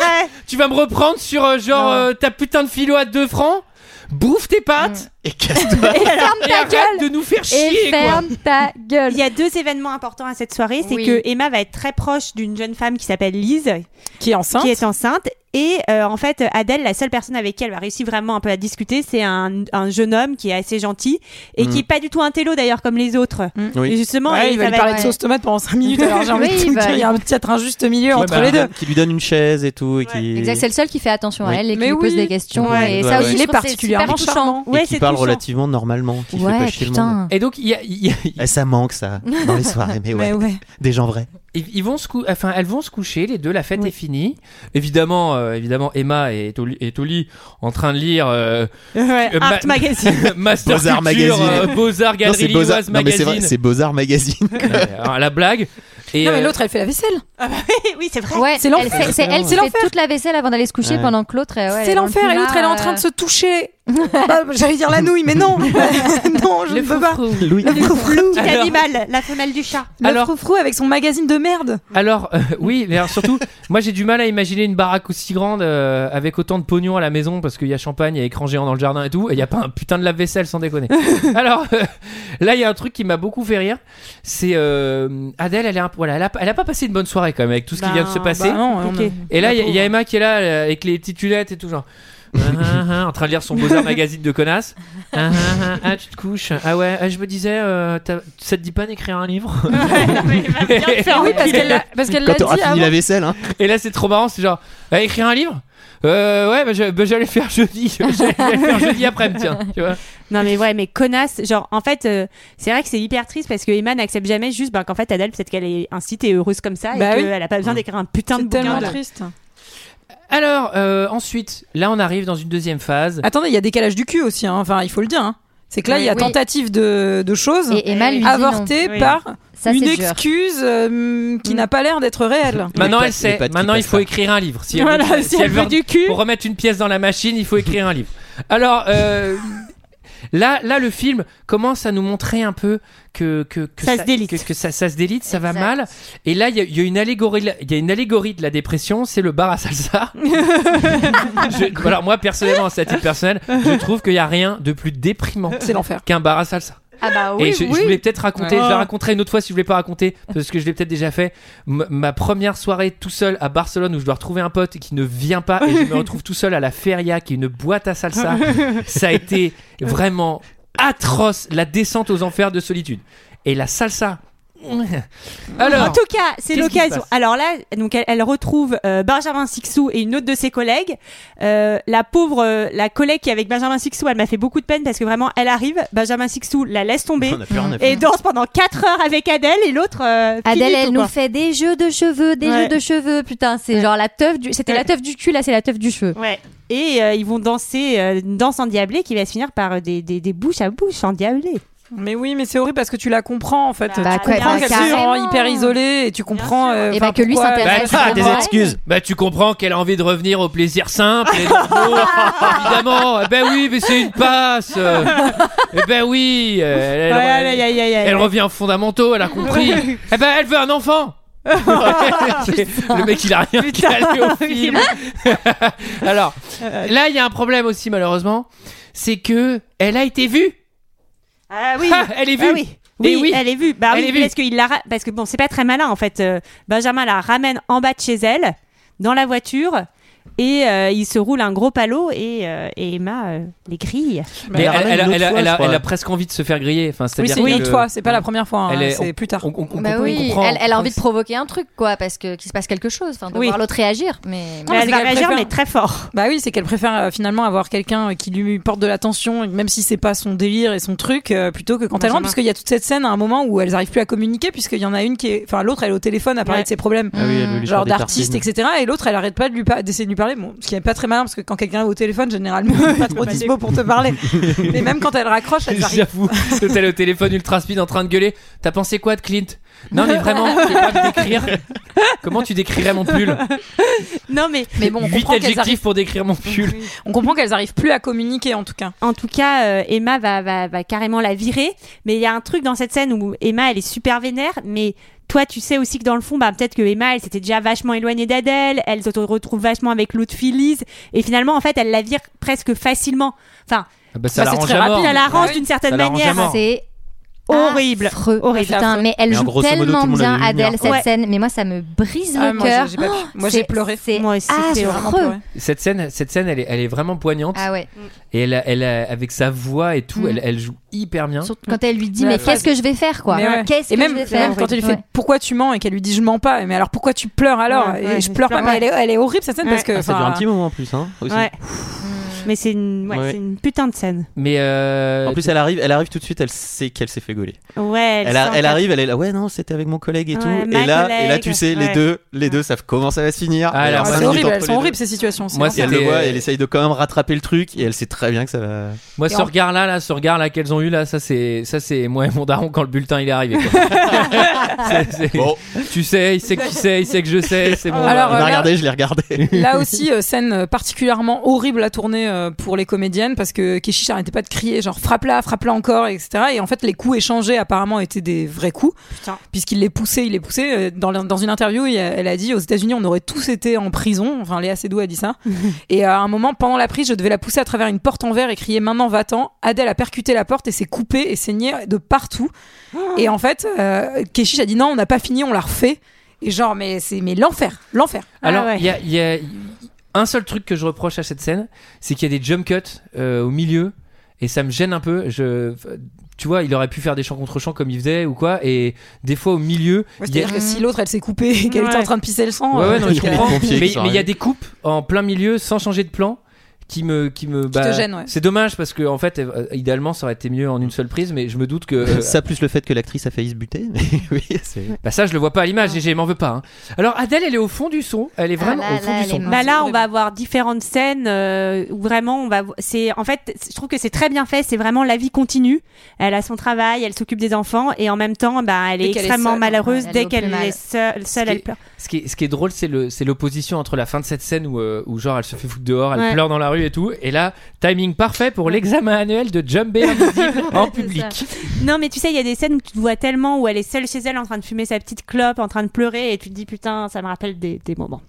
tu vas me reprendre sur euh, genre euh, ta putain de philo à 2 francs. Bouffe tes pâtes Et casse-toi. Et ferme et ta arrête gueule. de nous faire Et chier quoi. ferme ta gueule. Il y a deux événements importants à cette soirée. C'est Oui. que Emma va être très proche d'une jeune femme qui s'appelle Lise, Qui est enceinte. qui est enceinte. Et euh, en fait, Adèle, la seule personne avec qui elle va réussir vraiment un peu à discuter, c'est un, un jeune homme qui est assez gentil et qui Mm. est pas du tout un télo d'ailleurs comme les autres. Et Oui. justement, Ouais, et il va ça lui parler de sauce tomate pendant 5 minutes. Alors j'ai envie Oui, de te bah, dire, il y a un peut-être un juste milieu entre bah, les deux. Qui lui donne une chaise et tout. Et qui... Exact, c'est le seul qui fait attention Oui. à elle et qui Mais lui pose oui. des questions. Ouais. Et Ouais, ça ouais. aussi, Il je est trouve que c'est particulièrement super touchant. charmant. et Ouais, qui c'est parle relativement normalement, qui fait pas chier le monde. putain. Et donc, il y a- il y a- Eh, ça manque ça dans les soirées, mais ouais, Mais ouais. des gens vrais. Ils ils vont se cou- enfin, elles vont se coucher, les deux, la fête est finie. Évidemment, euh, évidemment, Emma est au, lit, est au lit en train de lire euh, Ouais, euh, Art ma- Magazine. Master Beaux-Arts Culture, Magazine. euh, Beaux-Arts, Non, Galerie c'est Beaux-Arts. Lilloise Non, mais c'est vrai, Magazine. c'est Beaux-Arts Magazine. Alors, la blague. Et, Non mais euh, l'autre elle fait la vaisselle. oui, c'est vrai. Ouais, C'est elle- l'enfer. C'est elle C'est qui fait l'enfer. toute la vaisselle avant d'aller se coucher Ouais. pendant que l'autre. euh, ouais, elle c'est est dans le l'enfer et l'autre elle est en train de se toucher. Bah, J'allais dire la nouille mais non. non je le ne peux pas. Louis. Le froufrou. Petit Alors- animal, la femelle du chat. Le Alors- froufrou avec son magazine de merde. Alors, euh, oui, mais alors, surtout, moi j'ai du mal à imaginer une baraque aussi grande euh, avec autant de pognon à la maison parce qu'il y a champagne, il y a écran géant dans le jardin et tout, et il n'y a pas un putain de lave-vaisselle sans déconner. alors, euh, là il y a un truc qui m'a beaucoup fait rire, c'est euh, Adèle, elle, est un, voilà, elle, a, elle a pas passé une bonne soirée quand même avec tout ce qui vient de se passer. Bah non, on Ok. a- et là, il y, a- la il y a Emma qui est là euh, avec les petites lunettes et tout genre. Ah, ah, ah, en train de lire son Beaux-Arts magazine de connasse. Ah, ah, ah, ah, tu te couches. Ah ouais, ah, je me disais, euh, t'as- ça te dit pas d'écrire un livre Oui, parce qu'elle l'a- parce qu'elle Quand l'a t'auras dit fini avant. la vaisselle, hein. Et là, c'est trop marrant, c'est genre, ah, écrire un livre? Euh, ouais, bah, je- bah, j'allais le faire jeudi. J'allais le faire jeudi après, tiens. Tu vois Non mais ouais, mais connasse, genre en fait, euh, c'est vrai que c'est hyper triste parce que Emma n'accepte jamais juste bah, qu'en fait Adèle peut-être qu'elle est ainsi et heureuse comme ça Bah et oui. qu'elle a pas besoin d'écrire un putain de C'est tellement bouquin. triste. Alors, euh, ensuite, là, on arrive dans une deuxième phase. Attendez, il y a décalage du cul aussi, hein. enfin il faut le dire. hein. C'est que là, Oui. il y a Oui. tentative de, de choses Et. Oui. par Ça, une excuse euh, qui n'a pas l'air d'être réelle. Maintenant, elle sait. Maintenant, il faut pas. écrire un livre. Si elle Voilà, veut, si elle veut du cul. Pour remettre une pièce dans la machine, il faut écrire un livre. Alors, euh, là, là, le film commence à nous montrer un peu que, que, que Ça se délite. Que, que ça, ça se délite, ça va mal. Et là, il y, a- il y a une allégorie, il y a une allégorie de la dépression, c'est le bar à salsa. Je- alors moi, personnellement, c'est à titre personnel, je trouve qu'il y a rien de plus déprimant C'est l'enfer. qu'un bar à salsa. Ah bah Et oui, je, je oui. voulais peut-être raconter, je la raconterai une autre fois si je voulais pas raconter, parce que je l'ai peut-être déjà fait. M- ma première soirée tout seul à Barcelone où je dois retrouver un pote qui ne vient pas et je me retrouve tout seul à la Feria qui est une boîte à salsa. Ça a été vraiment atroce la descente aux enfers de solitude. Et la salsa. Alors, en tout cas, c'est l'occasion. Alors là, donc elle, elle retrouve euh, Benjamin Sixou et une autre de ses collègues. Euh, la pauvre, euh, la collègue qui est avec Benjamin Sixou, elle m'a fait beaucoup de peine parce que vraiment, elle arrive, Benjamin Sixou la laisse tomber On a plus rien à et danse pendant 4 heures avec Adèle et l'autre. euh, Adèle, finit elle nous fait des jeux de cheveux, des Ouais. jeux de cheveux. Putain, c'est genre la teuf du. C'était la teuf du cul, là, c'est la teuf du cheveu. Ouais. Et euh, ils vont danser euh, une danse endiablée qui va se finir par des, des, des bouches à bouche endiablées. Mais oui, mais c'est horrible parce que tu la comprends en fait. Bah, tu comprends bah, qu'elle se sent hyper isolée et tu comprends. euh, Et bah, que lui s'intéresse Bah, Ah, des excuses. bah tu comprends qu'elle a envie de revenir au plaisir simple et évidemment. Eh Ben oui, mais c'est une passe. Euh, Eh ben oui, euh, elle, revient aux fondamentaux, elle a compris. Eh ben elle veut un enfant. Le mec il a rien calé au film. Alors là il y a un problème aussi malheureusement, c'est que elle a été vue. Ah oui, Ah, elle est vue. Ah oui. Oui, oui. elle est vue. Bah Elle oui, est vue. parce qu'il la ra- parce que bon, c'est pas très malin en fait. Euh, Benjamin la ramène en bas de chez elle dans la voiture et euh, il se roule un gros palot et, euh, et Emma euh, les grille. Mais elle elle, ramène elle a, une elle a- autre fois, elle a- je crois. elle a presque envie de se faire griller. Enfin, Oui, c'est-à-dire c'est une que- autre fois, c'est pas la première fois, hein, Elle est- c'est plus tard. On, on- on- Bah on oui, comprend. elle, elle a envie de provoquer un truc, quoi, parce que qu'il se passe quelque chose, enfin, de Oui. voir l'autre réagir. Mais Non, Mais elle va réagir préfère- mais très fort. Bah oui, c'est qu'elle préfère euh, finalement avoir quelqu'un qui lui porte de l'attention, même si c'est pas son délire et son truc, euh, plutôt que quand elle rentre, parce qu'il y a toute cette scène à un moment où elles arrivent plus à communiquer, puisqu'il y en a une qui est, enfin l'autre elle est au téléphone à parler de ses problèmes, Ah genre d'artiste, etc. Et l'autre elle arrête pas de d'essayer de lui parler, bon, ce qui est pas très malin parce que quand quelqu'un est au téléphone, généralement, il pas trop dispo pour te parler. Mais même quand elle raccroche, elle arrive. J'avoue, est au téléphone ultra speed en train de gueuler, t'as pensé quoi de Clint? Non mais vraiment, tu peux pas me décrire. Comment tu décrirais mon pull Non mais Mais bon, on 8 comprend qu'elles adjectifs arrivent, pour décrire mon pull. on comprend qu'elles arrivent plus à communiquer en tout cas. En tout cas, euh, Emma va, va, va carrément la virer. Mais il y a un truc dans cette scène où Emma, elle est super vénère. Mais toi, tu sais aussi que dans le fond, bah, peut-être que Emma, elle s'était déjà vachement éloignée d'Adèle. Elle se retrouve vachement avec l'autre Lise. Et finalement, en fait, elle la vire presque facilement. Enfin, Ah bah, ça Bah, c'est très rapide, ça l'arrange oui. d'une certaine manière. c'est Horrible. affreux. Horrible. C'est Putain, affreux. mais elle Mais joue modo, tellement bien Adèle cette Ouais. scène, mais moi ça me brise Ah, le cœur. j'ai. Moi, C'est- j'ai pleuré. c'est Moi aussi, affreux. j'ai vraiment pleuré. Cette scène, cette scène, elle est, elle est vraiment poignante. Ah ouais. Et elle, a- elle avec sa voix et tout, Mm. elle, elle joue hyper bien. Surtout quand elle lui dit mais qu'est-ce que je vais faire quoi ouais. Qu'est-ce Et que même, je vais faire quand elle lui fait pourquoi tu mens et qu'elle lui dit je mens pas, mais alors pourquoi tu pleures alors Et je pleure pas, mais elle est, elle est horrible cette scène parce que. Ah, ça dure un petit moment en plus, Mais c'est une, ouais, Ouais. c'est une putain de scène. Mais euh, En plus, elle arrive, elle arrive tout de suite, elle sait qu'elle s'est fait gauler. Ouais. Elle, a- arrive, elle est là, ouais, non, c'était avec mon collègue et Ouais, tout. Et là, et là, tu sais, les deux, les deux savent comment ça va se finir. Ah, alors, c'est horrible, elles les sont horribles ces situations. Moi, elle le voit, et elle essaye de quand même rattraper le truc, et elle sait très bien que ça va. moi, ce en- regard-là, là, ce regard-là qu'elles ont eu là, ça c'est, ça c'est moi et mon daron quand le bulletin il est arrivé. quoi. Bon, Tu sais, il sait qui c'est, il sait que je sais, c'est bon. Alors, il euh, m'a là- regardé, je l'ai regardé. Là aussi, euh, scène euh, particulièrement horrible à tourner euh, pour les comédiennes parce que Keshish arrêtait pas de crier genre frappe-la, frappe-la encore, etc. Et en fait, les coups échangés apparemment étaient des vrais coups puisqu'il les poussait, il les poussait. Euh, Dans, la- dans une interview, il elle a dit aux États-Unis, on aurait tous été en prison. Enfin, Léa Seydoux a dit ça. et à un moment, pendant la prise, je devais la pousser à travers une porte en verre et crier maintenant va-t'en. Adèle a percuté la porte et s'est coupée et saignée de partout. Et en fait, euh, Keshish a dit non, on n'a pas fini, on l'a refait. Et genre, mais c'est mais l'enfer, l'enfer. Alors, Ah ouais. il y a, il y a- un seul truc que je reproche à cette scène, c'est qu'il y a des jump cuts euh, au milieu et ça me gêne un peu. Je, tu vois, il aurait pu faire des chants contre chants comme il faisait ou quoi. Et des fois au milieu, Ouais, a- C'est-à-dire que si l'autre elle s'est coupée et qu'elle était en train de pisser le sang. Ouais, ouais, euh, non, mais mais il y a des coupes en plein milieu sans changer de plan qui me qui me bah, ouais. c'est dommage parce que en fait euh, idéalement ça aurait été mieux en une seule prise mais je me doute que euh, Ça plus le fait que l'actrice a failli se buter. Mais oui, bah ça je le vois pas à l'image et je m'en veux pas hein. alors Adèle elle est au fond du son elle est vraiment Ah là au fond là, du elle son Bah là, on va avoir différentes scènes euh, où vraiment on va. C'est en fait, je trouve que c'est très bien fait. C'est vraiment la vie continue. Elle a son travail, elle s'occupe des enfants et en même temps, bah, elle est Dès qu'elle est extrêmement seule, malheureuse dès qu'elle est seule. seule Ce qui elle est- pleure. ce qui est, ce qui est drôle c'est le c'est l'opposition entre la fin de cette scène où, euh, où genre elle se fait foutre dehors elle Ouais. pleure dans la rue et tout et là timing parfait pour l'examen annuel de Jumbe invisible en public Non, mais tu sais, il y a des scènes où tu te vois tellement où elle est seule chez elle en train de fumer sa petite clope, en train de pleurer et tu te dis putain, ça me rappelle des, des moments.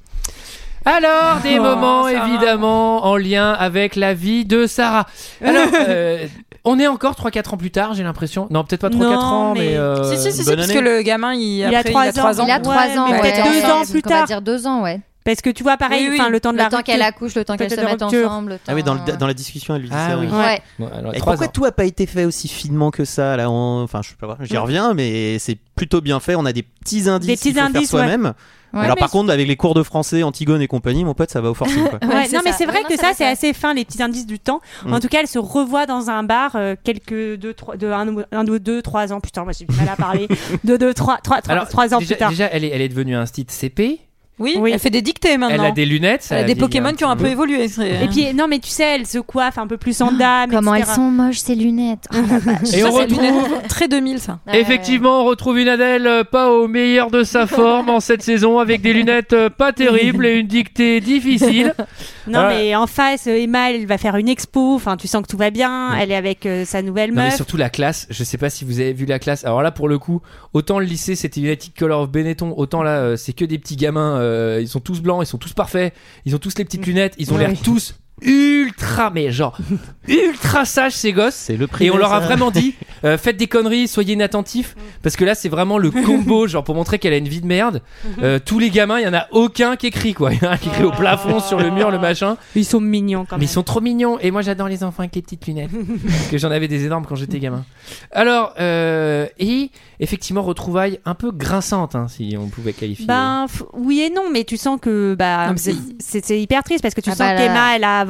Alors, des Oh, moments Sarah. évidemment en lien avec la vie de Sarah. Alors, euh, on est encore 3-4 ans plus tard, j'ai l'impression. Non, peut-être pas 3-4 Non, ans, mais. mais- euh, Si, si, si, si, parce que le gamin il, Il a après, trois il a trois ans. ans. Il a trois Ouais, ans, mais ouais, peut-être deux enfin, ans donc plus On va tard. dire deux ans, ouais. Parce que tu vois, pareil, Oui, oui. enfin le temps de la Le temps qu'elle accouche, le temps qu'elle se mette ensemble. le Ah oui, dans, temps- le- dans la discussion, elle lui dit Ah ça. oui. ouais. Ouais. Bon, alors, Et pourquoi ans. tout a pas été fait aussi finement que ça là on- Enfin, je sais pas, j'y reviens, mais c'est plutôt bien fait. On a des petits indices Des petits indices, soi-même. Ouais, Alors par contre, avec les cours de français, Antigone et compagnie, mon pote, ça va au forcing. Quoi. Ouais, Ouais, c'est non, mais c'est vrai non, que ça c'est assez fin, les petits indices du temps. Mm. En tout cas, elle se revoit dans un bar euh, quelques deux, trois, de un, un deux, trois ans. Putain, moi j'ai du mal à parler. de deux, trois, trois, trois, Alors, trois ans déjà, plus tard. déjà, elle est, elle est devenue un style CP. Oui, Oui. elle fait des dictées maintenant. Elle a des lunettes. Elle a des Pokémon qui ont un peu évolué. Et puis, non, mais tu sais, elle se coiffe un peu plus en dame. Comment elles sont moches ces lunettes. Oh. Et Ça, on retrouve- très 2000 ça. Ouais, Effectivement, on retrouve une Adèle euh, pas au meilleur de sa forme en cette saison, avec des lunettes euh, pas terribles et une dictée difficile. Non, Voilà. mais en face, euh, Emma, elle va faire une expo. Enfin, tu sens que tout va bien. Elle est avec euh, sa nouvelle Non mais meuf. surtout la classe, je sais pas si vous avez vu la classe. Alors là pour le coup, autant le lycée c'était United Color of Benetton, autant là euh, c'est que des petits gamins, euh, ils sont tous blancs, ils sont tous parfaits, ils ont tous les petites lunettes, ils ont l'air tous ultra mais genre ultra sages ces gosses. C'est le Et privé, on leur a vraiment dit euh, faites des conneries, soyez inattentifs parce que là c'est vraiment le combo genre pour montrer qu'elle a une vie de merde. Euh, tous les gamins, il y en a aucun qui écrit quoi, il y en a un qui écrit au plafond sur le mur le machin. Ils sont mignons quand Mais même. ils sont trop mignons et moi j'adore les enfants avec les petites lunettes parce que j'en avais des énormes quand j'étais gamin. Alors euh, et effectivement retrouvailles un peu grinçantes hein, si on pouvait qualifier. Ben oui et non, mais tu sens que bah mais c'est- hyper triste parce que tu Ah sens bah qu'Emma elle a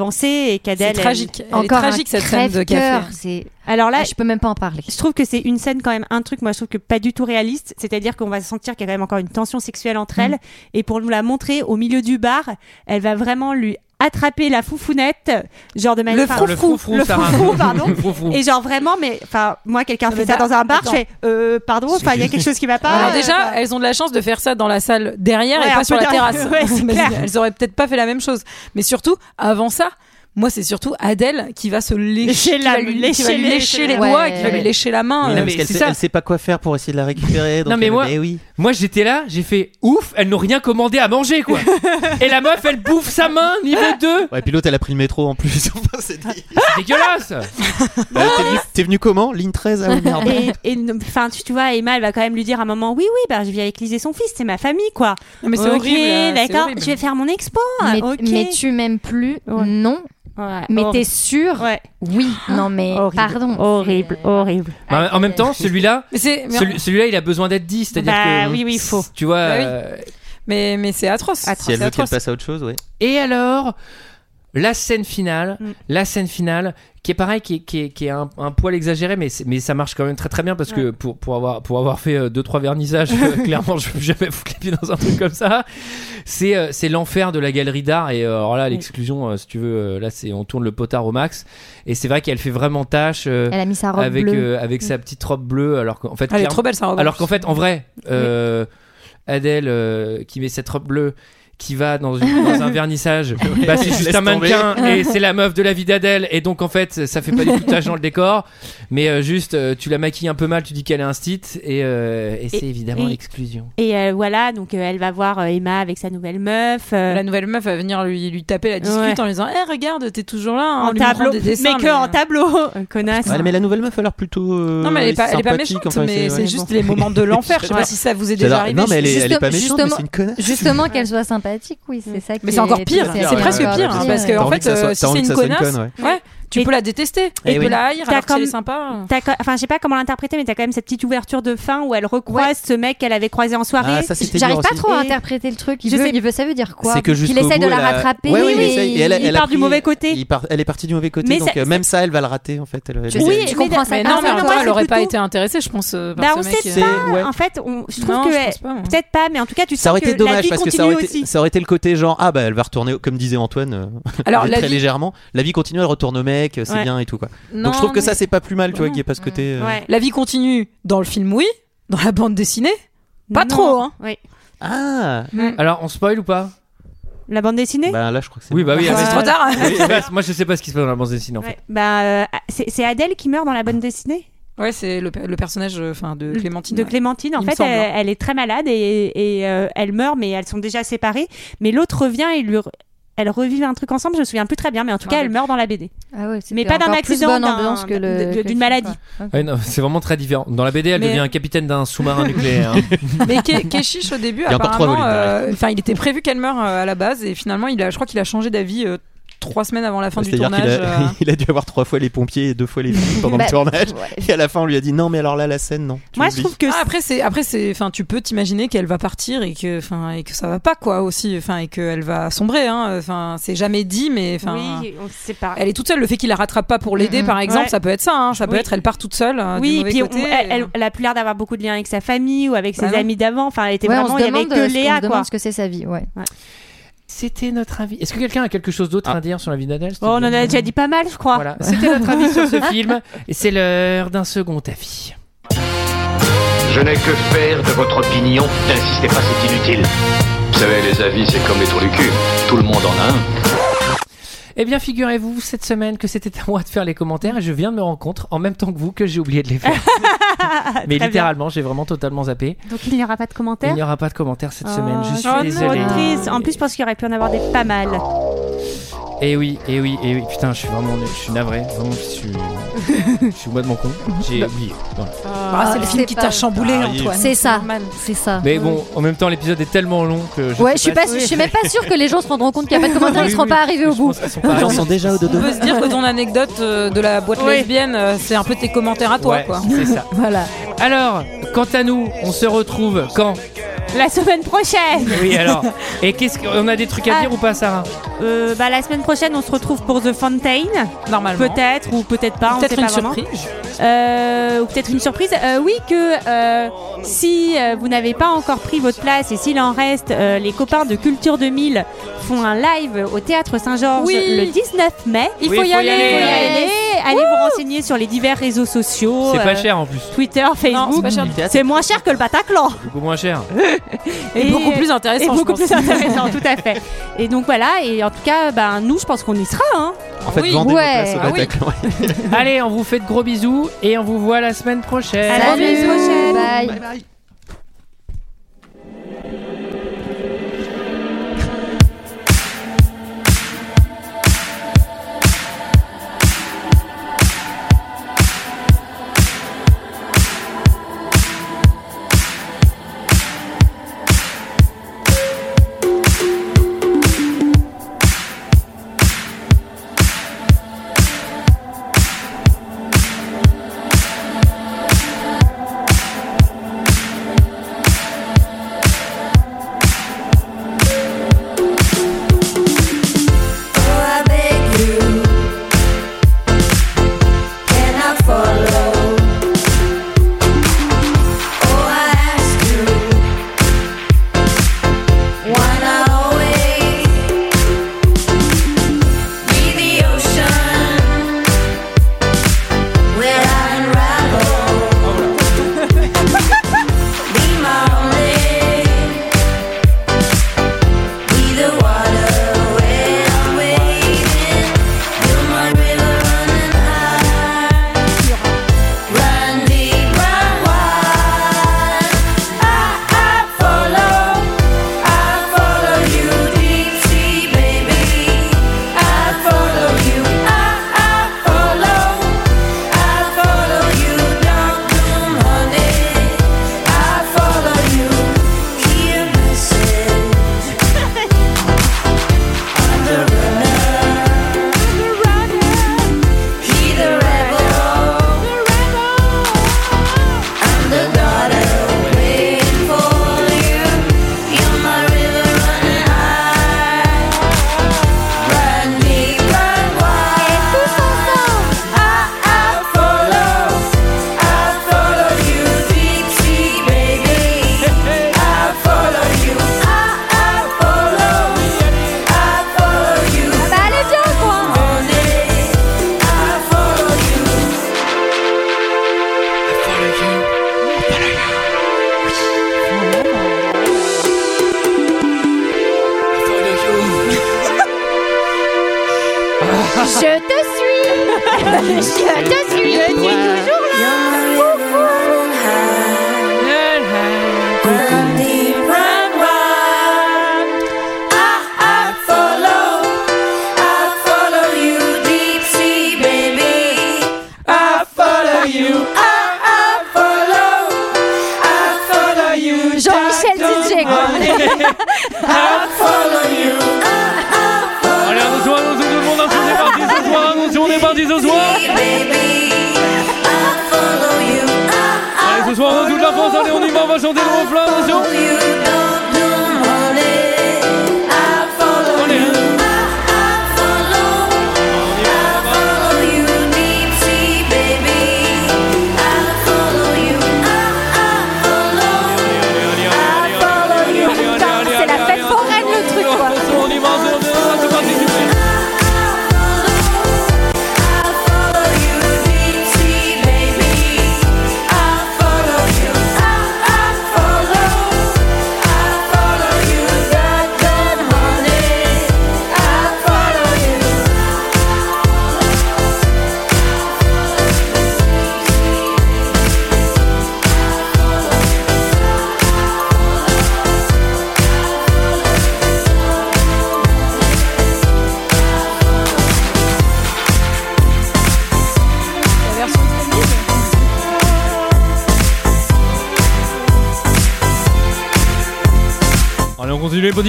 et qu'Adèle C'est elle- tragique. Elle est Encore tragique cette scène de café. C'est. Alors là, Ah, je peux même pas en parler. je trouve que c'est une scène quand même un truc moi je trouve que pas du tout réaliste c'est-à-dire qu'on va sentir qu'il y a quand même encore une tension sexuelle entre elles et pour nous la montrer au milieu du bar elle va vraiment lui attraper la foufounette genre de manière Le froufrou, le froufrou, pardon Le froufrou. et genre vraiment mais enfin moi quelqu'un Non, fait mais ça da- dans un bar attends. je fais euh, pardon enfin il y a quelque chose qui va pas Alors euh, déjà, elles ont de la chance de faire ça dans la salle derrière Ouais, et pas sur la terrasse. Ouais, c'est Mais clair. elles auraient peut-être pas fait la même chose. Mais surtout, avant ça, moi c'est surtout Adèle qui va se lécher, la- va lui, qui lécher va lui les- lécher les Ouais. doigts, et qui va lui lécher la main. Oui, euh, parce mais c'est sait, ça. elle sait pas quoi faire pour essayer de la récupérer. donc Non, mais elle- moi- eh oui. Moi j'étais là, j'ai fait ouf, elles n'ont rien commandé à manger quoi. et la meuf elle bouffe sa main niveau 2. Ouais, puis l'autre, elle a pris le métro en plus. Enfin, c'est dégueulasse. Euh, T'es venu, t'es venu comment Ligne 13 Ah oui, merde. et, et, enfin tu, tu vois Emma elle va quand même lui dire à un moment oui oui bah je vis avec Lise et son fils c'est ma famille quoi Non, mais c'est Ok, horrible. euh, c'est d'accord horrible. je vais faire mon expo Mais, ok mais tu m'aimes plus Ouais. Non. Ouais, Mais t'es sûr? Ouais Oui. Non mais horrible, pardon. horrible horrible Bah, en même temps, celui-là, celui- celui-là il a besoin d'être dit, c'est-à-dire Bah que oui, oui, faut. Tu vois. Bah oui. euh, mais, mais c'est atroce. Si elle veut qu'elle atroce. passe à autre chose, oui. Et alors, la scène finale, Mm. la scène finale, qui est pareil, qui est, qui est, qui est un, un poil exagéré, mais, mais ça marche quand même très très bien parce que pour, pour, avoir, pour avoir fait euh, deux trois vernissages, euh, clairement, je peux jamais foutre les pieds dans un truc comme ça. C'est euh, c'est l'enfer de la galerie d'art et euh, alors là, l'exclusion, si tu veux, là, c'est on tourne le potard au max. Et c'est vrai qu'elle fait vraiment tâche. Elle a mis sa robe avec bleue. avec sa petite robe bleue alors qu'en fait Elle est trop belle sa robe. alors qu'en fait en vrai Adèle qui met cette robe bleue qui va dans, une- dans un vernissage bah, c'est juste Laisse un mannequin tomber. et c'est la meuf de la vie d'Adèle et donc en fait ça fait pas du tout tâche dans le décor mais euh, juste euh, tu la maquilles un peu mal tu dis qu'elle est un stit et, euh, et c'est évidemment et- l'exclusion et euh, voilà donc euh, elle va voir euh, Emma avec sa nouvelle meuf euh, La nouvelle meuf va venir lui, lui taper la discute Ouais. en lui disant Eh, regarde, t'es toujours là. hein, en lui tableau des dessins, mais que en tableau connasse Ouais, mais la nouvelle meuf a l'air plutôt. euh, Non, mais elle est pas, elle est pas méchante, enfin, mais c'est ouais, juste bon. les moments de l'enfer. Je sais pas si ça vous est déjà arrivé. Non, mais elle est, pas Justement- méchante, mais c'est une connasse. Justement qu'elle soit sympathique. Sympathique, oui, c'est ça. Mais qui c'est encore pire, c'est presque encore pire, hein, parce que T'as en envie fait, que ça soit- euh, t'as si envie c'est que une ça soit une connasse, conne, ouais, tu peux la détester, Eh tu oui. peux la haïr T'as alors que comme- c'est sympa. T'as co- Enfin, je sais pas comment l'interpréter, mais t'as quand même cette petite ouverture de fin où elle recroise ce mec qu'elle avait croisé en soirée. Ah, J'arrive pas aussi. trop à Et- interpréter le truc. Il Je veut, sais- il veut, ça veut dire quoi? C'est que jusqu'au essaye de la rattraper. Ouais, oui, oui, il. Et elle, il elle part du mauvais côté. il part- elle est partie du mauvais côté, Mais donc ça- euh, même ça, elle va le rater en fait. Elle, elle- sais, Oui, tu comprends ça. Non, mais elle aurait pas été intéressée, je pense, euh, Bah, on sait. C'est- pas. En fait, on- je trouve que peut-être pas, mais en tout cas, tu aurait que été la dommage vie parce que ça continue aurait, été, aussi. ça aurait été le côté genre ah bah elle va retourner comme disait Antoine euh, Alors, très légèrement la vie continue elle retourne au mec c'est Ouais. bien et tout quoi Non, donc je trouve que mais- ça c'est pas plus mal tu vois qu'il y ait pas ce côté euh, Ouais. La vie continue dans le film, oui. Dans la bande dessinée, pas Non. trop. Hein. Oui. ah Alors, on spoil ou pas? La bande dessinée? Bah là je crois que c'est Oui, bah oui. Ah, mais- c'est trop tard. Oui, bah, moi, je sais pas ce qui se passe dans la bande dessinée en fait. Ouais. Bah, euh, c'est c'est Adèle qui meurt dans la bande dessinée? Ouais, c'est le, le personnage euh, enfin, de Clémentine. de ouais. Clémentine. En Il fait, elle, hein. elle est très malade et, et, euh, elle meurt, mais elles sont déjà séparées. Mais l'autre revient et lui, re- elle revivent un truc ensemble. Je me souviens plus très bien, mais en tout cas, Ouais. elle meurt dans la BD. Ah ouais, Mais pas d'un accident, bonne d'un- ambiance que le- de- que le d'une maladie. Ouais, non, c'est vraiment très différent. Dans la BD, elle Mais- devient un capitaine d'un sous-marin nucléaire. Mais Ke- Keshish au début, Il apparemment, euh, enfin, il était prévu qu'elle meure euh, à la base et finalement, il a, je crois qu'il a changé d'avis euh, trois semaines avant la fin du c'est-à-dire qu'il tournage. a, euh. il a dû avoir trois fois les pompiers et deux fois les flics pendant Bah, le tournage ouais. et à la fin on lui a dit non mais alors là la scène non Moi, je trouve que Ah, après c'est après c'est enfin tu peux t'imaginer qu'elle va partir et que enfin et que ça va pas quoi aussi enfin et qu'elle va sombrer hein enfin c'est jamais dit mais enfin oui, on sait pas. elle est toute seule le fait qu'il la rattrape pas pour l'aider par exemple Ouais. ça peut être ça hein. ça peut Oui. être elle part toute seule euh, du Oui, et puis on- côté, elle, et- elle- elle a plus l'air d'avoir beaucoup de liens avec sa famille ou avec Bah ses non. amis d'avant. Enfin, elle était Ouais, on vraiment, il y avait demande, que euh, Léa, se quoi. demande ce que c'est sa vie. Ouais. C'était notre avis. Est-ce que quelqu'un a quelque chose d'autre Ah. à dire sur la vie d'Adèle Oh, on en a déjà dit pas mal, je crois. Voilà, c'était notre avis sur ce film. Et c'est l'heure d'un second avis. Je n'ai que faire de votre opinion. N'insistez pas, c'est inutile. Vous savez, les avis, c'est comme les trous du cul. Tout le monde en a un. Eh bien, figurez-vous cette semaine que c'était à moi de faire les commentaires et je viens de me rendre compte en même temps que vous que j'ai oublié de les faire. Mais Très littéralement, j'ai vraiment totalement zappé. Donc il n'y aura pas de Il commentaires. n'y aura pas de commentaires cette Oh, semaine. Je suis oh, désolé. trop triste. En plus, je pense qu'il aurait pu en avoir des pas mal. Et oui, et oui, et oui. Putain, je suis vraiment nul. Je suis navré. Vraiment, je suis. je suis au bois de mon con. J'ai oublié. Voilà. Ah, c'est le film qui t'a chamboulé Ah, Antoine C'est ça. normal. C'est ça. Mais bon, en même temps, l'épisode est tellement long que je. Ouais, sais je suis pas, je suis même pas sûre que les gens se rendront compte qu'il n'y a pas de commentaires, Oui, ils seront oui, pas arrivés au bout. les gens sont déjà au on dodo peut se dire que ton anecdote euh, de la boîte lesbienne euh, c'est un peu tes commentaires à toi Ouais, quoi c'est ça. Voilà. Alors, quant à nous, on se retrouve quand? La semaine prochaine. Oui, alors. Et qu'est-ce qu'on a des trucs à Ah. dire ou pas, Sarah Euh, bah, la semaine prochaine, on se retrouve pour The Fountain. normalement Peut-être ou peut-être pas. peut-être une surprise Euh, ou peut-être une surprise. Euh, oui, que euh, si euh, vous n'avez pas encore pris votre place et s'il en reste, euh, les copains de Culture 2000 font un live au théâtre Saint-Georges Oui. le 19 mai. il Oui, faut y faut y aller, aller. Faut y aller. Allez vous renseigner sur les divers réseaux sociaux. C'est pas euh, cher en plus. Twitter, Facebook. C'est moins cher que le Bataclan. Beaucoup moins cher. et beaucoup plus intéressant Et je beaucoup pense. plus intéressant, tout à fait. Et donc voilà, et en tout cas, ben, nous, je pense qu'on y sera. Hein. en fait Oui. vendez Ouais. vos places au Ah oui. Bataclan Allez, on vous fait de gros bisous et on vous voit la semaine prochaine. À la semaine prochaine. Bye. follow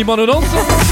Allez, on